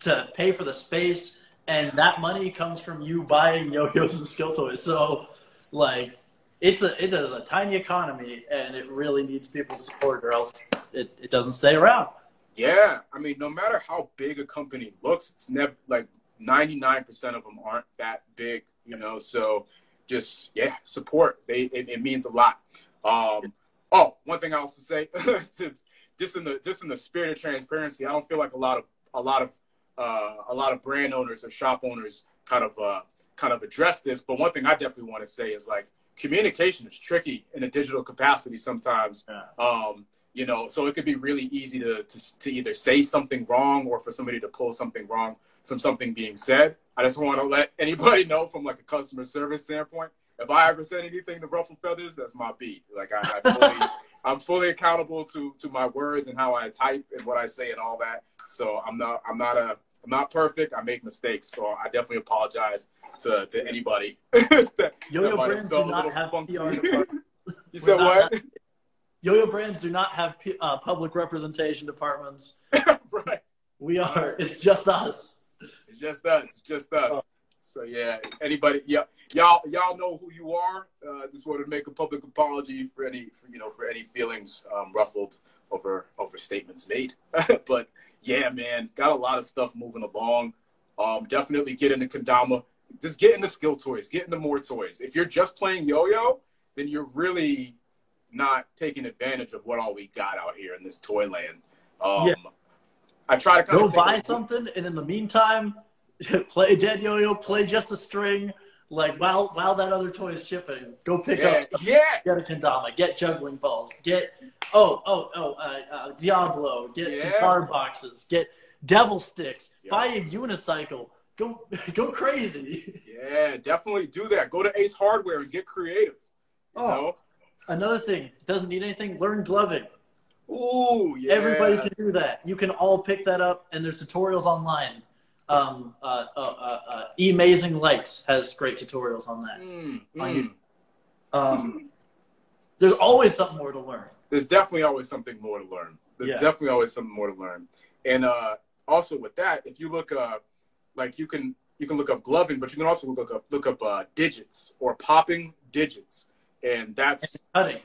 to pay for the space, and that money comes from you buying yo-yos and skill toys. So, like, it's a it is a tiny economy, and it really needs people's support, or else it, it doesn't stay around. Yeah, I mean, no matter how big a company looks, it's never like 99% of them aren't that big, you know. So just yeah, support. They it, it means a lot. Um, oh, one thing I also say, just, just in the just in the spirit of transparency, I don't feel like a lot of a lot of uh, a lot of brand owners or shop owners kind of uh, kind of address this. But one thing I definitely want to say is like communication is tricky in a digital capacity sometimes. Yeah. Um, you know, so it could be really easy to, to, to either say something wrong or for somebody to pull something wrong from something being said. I just want to let anybody know from like a customer service standpoint. If I ever said anything to ruffle feathers, that's my beat. Like I, I fully, I'm fully accountable to to my words and how I type and what I say and all that. So I'm not I'm not a I'm not perfect. I make mistakes, so I definitely apologize to, to anybody. Yo-yo brands do not have funky. PR department. you said what? Yo-yo brands do not have uh, public representation departments. right. We are. It's just us. Just us. It's just us. Uh, so yeah, anybody, yeah, y'all, y'all know who you are. Uh, just wanted to make a public apology for any, for, you know, for any feelings um, ruffled over over statements made. but yeah, man, got a lot of stuff moving along. Um, definitely get into kendama. Just get into skill toys. Get into more toys. If you're just playing yo-yo, then you're really not taking advantage of what all we got out here in this toy land. Um, yeah. I try to kind go buy something, and in the meantime, play dead yo-yo, play just a string. Like while while that other toy is shipping, go pick yeah, up. Stuff. Yeah. Get a kendama. Get juggling balls. Get oh oh oh uh, uh, Diablo. Get yeah. some card boxes. Get devil sticks. Yeah. Buy a unicycle. Go go crazy. Yeah, definitely do that. Go to Ace Hardware and get creative. oh, know? another thing doesn't need anything. Learn gloving. Ooh, yeah. Everybody can do that. You can all pick that up, and there's tutorials online. Um, uh, uh, uh, uh Emazing Lights has great tutorials on that. Mm, mm. Um, there's always something more to learn. There's definitely always something more to learn. There's yeah. definitely always something more to learn. And uh, also with that, if you look, up, like you can you can look up gloving, but you can also look up look up uh, digits or popping digits, and that's and cutting.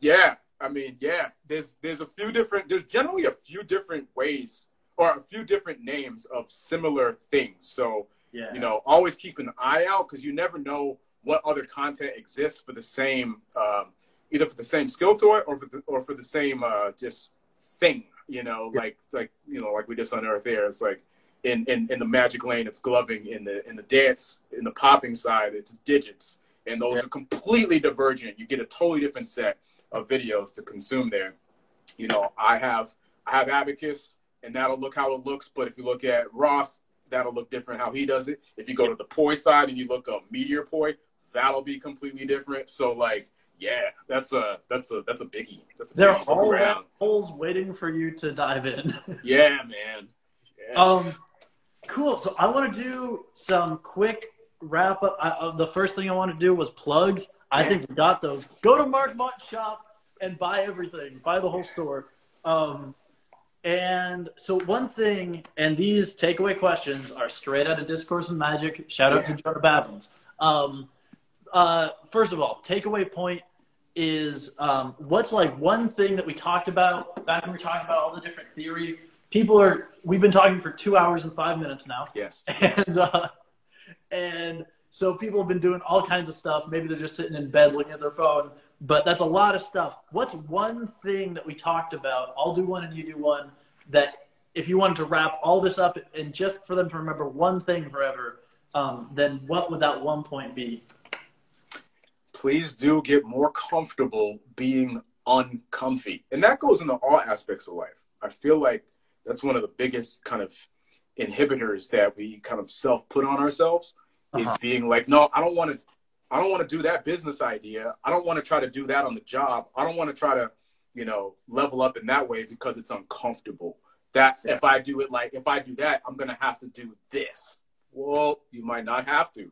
Yeah, I mean, yeah. There's there's a few different. There's generally a few different ways or a few different names of similar things. So yeah. you know, always keep an eye out because you never know what other content exists for the same, um, either for the same skill toy or for the or for the same uh, just thing. You know, yeah. like like you know, like we just unearthed there. It's like in, in in the magic lane, it's gloving. In the in the dance, in the popping side, it's digits, and those yeah. are completely divergent. You get a totally different set of videos to consume there. You know, I have I have Abacus and that'll look how it looks. But if you look at Ross, that'll look different how he does it. If you go to the poi side and you look up Meteor Poi, that'll be completely different. So like, yeah, that's a that's a that's a biggie. That's a there are all holes waiting for you to dive in. yeah, man. Yeah. Um, cool. So I want to do some quick wrap up. I, uh, the first thing I want to do was plugs. I think we got those. Go to Markmont shop and buy everything. Buy the whole store. Um, and so one thing, and these takeaway questions are straight out of Discourse and Magic. Shout out yeah. to Jonah Babins. Um, uh, first of all, takeaway point is um, what's like one thing that we talked about back when we were talking about all the different theory. People are we've been talking for two hours and five minutes now. Yes. And uh, and so people have been doing all kinds of stuff. Maybe they're just sitting in bed looking at their phone but that's a lot of stuff. What's one thing that we talked about? I'll do one and you do one. That if you wanted to wrap all this up and just for them to remember one thing forever, um, then what would that one point be? Please do get more comfortable being uncomfy. And that goes into all aspects of life. I feel like that's one of the biggest kind of inhibitors that we kind of self put on ourselves uh-huh. is being like, no, I don't want to I don't want to do that business idea. I don't want to try to do that on the job. I don't want to try to, you know, level up in that way because it's uncomfortable. That yeah. if I do it like if I do that, I'm gonna have to do this. Well, you might not have to,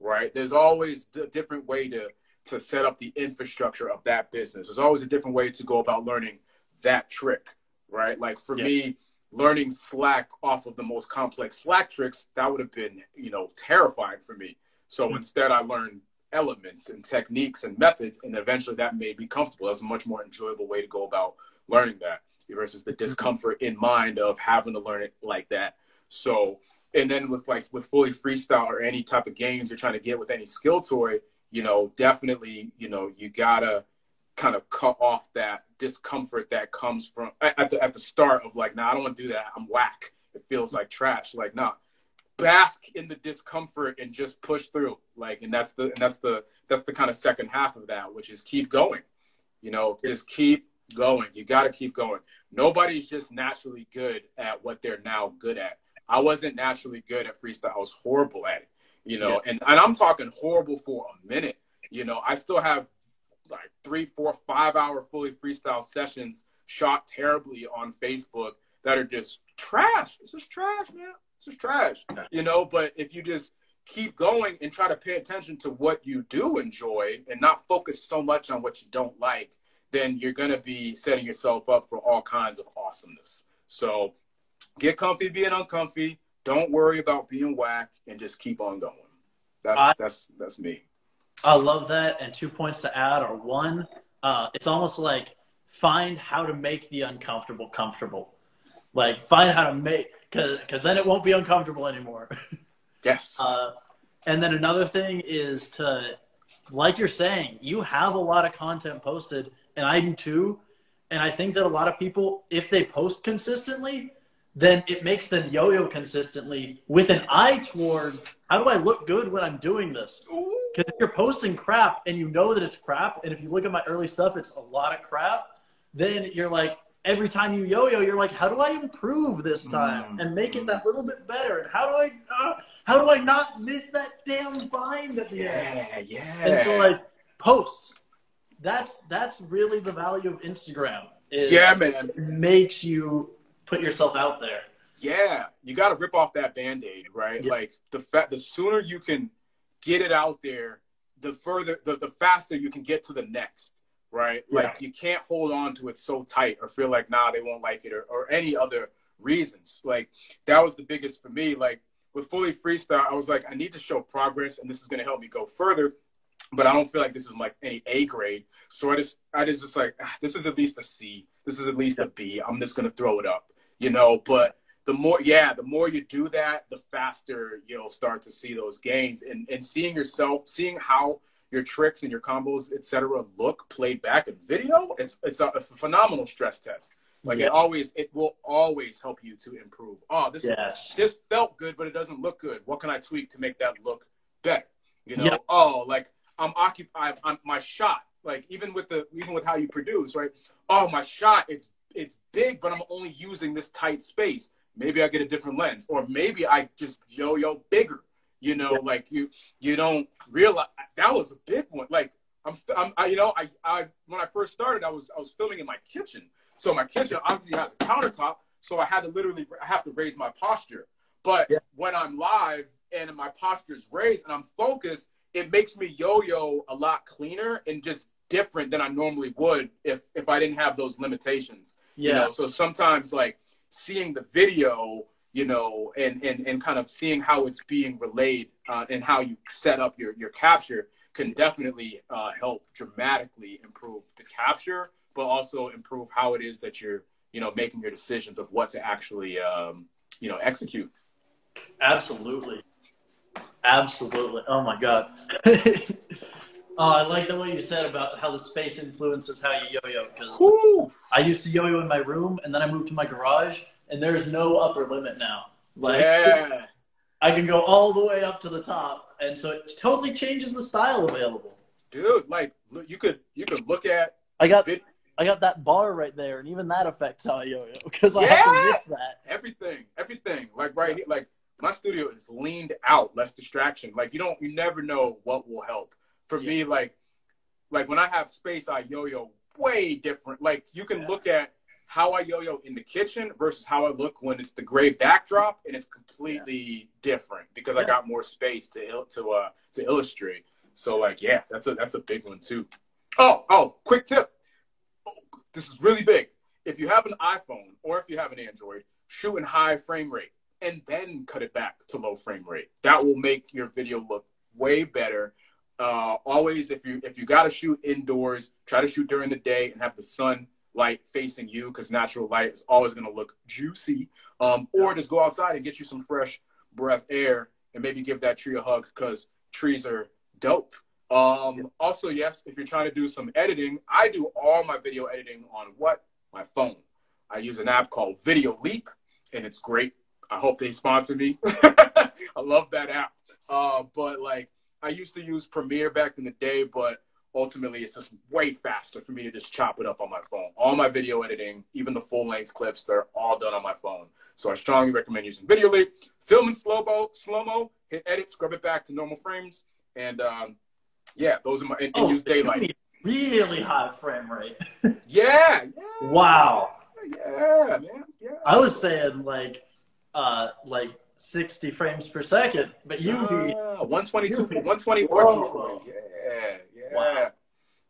right? There's always a different way to to set up the infrastructure of that business. There's always a different way to go about learning that trick, right? Like for yeah. me, learning Slack off of the most complex Slack tricks, that would have been, you know, terrifying for me. So mm-hmm. instead, I learned elements and techniques and methods, and eventually that made me comfortable. That's a much more enjoyable way to go about learning that versus the mm-hmm. discomfort in mind of having to learn it like that. So, and then with like with fully freestyle or any type of games you're trying to get with any skill toy, you know, definitely, you know, you gotta kind of cut off that discomfort that comes from at the at the start of like, nah, I don't want to do that. I'm whack. It feels like trash. Like, nah, bask in the discomfort and just push through. Like, and that's the and that's the that's the kind of second half of that, which is keep going. You know, just keep going. You got to keep going. Nobody's just naturally good at what they're now good at. I wasn't naturally good at freestyle. I was horrible at it. You know, yeah. and, and I'm talking horrible for a minute. You know, I still have like three, four, five hour fully freestyle sessions shot terribly on Facebook that are just trash. It's just trash, man. It's just trash. You know, but if you just keep going and try to pay attention to what you do enjoy and not focus so much on what you don't like, then you're going to be setting yourself up for all kinds of awesomeness. So get comfy being uncomfy. Don't worry about being whack and just keep on going. That's I, that's that's me. I love that. And two points to add are one, uh, it's almost like find how to make the uncomfortable comfortable. Like find how to make because then it won't be uncomfortable anymore. Yes. Uh, and then another thing is to, like you're saying, you have a lot of content posted, and I do too. And I think that a lot of people, if they post consistently, then it makes them yo-yo consistently with an eye towards how do I look good when I'm doing this? Because if you're posting crap and you know that it's crap, and if you look at my early stuff, it's a lot of crap, then you're like, every time you yo-yo, you're like, how do I improve this time mm. and make it that little bit better? And how do I, uh, how do I not miss that damn bind at the yeah, end? Yeah, yeah. And so like posts, that's that's really the value of Instagram. yeah, man. It makes you put yourself out there. Yeah, you got to rip off that band-aid, right? Yeah. Like the fa- the sooner you can get it out there, the further the, the faster you can get to the next, right? Yeah. Like you can't hold on to it so tight or feel like nah they won't like it or, or any other reasons. Like that was the biggest for me. Like with fully freestyle, I was like I need to show progress and this is going to help me go further but I don't feel like this is like any A grade. So I just, I just, just like, ah, this is at least a C. This is at least a B. I'm just gonna throw it up you know, but the more, yeah, the more you do that, the faster you'll start to see those gains and, and seeing yourself, seeing how your tricks and your combos, etc., look played back in video. It's, it's a, a phenomenal stress test. Like yeah. it always, it will always help you to improve. Oh, this, yes. this felt good, but it doesn't look good. What can I tweak to make that look better? You know, yep. oh, like I'm occupied. I'm my shot. Like even with the even with how you produce, right? Oh, my shot. It's it's big, but I'm only using this tight space. Maybe I get a different lens, or maybe I just yo-yo bigger. You know, yeah. like you you don't realize that was a big one. Like I'm, I'm I, you know, I, I when I first started, I was I was filming in my kitchen, so my kitchen obviously has a countertop, so I had to literally I have to raise my posture. But yeah. when I'm live and my posture is raised and I'm focused, it makes me yo-yo a lot cleaner and just different than I normally would if if I didn't have those limitations. Yeah. You know, so sometimes like seeing the video, you know, and and and kind of seeing how it's being relayed uh, and how you set up your your capture can definitely uh, help dramatically improve the capture, but also improve how it is that you're you know making your decisions of what to actually um, you know execute. Absolutely. Absolutely. Oh my god. Oh, I like the way you said about how the space influences how you yo-yo. Because I used to yo-yo in my room, and then I moved to my garage, and there's no upper limit now. Like, yeah. I can go all the way up to the top, and so it totally changes the style available. Dude, like you could you could look at. I got I got that bar right there, and even that affects how I yo-yo because I yeah! have to miss that. Everything, everything, like right here, like my studio is leaned out, less distraction. Like you don't, you never know what will help for yeah. me, like like when I have space, I yo-yo way different. Like you can yeah. look at how I yo-yo in the kitchen versus how I look when it's the gray backdrop, and it's completely yeah. different because I got more space to to uh to illustrate. So like, yeah, that's a that's a big one too. Oh, oh, quick tip. This is really big. If you have an iPhone or if you have an Android, shoot in high frame rate and then cut it back to low frame rate. That will make your video look way better uh, always if you if you got to shoot indoors, try to shoot during the day and have the sun light facing you because natural light is always going to look juicy. Um, or just go outside and get you some fresh breath air and maybe give that tree a hug because trees are dope. Um, also, yes, if you're trying to do some editing, I do all my video editing on what my phone. I use an app called Videoleap, and it's great. I hope they sponsor me. I love that app. Uh, but like I used to use Premiere back in the day, but ultimately it's just way faster for me to just chop it up on my phone. All my video editing, even the full length clips, they're all done on my phone. So I strongly recommend using Videoleap. Film in slow mo, slow mo, hit edit, scrub it back to normal frames, and um, yeah, those are my and, and Oh, use daylight. Really high frame rate. Yeah, yeah. Wow. Yeah, man. Yeah. I was saying like, uh, like 60 frames per second, but you be Ah, 122, you be 120, slow. 1440. Yeah, yeah. Wow.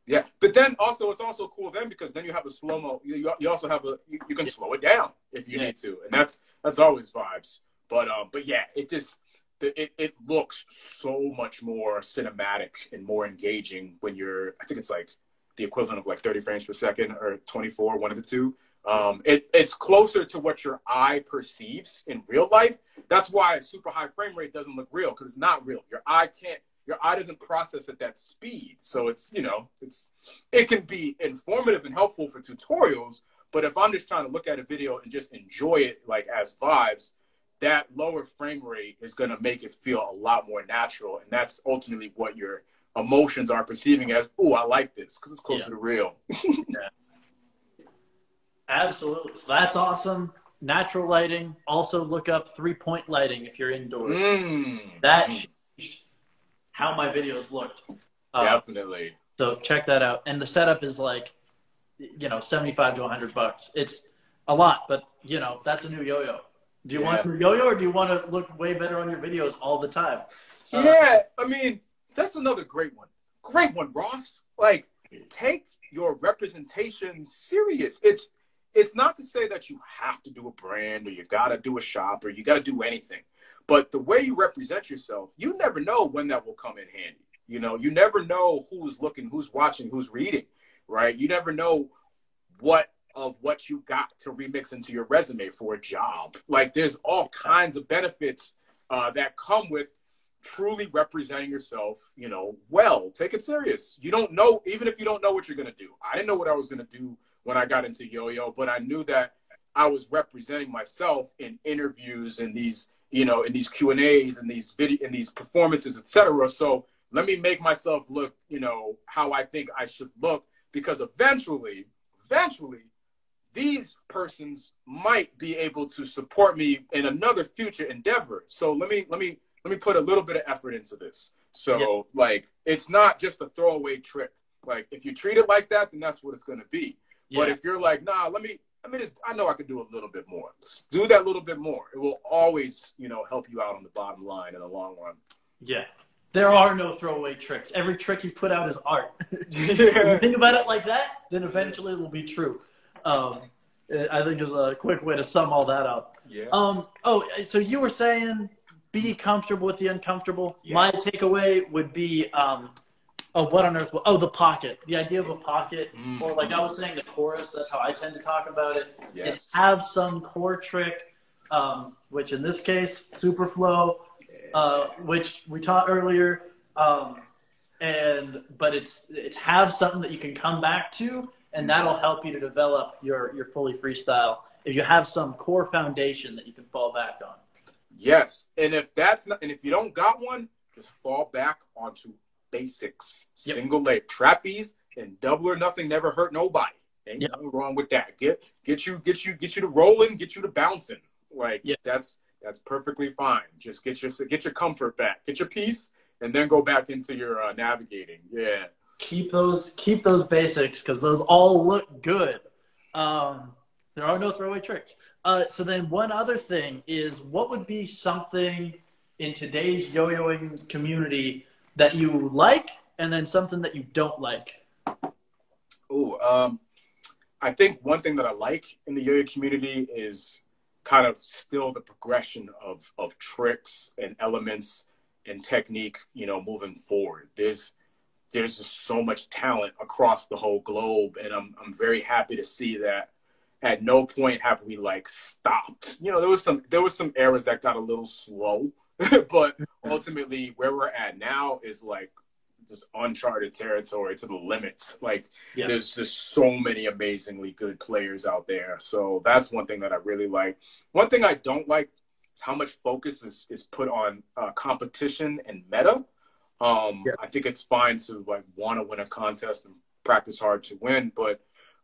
Yeah, but then also it's also cool then because then you have a slow mo. You, you- also have a you, you can slow it down if you Yeah. need to, and that's that's always vibes. But um, but yeah, it just it it looks so much more cinematic and more engaging when you're. I think it's like the equivalent of like 30 frames per second or 24, one of the two. Um, it, it's closer to what your eye perceives in real life. That's why a super high frame rate doesn't look real because it's not real. Your eye can't, your eye doesn't process at that speed. So it's, you know, it's, it can be informative and helpful for tutorials. But if I'm just trying to look at a video and just enjoy it like as vibes, that lower frame rate is going to make it feel a lot more natural. And that's ultimately what your emotions are perceiving as, oh, I like this because it's closer Yeah. to real. absolutely. So that's awesome. Natural lighting. Also look up three point lighting if you're indoors. Mm. That changed how my videos looked. Uh, Definitely. So check that out. And the setup is like, you know, 75 to 100 bucks. It's a lot, but you know, that's a new yo-yo. Do you Yeah. want a new yo-yo or do you want to look way better on your videos all the time? Uh, Yeah, I mean, that's another great one. Great one, Ross. Like, take your representation serious. It's it's not to say that you have to do a brand or you gotta do a shop or you gotta do anything. But the way you represent yourself, you never know when that will come in handy. You know, you never know who's looking, who's watching, who's reading, right? You never know what of what you got to remix into your resume for a job. Like there's all kinds of benefits uh, that come with truly representing yourself, you know, well. Take it serious. You don't know, even if you don't know what you're gonna do. I didn't know what I was gonna do when I got into yo-yo, but I knew that I was representing myself in interviews and these, you know, in these Q and A's and these video, in these performances, etc. So let me make myself look, you know, how I think I should look, because eventually, eventually, these persons might be able to support me in another future endeavor. So let me let me let me put a little bit of effort into this. So Yeah. like it's not just a throwaway trick. Like if you treat it like that, then that's what it's gonna be. But if you're like, nah, let me let me just I know I could do a little bit more. Do that little bit more. It will always, you know, help you out on the bottom line in the long run. Yeah. There are no throwaway tricks. Every trick you put out is art. Yeah. think about it like that, then eventually it will be true. Um, I think is a quick way to sum all that up. Yes. Um, oh, so you were saying be comfortable with the uncomfortable. My takeaway would be, um, oh, what on earth? Oh, the pocket. The idea of a pocket, Mm. or like I was saying, the chorus. That's how I tend to talk about it. yes. Is have some core trick, um, which in this case, super flow, uh, which we taught earlier. Um, and but it's it's have something that you can come back to, and that'll help you to develop your your fully freestyle. If you have some core foundation that you can fall back on. Yes, and if that's not, and if you don't got one, just fall back onto basics. Yep. Single leg trapeze and double or nothing never hurt nobody. Ain't Yep. nothing wrong with that. Get get you get you get you to rolling, get you to bouncing. Like Yep. that's that's perfectly fine. Just get your get your comfort back, get your peace, and then go back into your uh, navigating. Yeah. keep those keep those basics because those all look good. Um, there are no throwaway tricks. Uh, so then one other thing is what would be something in today's yo-yoing community that you like and then something that you don't like. Oh, um, I think one thing that I like in the yo-yo community is kind of still the progression of of tricks and elements and technique. You know, moving forward. There's there's just so much talent across the whole globe, and I'm I'm very happy to see that. At no point have we like stopped. You know, there was some there was some eras that got a little slow, but ultimately where we're at now is like this uncharted territory to the limits. Like Yeah. there's just so many amazingly good players out there. So that's one thing that I really like. One thing I don't like, is how much focus is, is put on uh, competition and meta. Um, yeah. I think it's fine to like want to win a contest and practice hard to win, but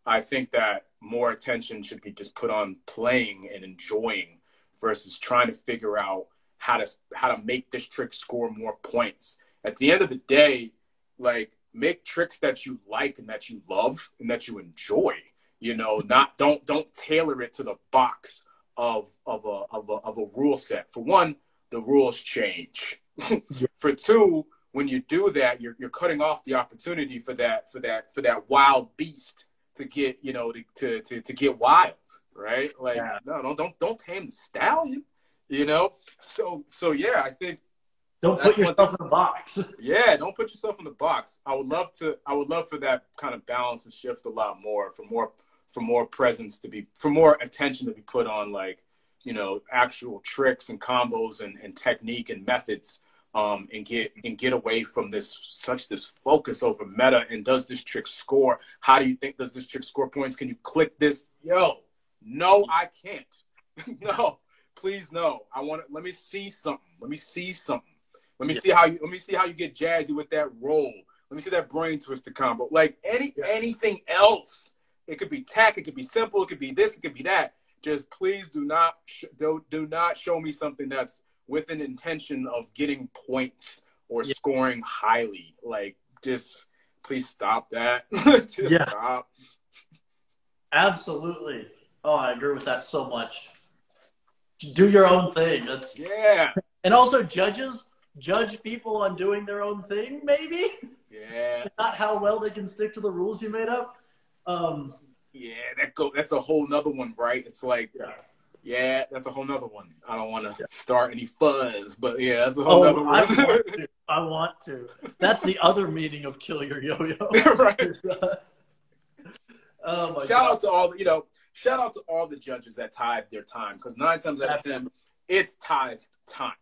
I think that more attention should be just put on playing and enjoying versus trying to figure out how to how to make this trick score more points. At the end of the day, like make tricks that you like and that you love and that you enjoy. You know, not don't don't tailor it to the box of of a of a of a rule set. For one, the rules change. for two, when you do that, you're you're cutting off the opportunity for that for that for that wild beast to get you know to to to, to get wild, right? Like yeah. no, don't don't don't tame the stallion, you know. So so yeah, I think don't put yourself in a box. Yeah, don't put yourself in the box. I would love to. I would love for that kind of balance to shift a lot more, for more for more presence to be, for more attention to be put on like you know actual tricks and combos and, and technique and methods um, and get and get away from this such this focus over meta and does this trick score? How do you think does this trick score points? Can you click this? Yo, no, I can't. no, please no. I want to let me see something. Let me see something. Let me yeah. see how you let me see how you get jazzy with that roll. Let me see that brain twister combo. Like any yeah. anything else. It could be tack, it could be simple, it could be this, it could be that. Just please do not do, do not show me something that's with an intention of getting points or yeah. scoring highly. Like, just please stop that. just yeah. stop. Absolutely. Oh, I agree with that so much. Do your own thing. That's yeah. And also, judges judge people on doing their own thing. Maybe. Yeah. Not how well they can stick to the rules you made up. Um, yeah, that go. That's a whole nother one, right? It's like. Yeah yeah, that's a whole nother one. I don't want to yeah. start any fuzz, but yeah, that's a whole oh, nother one. I want, to. I want to. That's the other meaning of kill your yo-yo. right. oh my shout God. out to all you know. Shout out to all the judges that tied their time because nine times out of ten, it's tied time.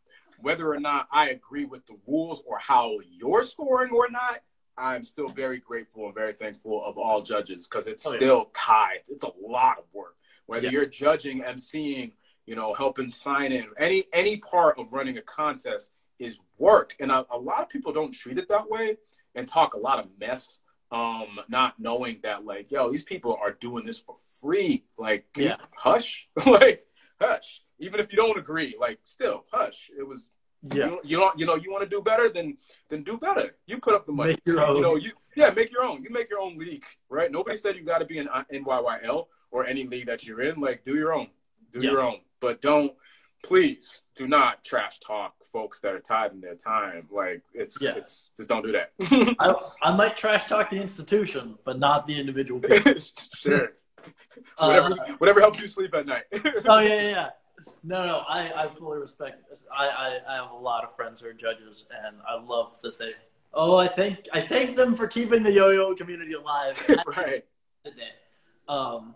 Whether or not I agree with the rules or how you're scoring or not, I'm still very grateful and very thankful of all judges because it's oh, still yeah. tied. It's a lot of work whether yeah. you're judging, emceeing, you know, helping sign in, any any part of running a contest is work. And a, a lot of people don't treat it that way and talk a lot of mess, um, not knowing that like, yo, these people are doing this for free. Like, yeah. hush, like, hush. Even if you don't agree, like, still hush. It was yeah. You, you don't you know you want to do better then then do better. You put up the money. You know you yeah make your own. You make your own league, right? Nobody said you got to be an NYYL or any league that you're in, like do your own, do your own, but don't please do not trash talk folks that are tithing their time. Like it's yeah. it's just don't do that. I, I might trash talk the institution, but not the individual people. sure. whatever uh, whatever helps you sleep at night. oh yeah, yeah, yeah. No, no, I, I fully respect. This. I, I, I have a lot of friends who are judges, and I love that they. Oh, I thank I thank them for keeping the yo-yo community alive. right. Today. Um,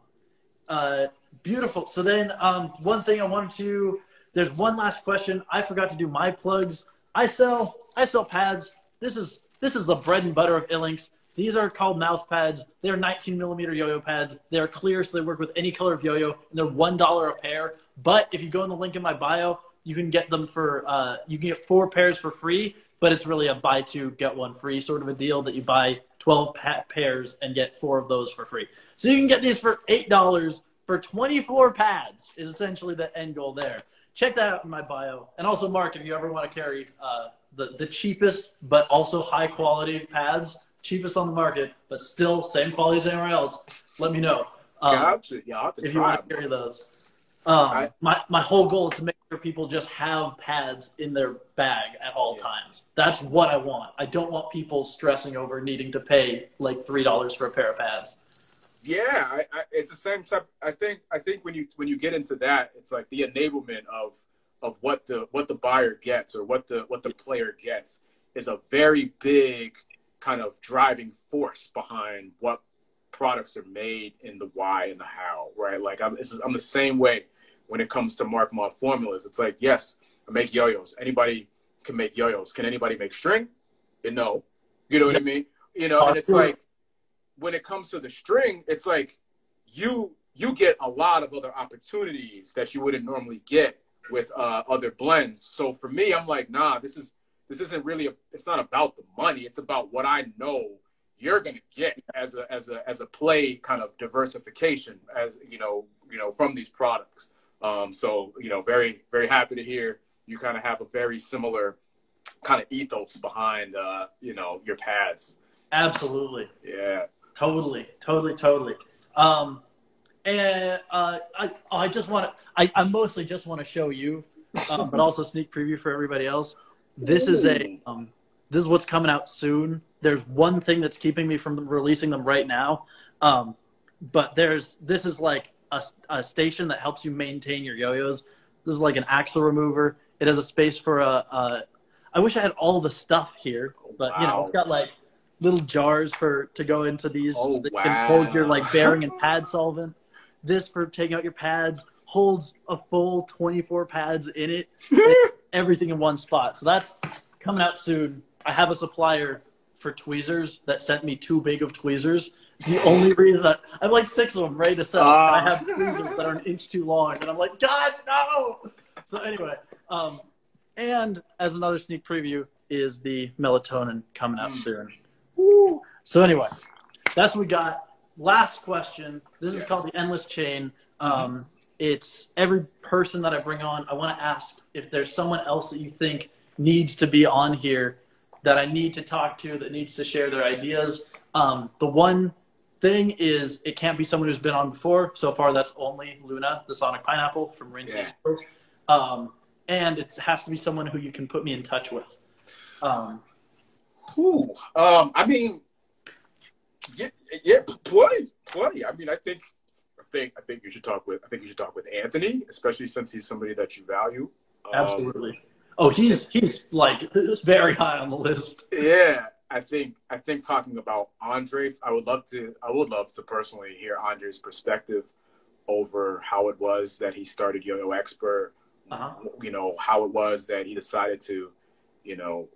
uh, beautiful. So then, um, one thing I wanted to. There's one last question. I forgot to do my plugs. I sell I sell pads. This is this is the bread and butter of Ilinx. These are called mouse pads. They're 19 millimeter yo-yo pads. They're clear, so they work with any color of yo-yo, and they're one dollar a pair. But if you go in the link in my bio, you can get them for uh, you can get four pairs for free. But it's really a buy two get one free sort of a deal that you buy 12 pa- pairs and get four of those for free. So you can get these for $8 for 24 pads is essentially the end goal there. Check that out in my bio. And also, Mark, if you ever want to carry uh, the, the cheapest but also high quality pads, cheapest on the market, but still same quality as anywhere else, let me know. Um, yeah, yeah, if you want to carry those. Um, I, my, my whole goal is to make sure people just have pads in their bag at all yeah. times. That's what I want. I don't want people stressing over needing to pay like three dollars for a pair of pads. Yeah, I, I, it's the same type. I think I think when you when you get into that, it's like the enablement of of what the what the buyer gets or what the what the player gets is a very big kind of driving force behind what products are made and the why and the how, right? Like I'm, I'm the same way when it comes to Markmont formulas. It's like, yes, I make yo-yos. Anybody can make yo-yos. Can anybody make string? no. You know what I mean? You know, and uh, it's like when it comes to the string, it's like you you get a lot of other opportunities that you wouldn't normally get with uh, other blends. So for me, I'm like, nah, this is this isn't really a, it's not about the money. It's about what I know you're going to get as a as a as a play kind of diversification as you know you know from these products. Um, so you know, very very happy to hear you kind of have a very similar kind of ethos behind uh, you know your pads. Absolutely. Yeah. Totally. Totally. Totally. Um, and uh, I I just want to I, I mostly just want to show you, um, but also sneak preview for everybody else. This is a um, this is what's coming out soon. There's one thing that's keeping me from releasing them right now, um, but there's this is like a, a station that helps you maintain your yo-yos. This is like an axle remover. It has a space for a. a I wish I had all the stuff here, but you know it's got like little jars for to go into these. Oh, so wow. can hold your like bearing and pad solvent. This for taking out your pads holds a full 24 pads in it. everything in one spot. So that's coming out soon. I have a supplier for tweezers that sent me too big of tweezers. It's the only reason I, I have like six of them ready to sell. Ah. and I have tweezers that are an inch too long, and I'm like, God, no! So anyway, um, and as another sneak preview is the melatonin coming out Mm. soon. Woo. So anyway, that's what we got. Last question. This is called the endless chain. Um, it's every person that I bring on. I want to ask if there's someone else that you think needs to be on here that I need to talk to that needs to share their ideas. Um, the one thing is it can't be someone who's been on before. So far, that's only Luna, the Sonic Pineapple from Marine Yeah. Um, and it has to be someone who you can put me in touch with. Um, Ooh, um, I mean, yeah, yeah, plenty, plenty. I mean, I think, I think, I think you should talk with, I think you should talk with Anthony, especially since he's somebody that you value. Um, absolutely. Oh, he's he's like very high on the list. Yeah, I think I think talking about Andre, I would love to. I would love to personally hear Andre's perspective over how it was that he started Yo-Yo Expert. Uh-huh. You know how it was that he decided to, you know,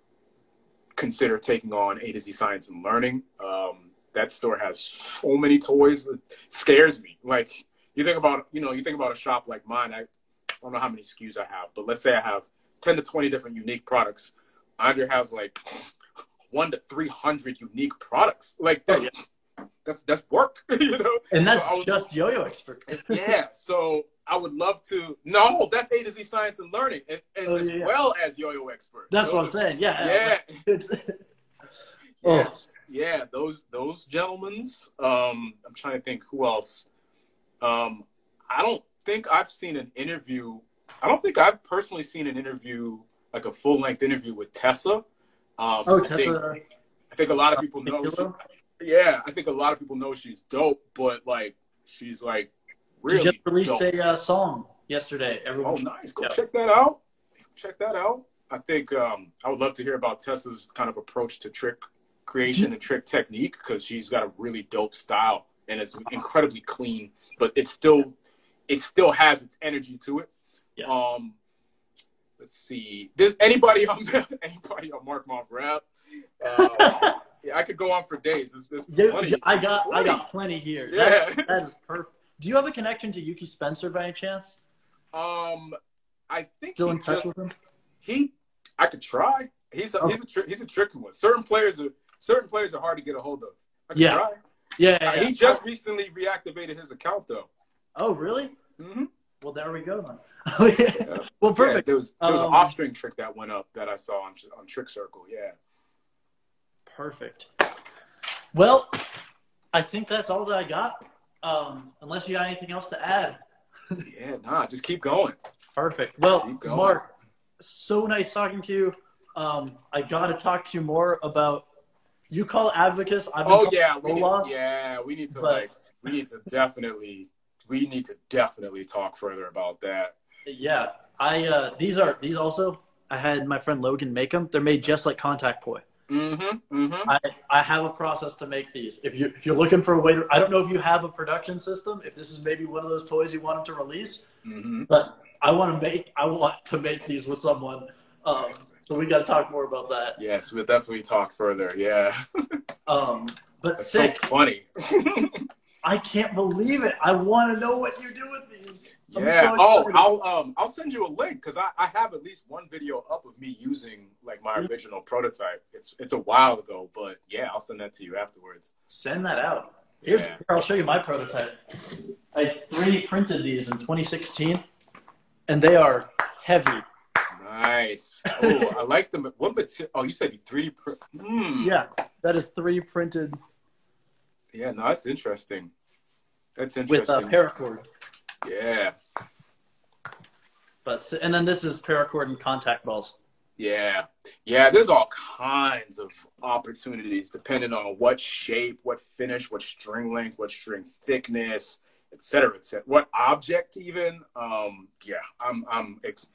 consider taking on A to Z Science and Learning. Um, that store has so many toys. It scares me. Like you think about, you know, you think about a shop like mine. I, I don't know how many SKUs I have, but let's say I have ten to twenty different unique products. Andre has like one to three hundred unique products. Like that's that's that's work, you know. And that's So I was- just yo-yo expert. yeah. So I would love to. No, that's A to Z Science and Learning, and, and Oh, as yeah, yeah. well as Yo-Yo Expert. That's Those what I'm are- saying. Yeah. Yeah. Oh. Yes. Yeah. Those those gentlemen's. Um, I'm trying to think who else. Um, I don't think I've seen an interview. I don't think I've personally seen an interview like a full length interview with Tessa. Um, oh, I think, I think a lot of people know. She, yeah, I think a lot of people know she's dope, but like she's like She really just released dope. a uh, song yesterday. Oh, Everyone. nice. Go Yeah. check that out. Check that out. I think um, I would love to hear about Tessa's kind of approach to trick creation and trick technique because she's got a really dope style and it's incredibly clean, but it still it still has its energy to it. Yeah. Um, let's see. Does anybody on anybody on Markmont rap? Uh, yeah, I could go on for days. There's, there's Yeah. I got I Plenty. got plenty here. Yeah. That, that is perfect. Do you have a connection to Yuki Spencer by any chance? Um, I think Still in touch just- with him? he I could try. He's a, Oh. he's a tri- he's a tricky one. Certain players are certain players are hard to get a hold of. I could Yeah. try. Yeah. Uh, yeah, He just recently reactivated his account though. Oh, really? Mm-hmm. Well, there we go then. well, Yeah, perfect. there was there was Um, an off string trick that went up that I saw on on Trick Circle. Yeah. Perfect. Well, I think that's all that I got. Um, unless you got anything else to add. Yeah, nah, just keep going. Perfect. Well, Keep going. Mark, so nice talking to you. Um, I got to talk to you more about. You call Advocates. I've been Oh yeah, we need, Rolos. yeah, we need to but- like we need to definitely we need to definitely talk further about that. Yeah, I uh, these are these also. I had my friend Logan make them. They're made just like Contact Poi. Mm-hmm. Mm-hmm. I, I have a process to make these. If you if you're looking for a way to, I don't know if you have a production system. If this is maybe one of those toys you wanted to release, Mm-hmm. but I want to make I want to make these with someone. Um, so we got to talk more about that. Yes, we'll definitely talk further. Yeah. Um, but That's sick. so funny. I can't believe it. I want to know what you do with these. I'm Yeah. so oh. I'll um I'll send you a link because I, I have at least one video up of me using like my original prototype. It's it's a while ago, but yeah, I'll send that to you afterwards. send that out. Here's Yeah. here, I'll show you my prototype. I 3D printed these in 2016, and they are heavy. Nice. Oh, I like them. What material? Oh, you said you 3D print. Hmm. Yeah, that is 3D printed Yeah. No, that's interesting. That's interesting. with interesting. uh, paracord. Yeah. But and then this is paracord and contact balls. Yeah. Yeah, there's all kinds of opportunities depending on what shape, what finish, what string length, what string thickness, et cetera, et cetera. What object even. Um, yeah, I'm I'm ex-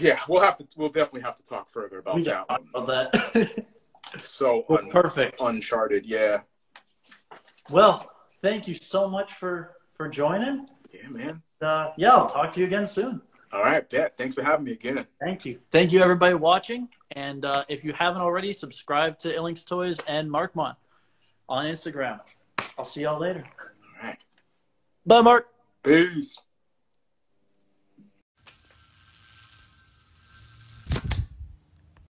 yeah, we'll have to we'll definitely have to talk further about We that one. about that. So Well, un- perfect. uncharted, yeah. Well, thank you so much for for joining. Yeah, man. Uh, yeah, I'll talk to you again soon. All right, bet. Thanks for having me again. Thank you. Thank you, everybody watching. And uh, if you haven't already, subscribe to Ilinx Toys and Markmont on Instagram. I'll see y'all later. All right. Bye, Mark. Peace.